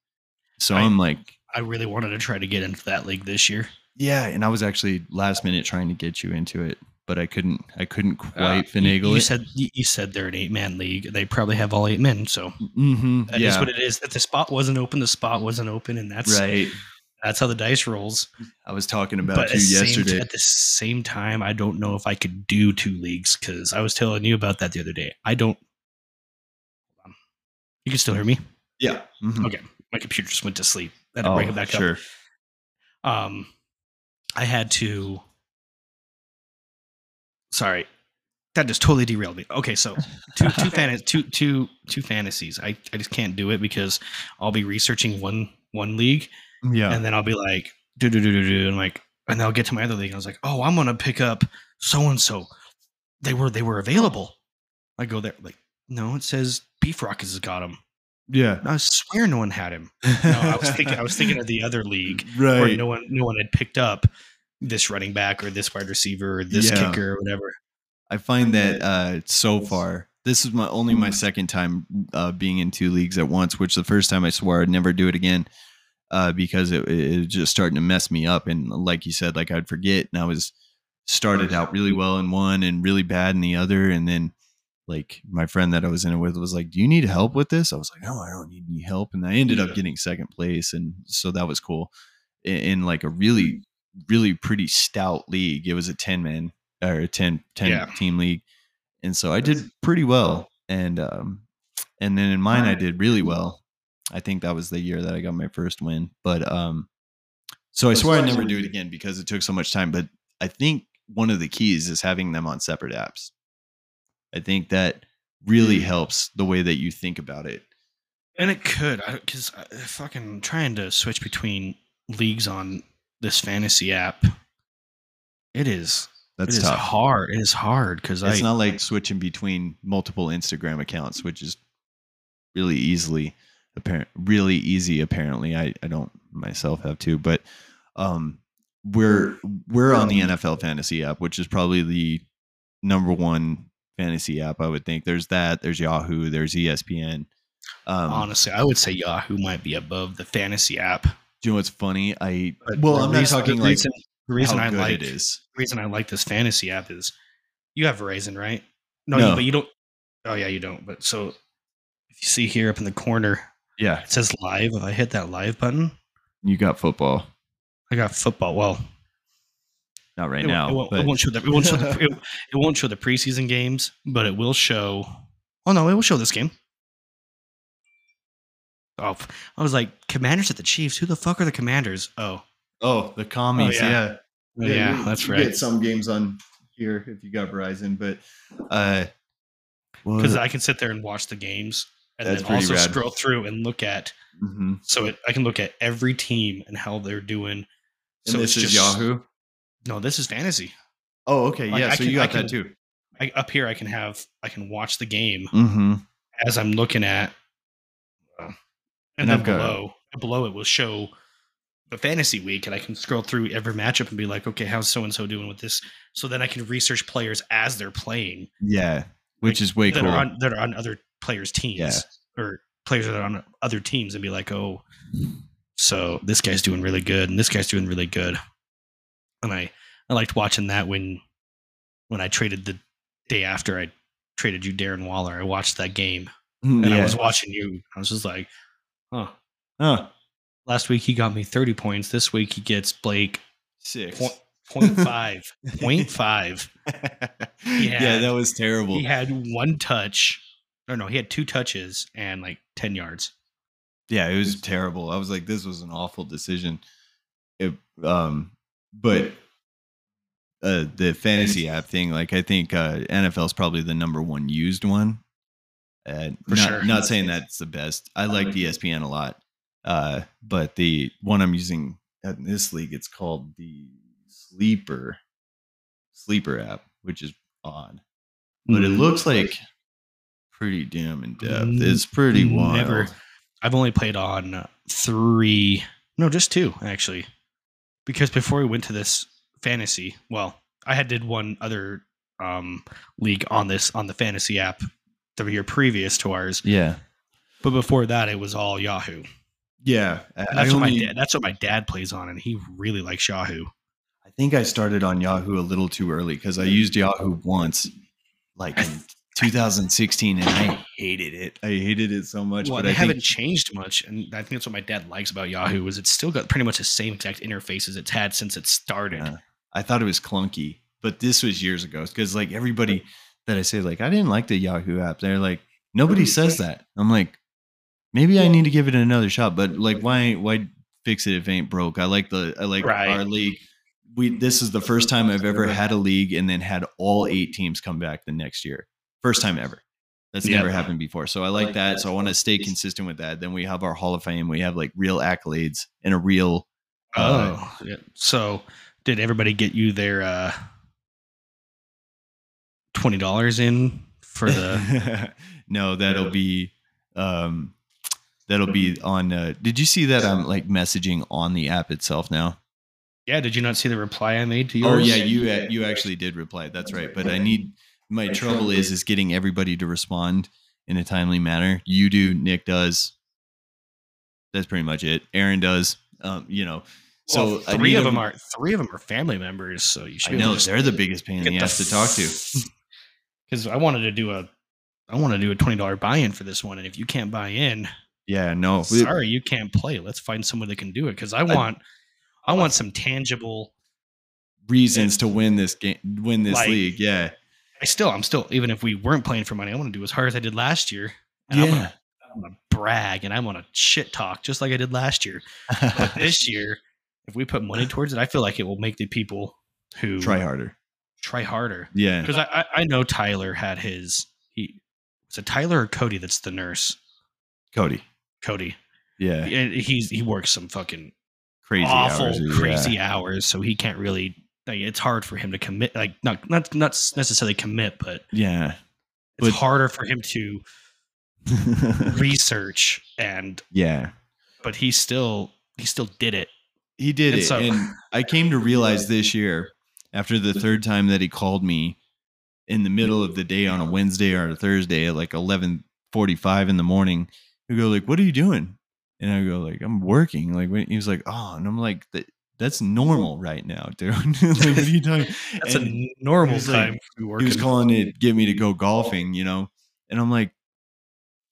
So I- I'm like, I really wanted to try to get into that league this year. yeah, and I was actually last minute trying to get you into it, but I couldn't. I couldn't quite Uh, you- finagle you, it. said you, you said they're an eight man league. They probably have all eight men, so mm-hmm. that is yeah, what it is. If the spot wasn't open, the spot wasn't open, and that's right. that's how the dice rolls. I was talking about but you at, same, yesterday. at the same time, I don't know if I could do two leagues because I was telling you about that the other day. I don't. You can still hear me. yeah. mhm. Okay, my computer just went to sleep. I had to Oh, bring it back sure. up. Um, I had to. Sorry, that just totally derailed me. Okay, so two two fan- two two two fantasies. I I just can't do it because I'll be researching one one league Yeah. and then I'll be like, do do do do do, and like, and then I'll get to my other league. And I was like, oh, I'm gonna pick up so and so. They were they were available. I go there, like, no, it says Beef Rockets has got him. yeah. I swear no one had him. No, I was thinking I was thinking of the other league where right. no one no one had picked up this running back or this wide receiver or this Yeah. kicker or whatever. I find that uh, so far, this is my only my second time uh, being in two leagues at once. Which the first time I swore I'd never do it again uh, because it, it was just starting to mess me up. And like you said, like I'd forget, and I was started out really well in one and really bad in the other, and then like my friend that I was in it with was like, "Do you need help with this?" I was like, "No, I don't need any help," and I ended up getting second place, and so that was cool. In, in like a really, really pretty stout league, it was a ten man or a 10, 10 Yeah. team league, and so I did pretty well. And um, and then in mine, I did really well. I think that was the year that I got my first win. But um, so I swear I'd never do it again because it took so much time. But I think one of the keys is having them on separate apps. I think that really mm. helps the way that you think about it. And it could, because I, uh, fucking trying to switch between leagues on this fantasy app, it is That's it is tough. hard. It is hard because I It's not like switching between multiple Instagram accounts, which is really easily apparent really easy apparently. I, I don't myself have to, but um we're we're on the um, NFL fantasy app, which is probably the number one fantasy app, I would think. There's that, there's Yahoo, there's ESPN. Um honestly, I would say Yahoo might be above the fantasy app. do you know what's funny? I But well, I'm not talking the like reason, the reason how I good like it is. the reason I like this fantasy app is you have Verizon, right? No, No. You, but you don't. Oh yeah, you don't. But so if you see here up in the corner, Yeah, it says live. If I hit that live button, you got football. I got football. Well, Not right it, now. it, won't, but it won't show the it won't show the it, it won't show the preseason games, but it will show. Oh no, it will show this game. Oh, I was like, Commanders at the Chiefs. Who the fuck are the Commanders? Oh, Oh, the commies, yeah. yeah. Oh, yeah, you- that's you right. Get some games on here if you got Verizon, but uh, Because I can sit there and watch the games, and That's then also rad. scroll through and look at. Mhm. So it, I can look at every team and how they're doing. and so this it's is just- Yahoo. No, this is fantasy. Oh, okay, Like, yeah. I so can- you I got that too. I, up here, I can have I can watch the game Mm-hmm. as I'm looking at, uh, and, And then I've got- below below it will show the fantasy week, and I can scroll through every matchup and be like, okay, how's so and so doing with this? So then I can research players as they're playing Yeah, which is way that cool. are on that are on other players' teams Yeah. or players that are on other teams, and be like, oh, so this guy's doing really good, and this guy's doing really good, and I I liked watching that when when I traded the day after I traded you Darren Waller, I watched that game Mm, and I was watching you. I was just like, huh. Huh. Last week he got me 30 points. This week he gets Blake Six. point, point five. point five. yeah, that was terrible. He had one touch. Or no, he had two touches and like 10 yards. yeah, it was terrible. I was like, this was an awful decision. It, um, but uh, the fantasy app thing, like I think uh, NFL is probably the number one used one. Uh, For not, sure. not saying that's the best. I like ESPN a lot, uh, but the one I'm using in this league, it's called the Sleeper Sleeper app, which is odd, but it Mm, looks like pretty damn in depth. Mm, It's pretty wild. never- I've only played on three, no, just two actually. Because before we went to this fantasy, well, I had did one other um, league on this on the fantasy app the year previous to ours, Yeah. but before that it was all Yahoo. Yeah, And that's what my dad, that's what my dad plays on, and he really likes Yahoo. I think I started on Yahoo a little too early because I used Yahoo once, like in 2016, and I hated it. I hated it so much. Well, but they I haven't think, changed much, and I think that's what my dad likes about Yahoo is it's still got pretty much the same exact interface as it's had since it started. Yeah. I thought it was clunky, but this was years ago because like everybody that I say like I didn't like the Yahoo app. They're like nobody says that. I'm like maybe I need to give it another shot. But like why why fix it if it ain't broke? I like the I like Right. our league. We this is the first time I've ever had a league and then had all eight teams come back the next year. First time ever. That's Yep. never happened before. So I like that. So I want to stay consistent with that. Then we have our Hall of Fame. We have like real accolades and a real uh, Oh, yeah. so did everybody get you their uh, twenty dollars in for the? no, that'll be um that'll be on uh did you see that I'm like messaging on the app itself now? yeah, did you not see the reply I made to you? Oh yeah, you uh, you actually did reply. That's right. But I need my trouble is is getting everybody to respond in a timely manner. You do, Nick does. That's pretty much it. Aaron does. Um, you know. So Well, I three of them- them are three of them are family members, so you should. I know to they're the biggest pain in get the the ass to talk to. because I wanted to do a, I want to do a twenty dollar buy in for this one, and if you can't buy in, Yeah, no. sorry, you can't play. Let's find someone that can do it because I want, I want some tangible. reasons to win this game, win this Like- league. Yeah, I still, I'm still, even if we weren't playing for money, I want to do as hard as I did last year. I'm yeah. gonna, I'm gonna brag and I'm gonna shit talk just like I did last year. But this year, if we put money towards it, I feel like it will make the people who Try harder. try harder. Yeah, Because I, I, I know Tyler had his. He was it Tyler or Cody? That's the nurse. Cody. Cody. Yeah, And he's he works some fucking crazy awful, hours. yeah. crazy hours. So he can't really. Like, it's hard for him to commit. Like not not not necessarily commit, but Yeah. it's But- harder for him to research and. yeah. But he still he still did it. He did And it. so- and I came to realize this year, after the third time that he called me in the middle of the day on a Wednesday or a Thursday at like eleven forty five in the morning, he go like, "What are you doing?" And I go like, "I'm working." Like when he was like, "Oh," and I'm like, "That that's normal right now, dude." like, what are you talking? That's And a normal was time to be he was calling it get me to go golfing, you know, and I'm like,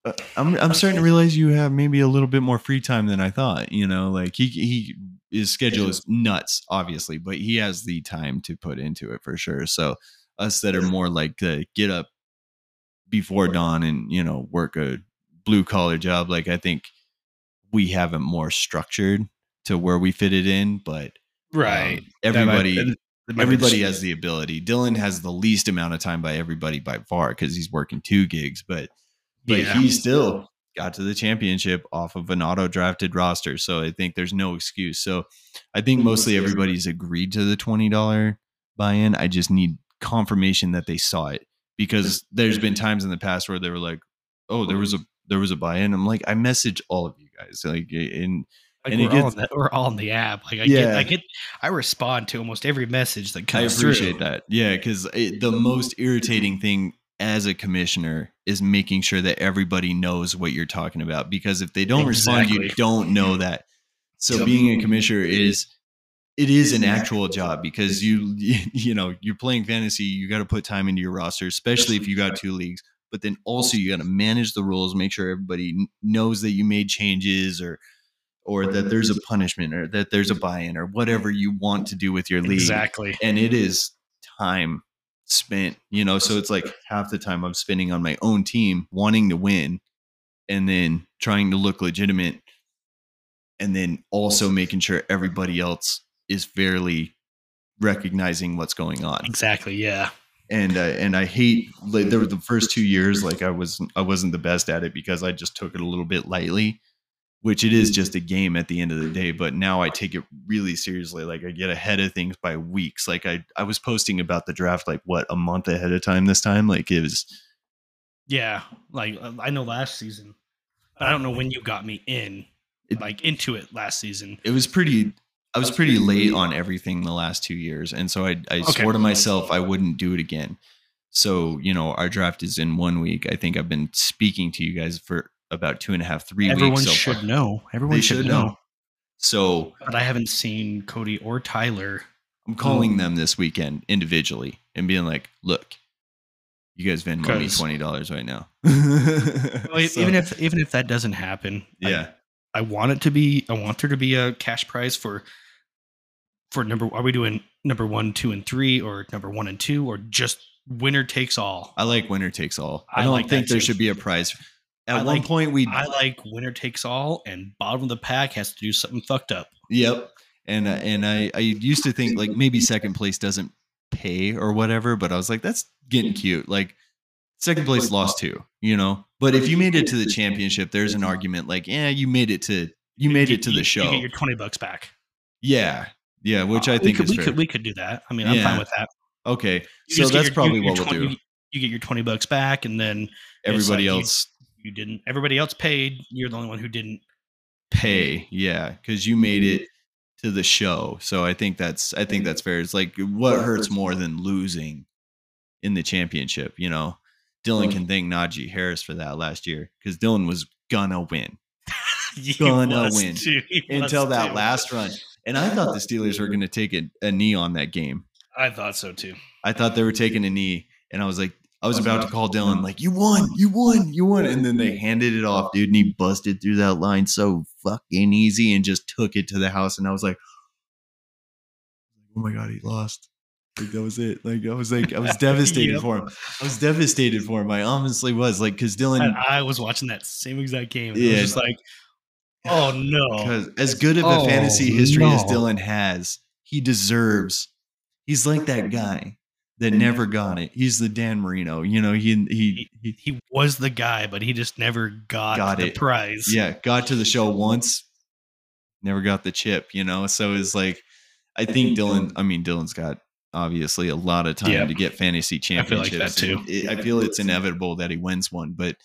uh, I'm I'm starting to realize you have maybe a little bit more free time than I thought. You know, like he he his schedule is nuts, obviously, but he has the time to put into it for sure. So us that are more like the get up before dawn and you know work a blue collar job, like I think we have it more structured to where we fit it in, but right. um, everybody That might- that might everybody has the ability. Dylan has the least amount of time by everybody by far because he's working two gigs, but but Yeah. he still got to the championship off of an auto drafted roster. So I think there's no excuse. So I think mostly everybody's agreed to the twenty dollar buy in. I just need confirmation that they saw it because there's been times in the past where they were like, "Oh, there was a there was a buy in." I'm like, I message all of you guys like and Like and we're, all gets- on the, we're all on the app. Like I Yeah. get, I get, I respond to almost every message that comes. I appreciate through. that. Yeah, because the most irritating thing as a commissioner is making sure that everybody knows what you're talking about. Because if they don't respond, you don't know mm-hmm. that. So Yep. being a commissioner is it is an actual job because you you know you're playing fantasy. You got to put time into your roster, especially if you got two leagues. But then also you got to manage the rules, make sure everybody knows that you made changes or or that there's a punishment or that there's a buy-in or whatever you want to do with your league Exactly. and it is time spent you know so it's like half the time i'm spending on my own team wanting to win and then trying to look legitimate and then also making sure everybody else is fairly recognizing what's going on Exactly. Yeah. and uh, and i hate like there were the first two years like i was i wasn't the best at it because i just took it a little bit lightly which it is just a game at the end of the day but now i take it really seriously like i get ahead of things by weeks like i i was posting about the draft like what a month ahead of time this time like it was Yeah. Like uh, I know last season, but I don't know when you got me in, It- like into it last season. it was pretty i was pretty late on everything the last two years and so i i Okay. swore to myself i wouldn't do it again so you know our draft is in one week i think i've been speaking to you guys for about two and a half three Everyone weeks so everyone should far. know. Everyone should, should know. know. so But I haven't seen Cody or Tyler. i'm calling um, them this weekend individually and being like look you guys Venmo me twenty dollars right now. Well, So, even if even if that doesn't happen, I- yeah, I want it to be. I want there to be a cash prize for for number. Are we doing number one, two, and three, or number one and two, or just winner takes all? I like winner takes all. I, I don't like think there should be a prize. At I one like- point, we I like winner takes all, and bottom of the pack has to do something fucked up. Yep. And uh, and I I used to think like maybe second place doesn't pay or whatever, but I was like that's getting cute. Like second place lost two, you know. But if you made it to the championship, there's an argument like, yeah, you made it to you made it to the show. You get your twenty bucks back. Yeah, yeah, which I Uh, think we could, is we fair. could we could do that. I mean, I'm Yeah. fine with that. okay, You so that's your- probably your- what we'll do. You, get your twenty bucks back, and then Everybody like else you didn't. Everybody else paid. You're the only one who didn't. pay, yeah, because you made mm-hmm. it to the show. So I think that's I think that's fair. It's like what hurts more than losing in the championship, you know. Dylan can thank Najee Harris for that last year because Dylan was gonna win Gonna win. Until that too. last run. And I thought the Steelers were gonna take a, a knee on that game. I thought so too. I thought they were taking a knee, and I was like, I was about to call Dylan, like, you won, you won, you won. And then they handed it off, dude, and he busted through that line so fucking easy and just took it to the house. And I was like, oh my God, he lost. Like, that was it. Like, I was like, I was devastated Yep. for him. I was devastated for him. I honestly was like, because Dylan, And I was watching that same exact game. Yeah. was just like, oh no. because as good of a Oh, fantasy history as. Dylan has, he deserves. He's like that guy that never got it. He's the Dan Marino. You know, he he, he He was the guy, but he just never got, Got the it. prize. yeah got to the show once, never got the chip, you know. So it's like, I think Dylan. I mean, Dylan's got obviously a lot of time Yeah. to get fantasy feel like that too. and it- I feel it's inevitable that he wins one, but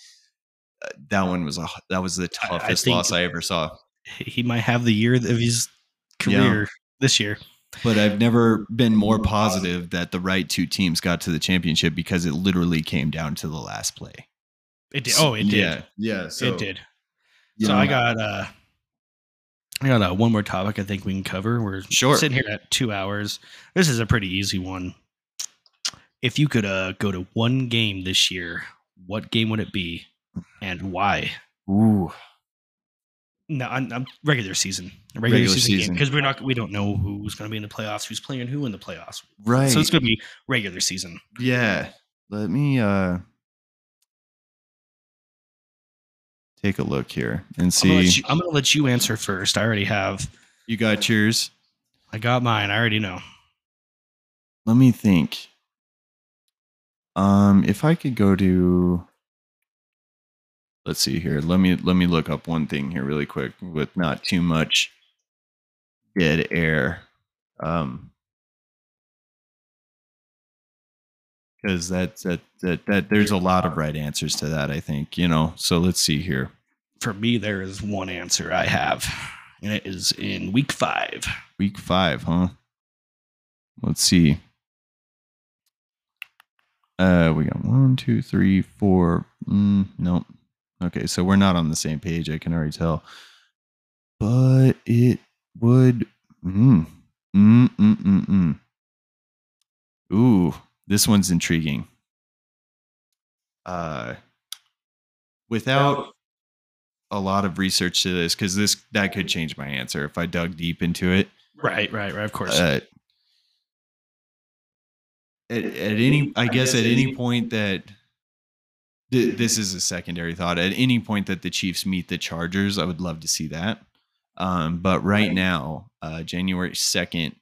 uh, that one was a that was the I- I toughest loss I ever saw. He might have the year of his career this year. But I've never been more positive that the right two teams got to the championship because it literally came down to the last play. It did. Oh, it did. Yeah, yeah. So it did. so know, I got uh I got uh, one more topic I think we can cover. We're Sure. sitting here at two hours. This is a pretty easy one. If you could uh, go to one game this year, what game would it be, and why? Ooh, No, I'm, I'm regular season, regular, Regular season, season. because we're not we don't know who's going to be in the playoffs, who's playing who in the playoffs. right. So it's going to be regular season. Yeah. Let me uh take a look here and I'm gonna, see. you, I'm gonna let you answer first. I already have. you got yours. I got mine. I already know. Let me think. Um if I could go to let's see here. Let me let me look up one thing here really quick with not too much dead air. Um because that, that that that there's a lot of right answers to that, I think, you know. So let's see here. For me, there is one answer I have, and it is in week five. Week five, huh? Let's see. Uh, we got one, two, three, four. Mm, nope. Okay, so we're not on the same page. I can already tell. But it would. Mm, mm, mm, mm, mm. Ooh, this one's intriguing. Uh, without a lot of research to this, because this that could change my answer if I dug deep into it. Right, right, right. Of course. Uh, at, at any, I guess, at any point that th- this is a secondary thought. At any point that the Chiefs meet the Chargers, I would love to see that. Um, but right now, uh, January second,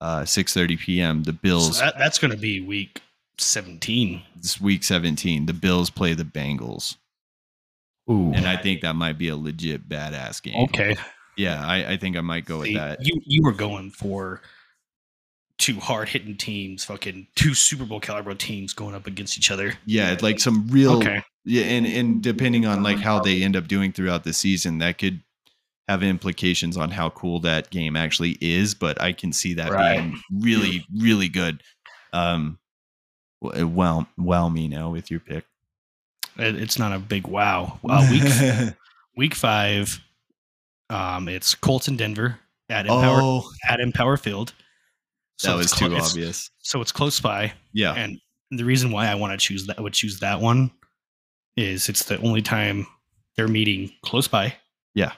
uh, six thirty p.m. The So Bills. that, that's going to be week 17. this week seventeen, the Bills play the Bengals, Ooh. and I think that might be a legit badass game. okay. Yeah, I, I think I might go with that. You you were going for two hard hitting teams, fucking two Super Bowl caliber teams going up against each other. Yeah, like some real Okay. Yeah, and and depending on like how they end up doing throughout the season, that could have implications on how cool that game actually is. But I can see that Right. being really, really good. Um, well, wow, wow me now with your pick. It's not a big wow. Uh, week week five, um, it's Colts in Denver at Empower oh, at Empower Field. That was too obvious. So it's close by, Yeah, and the reason why I want to choose that would choose that one is it's the only time they're meeting close by. Yeah.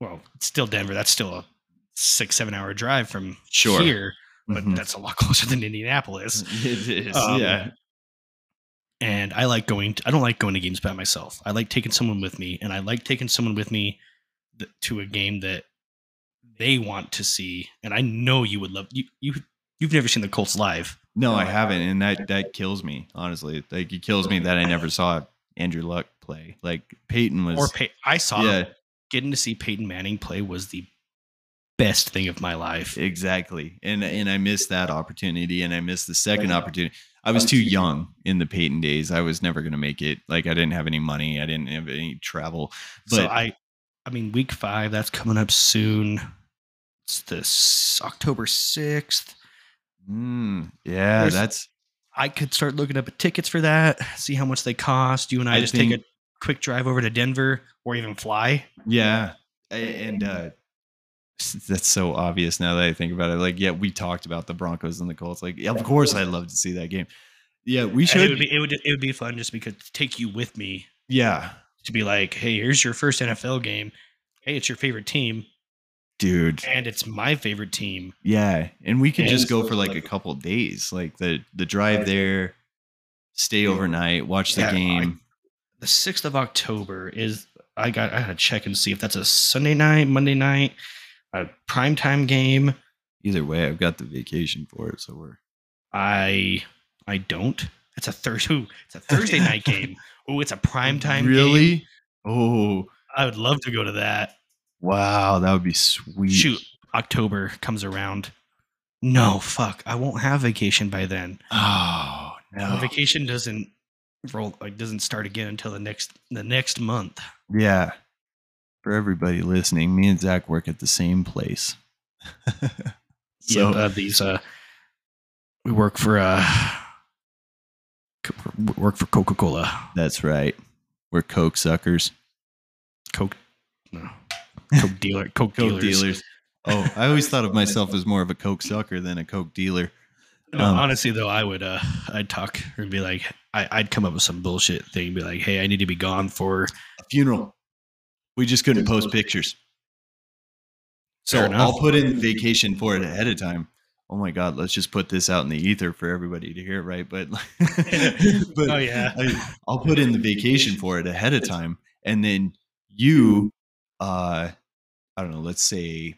Well, it's still Denver. That's still a six seven hour drive from Sure. here, but Mhm. that's a lot closer than Indianapolis. it is. Um, yeah, and I like going. To, I don't like going to games by myself. I like taking someone with me, and I like taking someone with me th- to a game that they want to see. And I know you would love you. You you've never seen the Colts live, no, I haven't, and that that kills me honestly. Like it kills me that I never saw Andrew Luck play. Like Peyton was. or Pey- I saw yeah, getting to see Peyton Manning play was the best thing of my life. Exactly. And and I missed that opportunity and I missed the second opportunity. I was too young in the Peyton days. I was never going to make it. Like I didn't have any money. I didn't have any travel. so But I, I mean, week five that's coming up soon. It's this October sixth. Mm, yeah, There's- that's I could start looking up tickets for that, see how much they cost. You and I, I just think- take a quick drive over to Denver or even fly. yeah. And uh that's so obvious now that I think about it. Like, yeah, we talked about the Broncos and the Colts. Like, yeah, of course I'd love to see that game. Yeah, we should. it would be it would it would be fun just because to take you with me yeah, to be like, hey, here's your first NFL game. Hey, it's your favorite team, dude. and it's my favorite team. Yeah, and we could And just go for like a like- couple days, like the the drive there, stay overnight, watch the Yeah, I- game. The sixth of October is I got I gotta check and see if that's a Sunday night, Monday night, a primetime game. Either way, I've got the vacation for it, so we're I I don't. It's a Thursday. It's a Thursday night game. Oh, it's a primetime game. really. Oh, I would love to go to that. Wow, that would be sweet. Shoot, October comes around. No, fuck. I won't have vacation by then. Oh no. vacation doesn't roll like doesn't start again until the next the next month. Yeah. For everybody listening, me and Zach work at the same place. So so uh, these uh, we work for uh, work for Coca Cola, that's right. We're Coke suckers. Coke, no, Coke dealer, Coke, Coke dealers. dealers. Oh, I always thought of myself as more of a Coke sucker than a Coke dealer. No, Um, honestly, though, I would uh, I'd talk and be like, I, I'd come up with some bullshit thing, be like, hey, I need to be gone for. A funeral. We just couldn't post pictures. So Fair. I'll put in vacation for it ahead of time. Oh my God, let's just put this out in the ether for everybody to hear, right? But, but Oh, yeah. I, I'll put in the vacation for it ahead of time. And then you, uh, I don't know, let's say,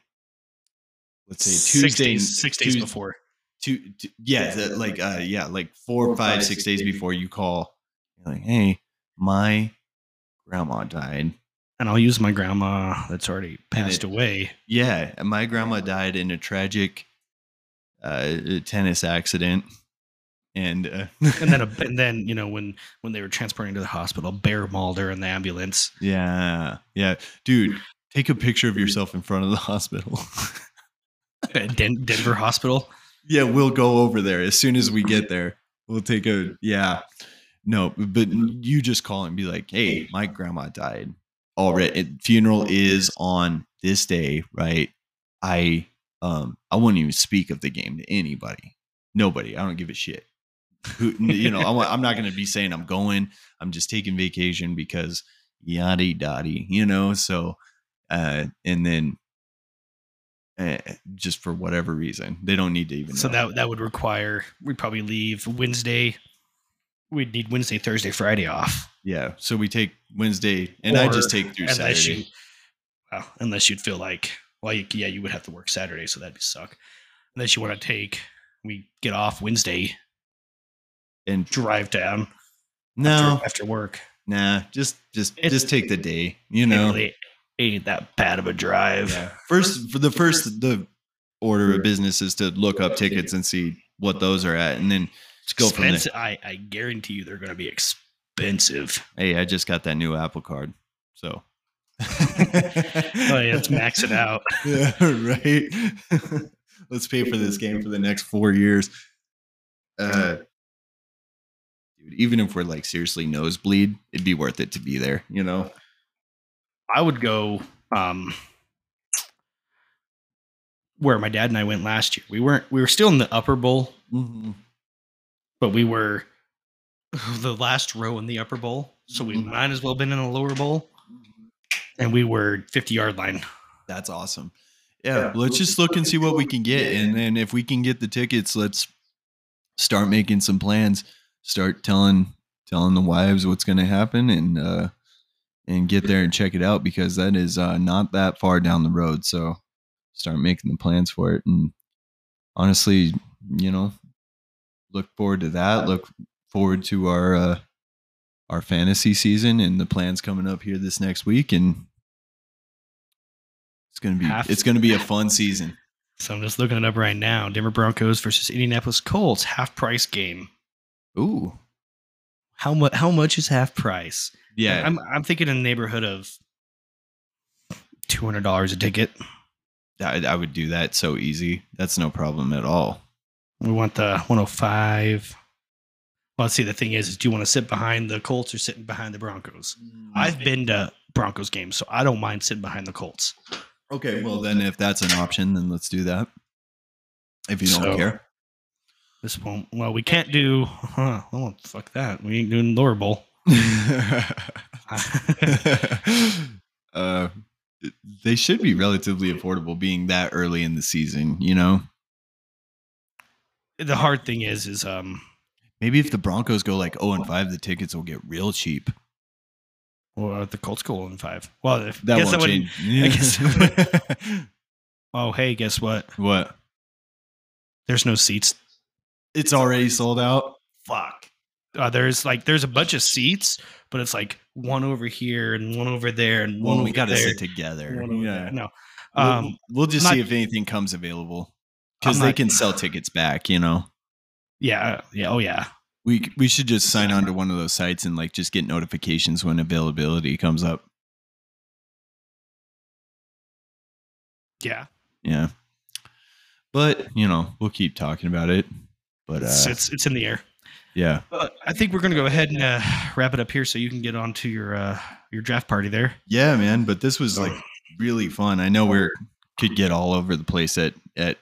let's say six Tuesday, days, six days Tues- before. two, two yeah, the- like uh, yeah, like four, five, six days before you call, like, hey, my grandma died. And I'll use my grandma that's already passed it- away. Yeah, my grandma died in a tragic uh, tennis accident, and uh, And then, a, and then, you know, when when they were transporting to the hospital, bear mauled her in the ambulance. yeah, yeah, dude, take a picture of yourself in front of the hospital. Den- Denver Hospital. yeah, we'll go over there as soon as we get there. We'll take a yeah. No, but you just call and be like, "Hey, my grandma died. Already, funeral is on this day, right? I um I won't even speak of the game to anybody. Nobody. I don't give a shit. Who you know? I I'm not going to be saying I'm going. I'm just taking vacation because yada dotty. You know. So, uh, and then. Uh, just for whatever reason, they don't need to even. So know. that that would require we'd probably leave Wednesday. We'd need Wednesday, Thursday, Friday off. Yeah. So we take Wednesday, and I just take through unless Saturday. you, well, unless you'd feel like, well, you, yeah, you would have to work Saturday, so that'd be suck. Unless you want to take, we get off Wednesday, and drive down no, after, after work. nah, just just It- just take the day. You know. really ain't that bad of a drive. Yeah. First, for the first, the order of business is to look up tickets and see what those are at, and then just go from there. I, I guarantee you they're going to be expensive. Hey, I just got that new Apple Card, so. Oh, yeah, let's max it out. Yeah, right. Let's pay for this game for the next four years. Uh, even if we're like seriously nosebleed, it'd be worth it to be there. You know. I would go um where my dad and I went last year. We weren't we were still in the upper bowl, Mm-hmm. but we were the last row in the upper bowl. So we Mhm. might as well been in a lower bowl. And we were 50 yard line. That's awesome. Yeah, let's just look and see what we can get, and then if we can get the tickets, let's start making some plans. Start telling telling the wives what's going to happen, and uh, and get there and check it out because that is uh, not that far down the road. So start making the plans for it, and honestly, you know, look forward to that. Look forward to our uh, our fantasy season and the plans coming up here this next week, and it's gonna be Half- it's gonna be a fun season. So I'm just looking it up right now. Denver Broncos versus Indianapolis Colts half price game. Ooh, How much how much is half price? yeah, I'm I'm thinking in the neighborhood of $200 a ticket. I, I would do that so easy. That's no problem at all. We want the 105. Well, let's see. The thing is, is do you want to sit behind the Colts or sitting behind the Broncos? Mm. I've been to Broncos games, so I don't mind sitting behind the Colts. okay. Well, then if that's an option, then let's do that. If you don't So- care, This won't. Well, we can't do. Huh, oh, fuck that. We ain't doing lower bowl. uh, they should be relatively affordable, being that early in the season. You know, the hard thing is, is um, maybe if the Broncos go like zero and five, the tickets will get real cheap. well, the Colts go in five. Well, if, That guess won't wouldn't- change. I guess Oh, hey, guess what? what? There's no seats. It's already sold out. Fuck. Uh, there's like there's a bunch of seats, but it's like one over here and one over there and one Well, we over got to sit together. Yeah. there. No, We'll- um, we'll, just I'm see not- if anything comes available because they not- can sell tickets back. You know, yeah, yeah, oh yeah, we we should just sign on to one of those sites and like just get notifications when availability comes up. yeah. Yeah, but you know, we'll keep talking about it. But It's, uh, it's it's in the air. yeah, But I think we're gonna go ahead and uh, wrap it up here, so you can get on to your uh, your draft party there. yeah, man. But this was like really fun. I know we're could get all over the place at at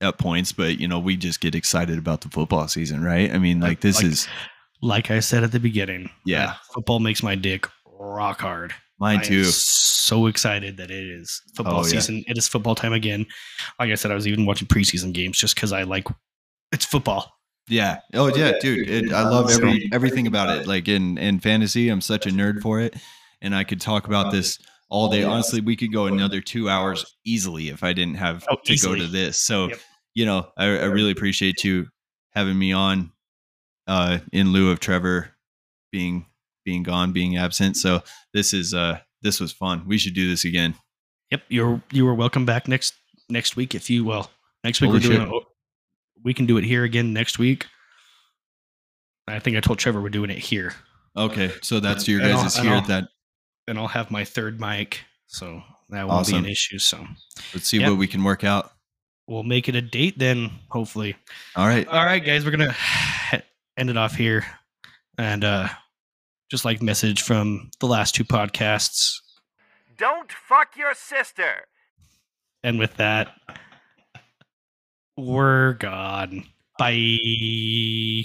at points, but you know, we just get excited about the football season, right? I mean, like this Like- is Like I said at the beginning, Yeah. uh, football makes my dick rock hard. mine I am too. so excited that it is football Oh, yeah. season. It is football time again. Like I said, I was even watching preseason games just because I like it's football. Yeah. Oh yeah, dude. It, I love every everything about it. Like in in fantasy, I'm such a nerd for it, and I could talk about this all day. Honestly, we could go another two hours easily if I didn't have Oh, to easily. go to this. So, Yep. you know, I, I really appreciate you having me on uh, in lieu of Trever being being gone, being absent. So this is uh this was fun. We should do this again. Yep, you're you are welcome back next next week if you will. Next week Holy we're doing shit. It. We can do it here again next week. I think I told Trever we're doing it here, Okay, so that's your And I'll- guys' and here at that. and I'll have my third mic, so that won't be an issue. So Let's see Yep. what we can work out. we'll make it a date then, hopefully. All right. All right, guys, we're gonna end it off here, and uh just like message from the last two podcasts, Don't fuck your sister. and with that, we're gone. Bye.